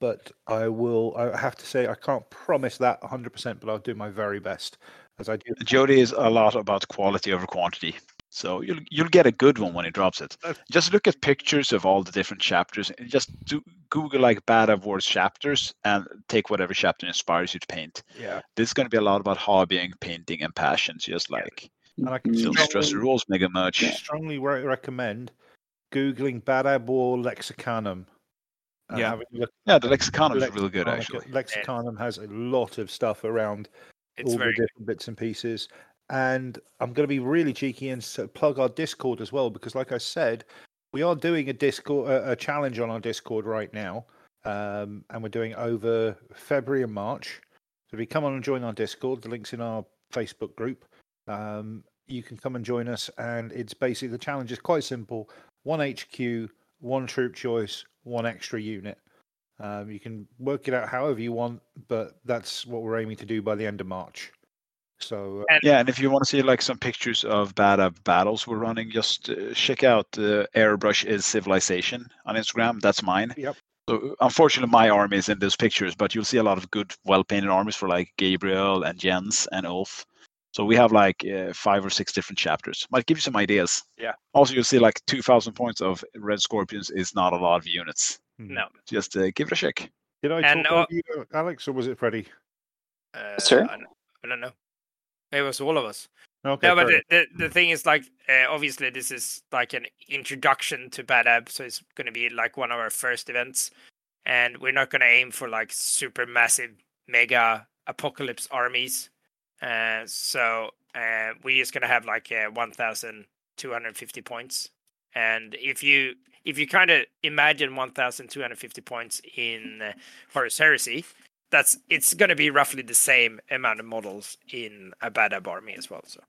but I will. I have to say I can't promise that 100%, but I'll do my very best as I do. Jody is a lot about quality over quantity. So you'll you'll get a good one when he drops it. Just look at pictures of all the different chapters and just do Google like Badab Wars chapters and take whatever chapter inspires you to paint. Yeah, This is going to be a lot about hobbying, painting, and passions. Just like and I can strongly, stress rules mega much. strongly re- recommend googling Badab War Lexicanum. Yeah. having Yeah, the Lexicanum is really good actually. Lexicanum has a lot of stuff around It's all very the different bits and pieces. And I'm going to be really cheeky and plug our Discord as well because, like I said, we are doing a Discord a, a challenge on our Discord right now, um, and we're doing over February and March. So if you come on and join our Discord, the links in our Facebook group. Um, you can come and join us, and it's basically the challenge is quite simple: one HQ, one troop choice, one extra unit. Um, you can work it out however you want, but that's what we're aiming to do by the end of March. So uh, Yeah, and if you want to see like some pictures of bad uh, battles we're running, just uh, check out uh, Airbrush is Civilization on Instagram. That's mine. Yep. So unfortunately, my army is in those pictures, but you'll see a lot of good, well-painted armies for like Gabriel and Jens and Ulf. So we have like uh, five or six different chapters. Might give you some ideas. Yeah. Also, you'll see like 2,000 points of Red Scorpions is not a lot of units. no. Just uh, give it a check. did I And, talk uh, you, Alex, or was it Freddie? Uh, Sorry? I, I don't know. It was all of us. Okay, no, but the, the the thing is like uh, obviously this is like an introduction to Badab, so it's going to be like one of our first events, and we're not going to aim for like super massive mega apocalypse armies. Uh, so uh, we're just going to have like uh, one thousand two hundred fifty points, and if you if you kind of imagine one thousand two hundred fifty points in uh, Horus Heresy, that's it's going to be roughly the same amount of models in a Badab army as well. So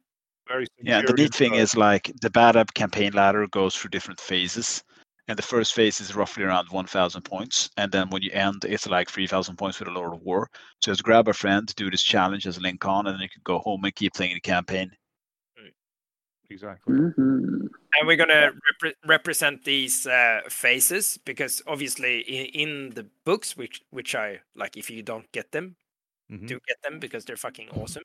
Very Yeah, the neat thing is like the Badab campaign ladder goes through different phases. And the first phase is roughly around 1,000 points. And then when you end, it's like 3,000 points with a Lord of War. So just grab a friend, do this challenge as a Link on, and then you can go home and keep playing the campaign. exactly. Mhm. and we're going to repre- represent these uh, phases because obviously in, in the books, which which I like, if you don't get them, Mhm. do get them because they're fucking awesome.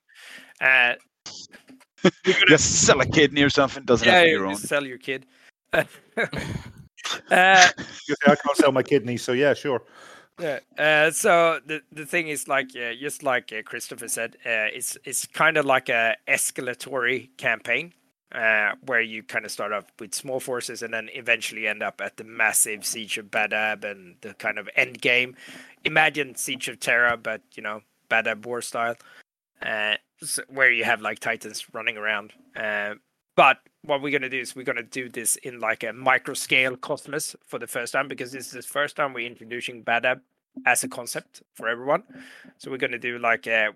Uh, we're gonna- Just sell a kidney or something, doesn't have yeah, to be your own. sell your kid. uh, I can't sell my kidney, so yeah, sure. Yeah. Uh, so the the thing is like uh, just like uh, Christopher said, uh, it's it's kind of like a escalatory campaign uh, where you kind of start off with small forces and then eventually end up at the massive siege of Badab and the kind of end game. Imagine Siege of Terra, but you know Badab war style, uh, s where you have like titans running around. Uh, but what we're gonna do is we're gonna do this in like a micro scale cosmos for the first time because this is the first time we're introducing Badab as a concept for everyone. So we're gonna do like uh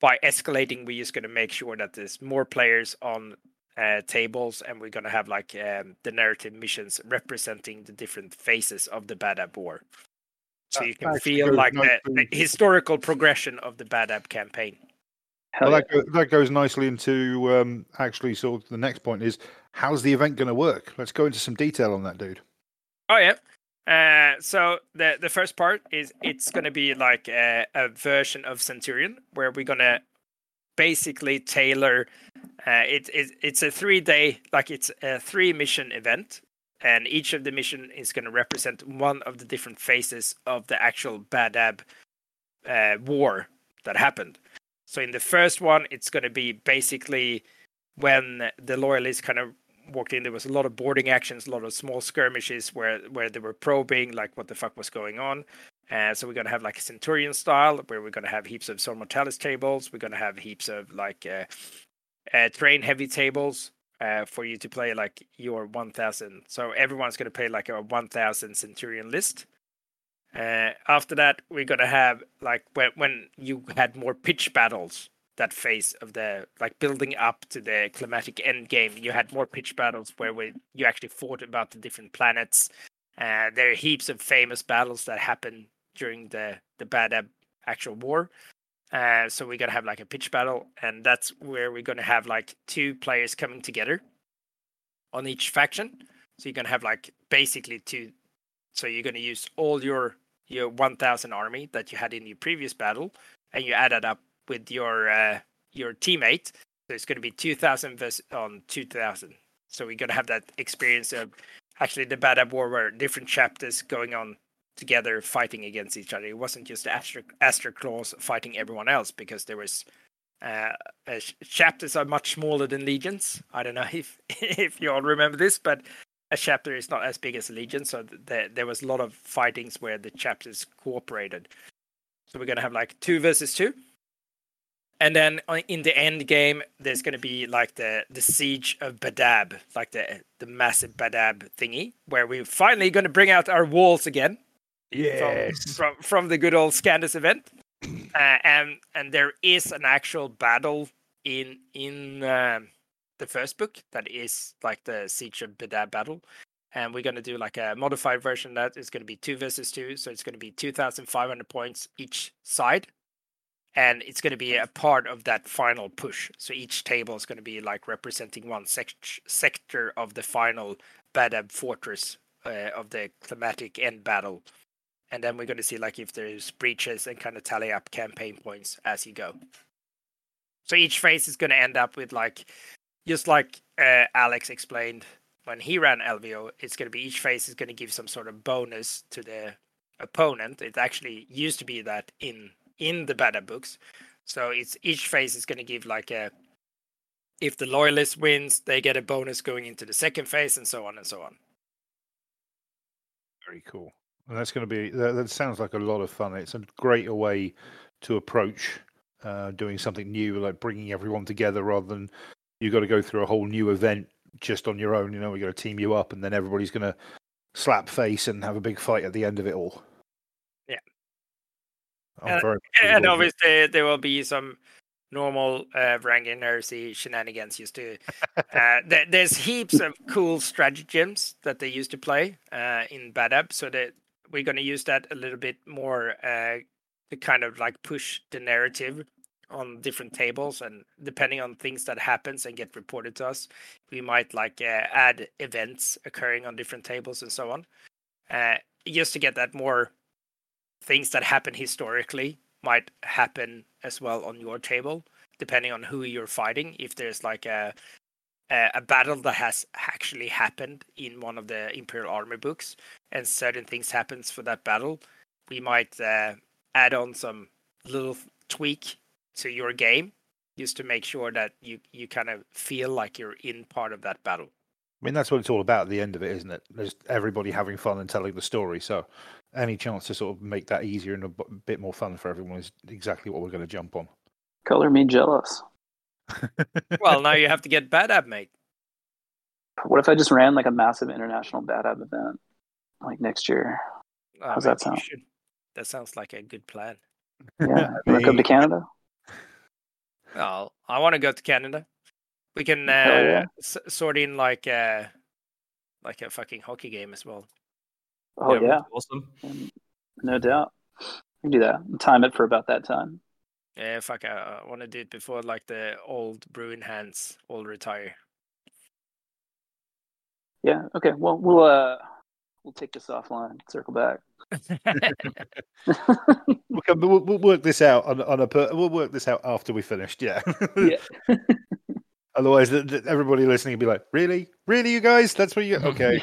by escalating, we're just gonna make sure that there's more players on uh, tables, and we're gonna have like um, the narrative missions representing the different phases of the Badab War. So you can feel like the, the historical progression of the Badab campaign. Hell Well, yeah. that, go, that goes nicely into um, actually sort of the next point is how's the event going to work? Let's go into some detail on that, dude. Oh yeah. Uh, so the the first part is it's gonna be like a, a version of Centurion where we're gonna basically tailor. Uh, it, it it's a three day like it's a three mission event, and each of the mission is gonna represent one of the different phases of the actual Badab uh, war that happened. So in the first one, it's gonna be basically when the loyalists kind of walked in, there was a lot of boarding actions, a lot of small skirmishes where where they were probing like what the fuck was going on. Uh, so we're gonna have like a Centurion style where we're gonna have heaps of Zone Mortalis tables. We're gonna have heaps of like uh, uh, train heavy tables uh, for you to play like your 1000. So everyone's gonna play like a 1000 Centurion list. Uh, after that, we're gonna have like when when you had more pitch battles that phase of the like building up to the climatic end game you had more pitch battles where we, you actually fought about the different planets. Uh, there are heaps of famous battles that happen during the the Badab actual war. Uh, so we're gonna have like a pitch battle and that's where we're gonna have like two players coming together on each faction. So you're gonna have like basically two so you're gonna use all your your 1000 army that you had in your previous battle and you add up with your uh, your teammate. So it's going to be 2000 versus on 2000. So we're going to have that experience of actually the Badab War where different chapters going on together fighting against each other. It wasn't just Aster, Aster Claws fighting everyone else because there was uh, uh, chapters are much smaller than legions. I don't know if if you all remember this, but a chapter is not as big as legion, so there there was a lot of fightings where the chapters cooperated. So we're gonna have like two versus two, and then in the end game, there's gonna be like the the siege of Badab, like the the massive Badab thingy, where we're finally gonna bring out our walls again. From, from from the good old Scandus event, uh, and and there is an actual battle in in um, the first book that is like the Siege of Badab battle, and we're gonna do like a modified version that is gonna be two versus two, so it's be two thousand five hundred points each side, and it's gonna be a part of that final push. So each table is gonna be like representing one sect- sector of the final Badab fortress uh, of the climatic end battle and then we're going to see like if there's breaches and kind of tally up campaign points as you go. So each phase is going to end up with like, just like uh, Alex explained when he ran LVO, it's going to be each phase is going to give some sort of bonus to the opponent. It actually used to be that in in the beta books. So it's each phase is going to give like a if the loyalist wins, they get a bonus going into the second phase, and so on and so on. Very cool. And that's going to be, that, that sounds like a lot of fun. It's a great way to approach uh, doing something new, like bringing everyone together rather than you got to go through a whole new event just on your own. You know, we got to team you up and then everybody's going to slap face and have a big fight at the end of it all. Very and it. obviously there will be some normal uh, Varangian heresy shenanigans used to. uh, there, there's heaps of cool stratagems that they used to play uh, in Badab, so that we're going to use that a little bit more uh, to kind of like push the narrative on different tables and depending on things that happens and get reported to us we might like uh, add events occurring on different tables and so on uh, just to get that more things that happen historically might happen as well on your table depending on who you're fighting. If there's like a a, battle that has actually happened in one of the imperial army books and certain things happens for that battle we might uh, add on some little tweak to your game just to make sure that you you kind of feel like you're in part of that battle I mean, that's what it's all about at the end of it, isn't it? There's everybody having fun and telling the story. So, any chance to sort of make that easier and a bit more fun for everyone is exactly what we're going to jump on. Color me jealous. well now you have to get bad at mate What if I just ran like a massive international Badab event like next year? Uh, How's that maybe you sound? should- that sounds like a good plan Yeah, you wanna come to Canada. Well i want to go to canada we can uh, Hell yeah. s- sort in like uh like a fucking hockey game as well Oh yeah, awesome. Um, no doubt. We can do that. Time it for about that time. yeah fuck i, I want to do it before like the old bruin hands all retire Yeah. Okay. Well, we'll uh, we'll take this offline. Circle back. We'll, come, we'll, we'll work this out on, on a. Per, we'll work this out after we finished. Yeah. yeah. Otherwise, th th everybody listening will be like, "Really, really, you guys? That's what you okay?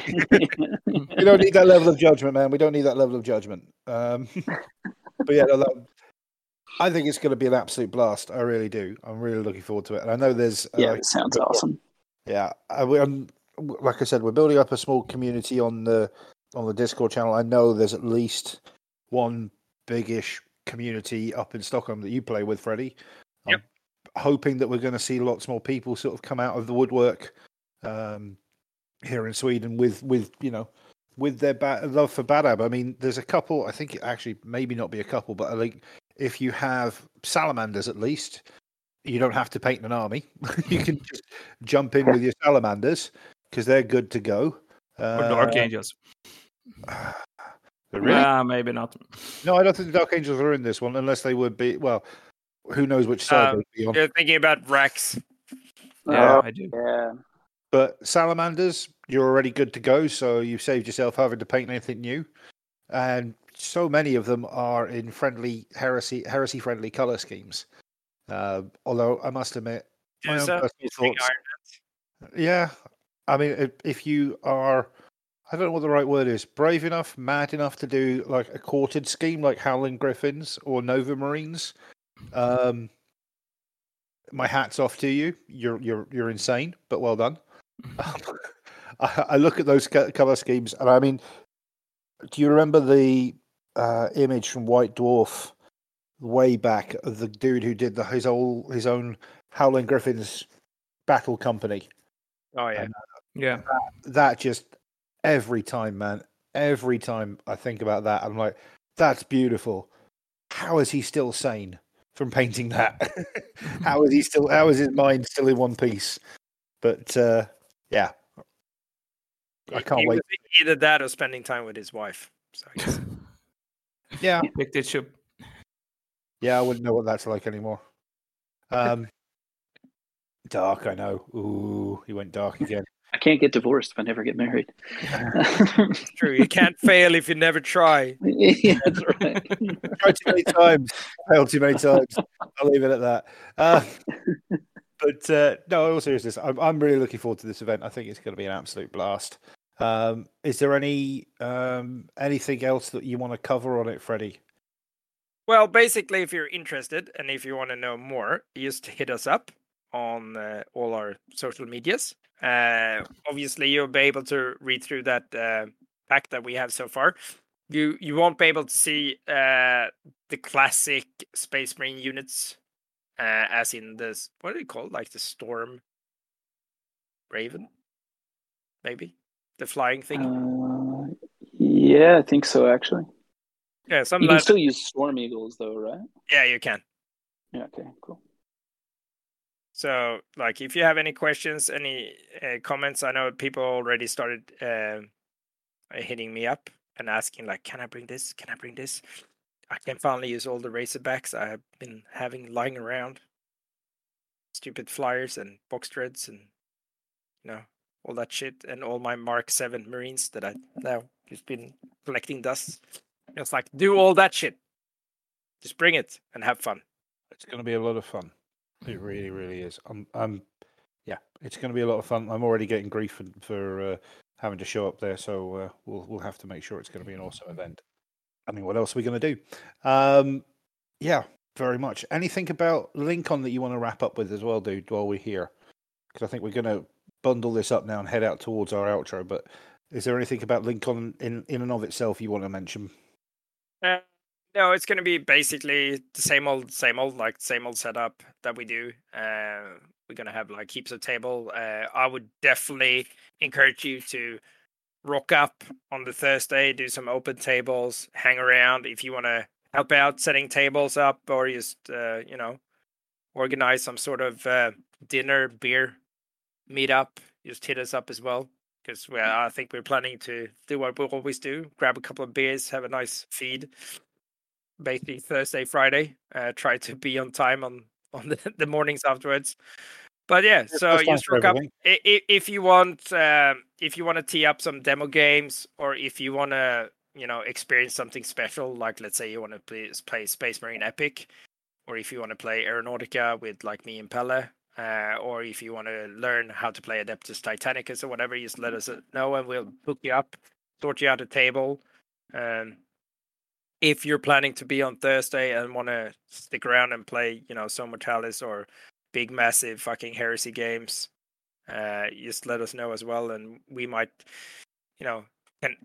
we don't need that level of judgment, man. We don't need that level of judgment." Um, but yeah, no, that, I think it's going to be an absolute blast. I really do. I'm really looking forward to it, and I know there's uh, yeah. It sounds awesome. Yeah, I, I'm, like I said, we're building up a small community on the on the Discord channel. I know there's at least one biggish community up in Stockholm that you play with, Freddie. Yep. I'm hoping that we're going to see lots more people sort of come out of the woodwork um, here in Sweden with with you know with their ba- love for Badab. I mean, there's a couple. I think it actually maybe not be a couple, but think if you have salamanders at least, you don't have to paint an army. you can just jump in with your salamanders because they're good to go. Or Uh, Dark Angels. really? Maybe not. No, I don't think the Dark Angels are in this one unless they would be. Well, who knows which side Um, they'd be on. you're thinking about Vraks Yeah, Oh, I do. yeah. But salamanders, you're already good to go, so you've saved yourself having to paint anything new. And so many of them are in friendly heresy heresy friendly color schemes. Uh, although I must admit, my own personal thoughts. Yeah, I mean, if, you are, I don't know what the right word is, brave enough, mad enough to do like a quartered scheme like Howling Griffins or Nova Marines, um, my hat's off to you. You're you're you're insane, but well done. I, I look at those color schemes, and I mean, do you remember the uh, image from White Dwarf way back of the dude who did the, his old his own Howling Griffins battle company? Oh yeah. Yeah. that just every time, man, every time I think about that, I'm like, that's beautiful. How is he still sane from painting that? how is he still? How is his mind still in one piece? But uh, yeah, I can't he wait. was Either that or spending time with his wife. So he's- Yeah, Picked it should. yeah, I wouldn't know what that's like anymore. Um, dark, I know. Ooh, he went dark again. I can't get divorced if I never get married. it's true. You can't fail if you never try. yeah, that's right. Tried too many times, failed too many times. I'll leave it at that. Uh, but uh, no, in all seriousness, I'm, I'm really looking forward to this event. I think it's going to be an absolute blast. Um, is there any um, anything else that you want to cover on it, Freddie? Well, basically, if you're interested and if you want to know more, just hit us up on uh, all our social medias. Uh, obviously, you'll be able to read through that uh, pack that we have so far. You you won't be able to see uh, the classic Space Marine units, uh, as in this what are they called? Like the Storm Raven, maybe the flying thing. Uh, yeah, I think so. Actually, Yeah, some You can lad- still use Storm Eagles though, right? yeah, you can. Yeah. Okay. Cool. So, like, if you have any questions, any uh, comments, I know people already started um hitting me up and asking, like, can I bring this? Can I bring this? I can finally use all the Razorbacks I've been having lying around. Stupid flyers and box threads and, you know, all that shit. And all my Mark 7 Marines that I now just been collecting dust. It's like, do all that shit. Just bring it and have fun. It's going to be a lot of fun. It really, really is. I'm, I'm, yeah, it's going to be a lot of fun. I'm already getting grief for, for uh, having to show up there, so uh, we'll we'll have to make sure it's going to be an awesome event. I mean, what else are we going to do? Um, yeah, very much. Anything about Linköping that you want to wrap up with as well, dude? While we're here, because I think we're going to bundle this up now and head out towards our outro. But is there anything about Linköping in in and of itself you want to mention? Uh, no, it's gonna be basically the same old, same old, like same old setup that we do. Uh, we're gonna have like heaps of table. Uh, I would definitely encourage you to rock up on the Thursday, do some open tables, hang around. If you want to help out setting tables up, or just uh, you know organize some sort of uh, dinner beer meetup, just hit us up as well. Because well, I think we're planning to do what we always do: grab a couple of beers, have a nice feed, basically Thursday, Friday. Uh, try to be on time on on the, the mornings afterwards. But yeah, so fine rock up everything. I- i- if you want um, if you want to tee up some demo games or if you want to you know experience something special like let's say you want to play, play space marine epic or if you want to play aeronautica with like me and pelle uh, or if you want to learn how to play adeptus titanicus or whatever just let us uh, know and we'll hook you up sort you out a table um, if you're planning to be on thursday and want to stick around and play you know Zone Mortalis or big massive fucking heresy games uh, just let us know as well, and we might, you know, can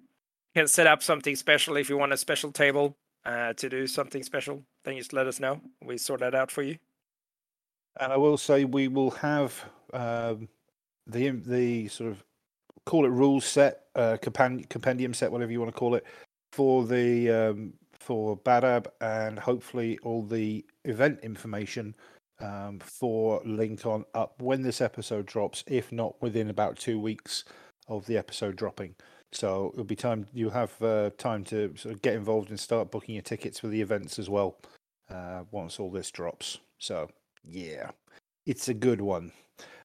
can set up something special if you want a special table uh, to do something special. Then just let us know. We sort that out for you. And I will say we will have um, the the sort of call it rules set, uh, compendium set, whatever you want to call it, for the um, for Badab, and hopefully all the event information um, for Linköping up when this episode drops, if not within about two weeks of the episode dropping. So it'll be time. You'll have uh, time to sort of get involved and start booking your tickets for the events as well uh, once all this drops. So yeah, it's a good one.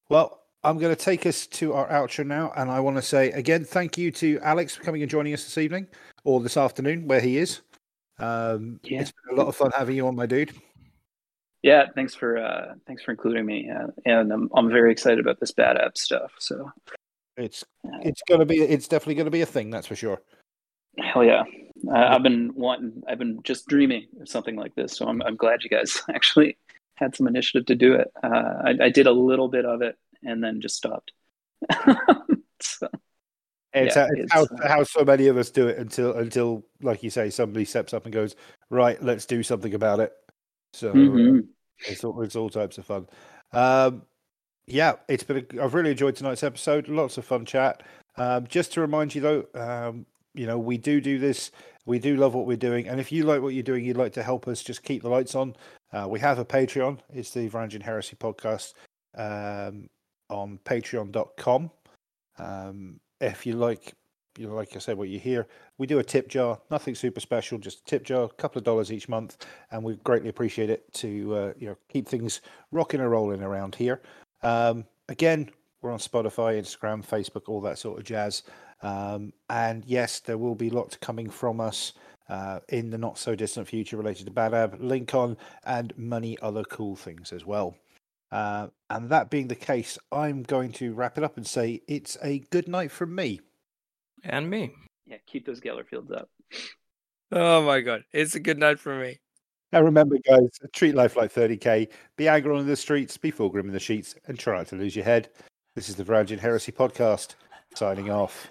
Well, I'm going to take us to our outro now, and I want to say again thank you to Alex for coming and joining us this evening or this afternoon, where he is. Um, Yeah. It's been a lot of fun having you on, my dude. Yeah, thanks for uh, thanks for including me, uh, and I'm I'm very excited about this Badab stuff. So It's uh, it's gonna be it's definitely gonna be a thing, that's for sure. hell yeah, I, I've been wanting, I've been just dreaming of something like this. So I'm I'm glad you guys actually had some initiative to do it. Uh, I, I did a little bit of it and then just stopped. so It's, Yeah, how, it's how, uh, how so many of us do it until until like you say somebody steps up and goes right, let's do something about it. So uh, mhm. It's all, it's all types of fun. Um, yeah, it's been. A, I've really enjoyed tonight's episode. Lots of fun chat. Um, just to remind you though, um, you know we do do this. We do love what we're doing, and if you like what you're doing, you'd like to help us just keep the lights on. Uh, we have a Patreon. It's the Varangian Heresy Podcast um, on Patreon.com. Um, if you like, you know, like I said, what you hear, we do a tip jar. Nothing super special, just a tip jar, a couple of dollars each month and we greatly appreciate it to uh, you know keep things rocking and rolling around here. Um, again, we're on Spotify, Instagram, Facebook, all that sort of jazz. Um, and yes, there will be lots coming from us uh, in the not so distant future related to Badab, Linköping, and many other cool things as well. Uh, and that being the case, I'm going to wrap it up and say it's a good night from me. And me. yeah, keep those Gellerfields up. Oh my god, it's a good night for me. Now remember, guys, treat life like 30k. Be aggro in the streets, be full grim in the sheets, and try not to lose your head. This is the Varangian Heresy Podcast, signing off.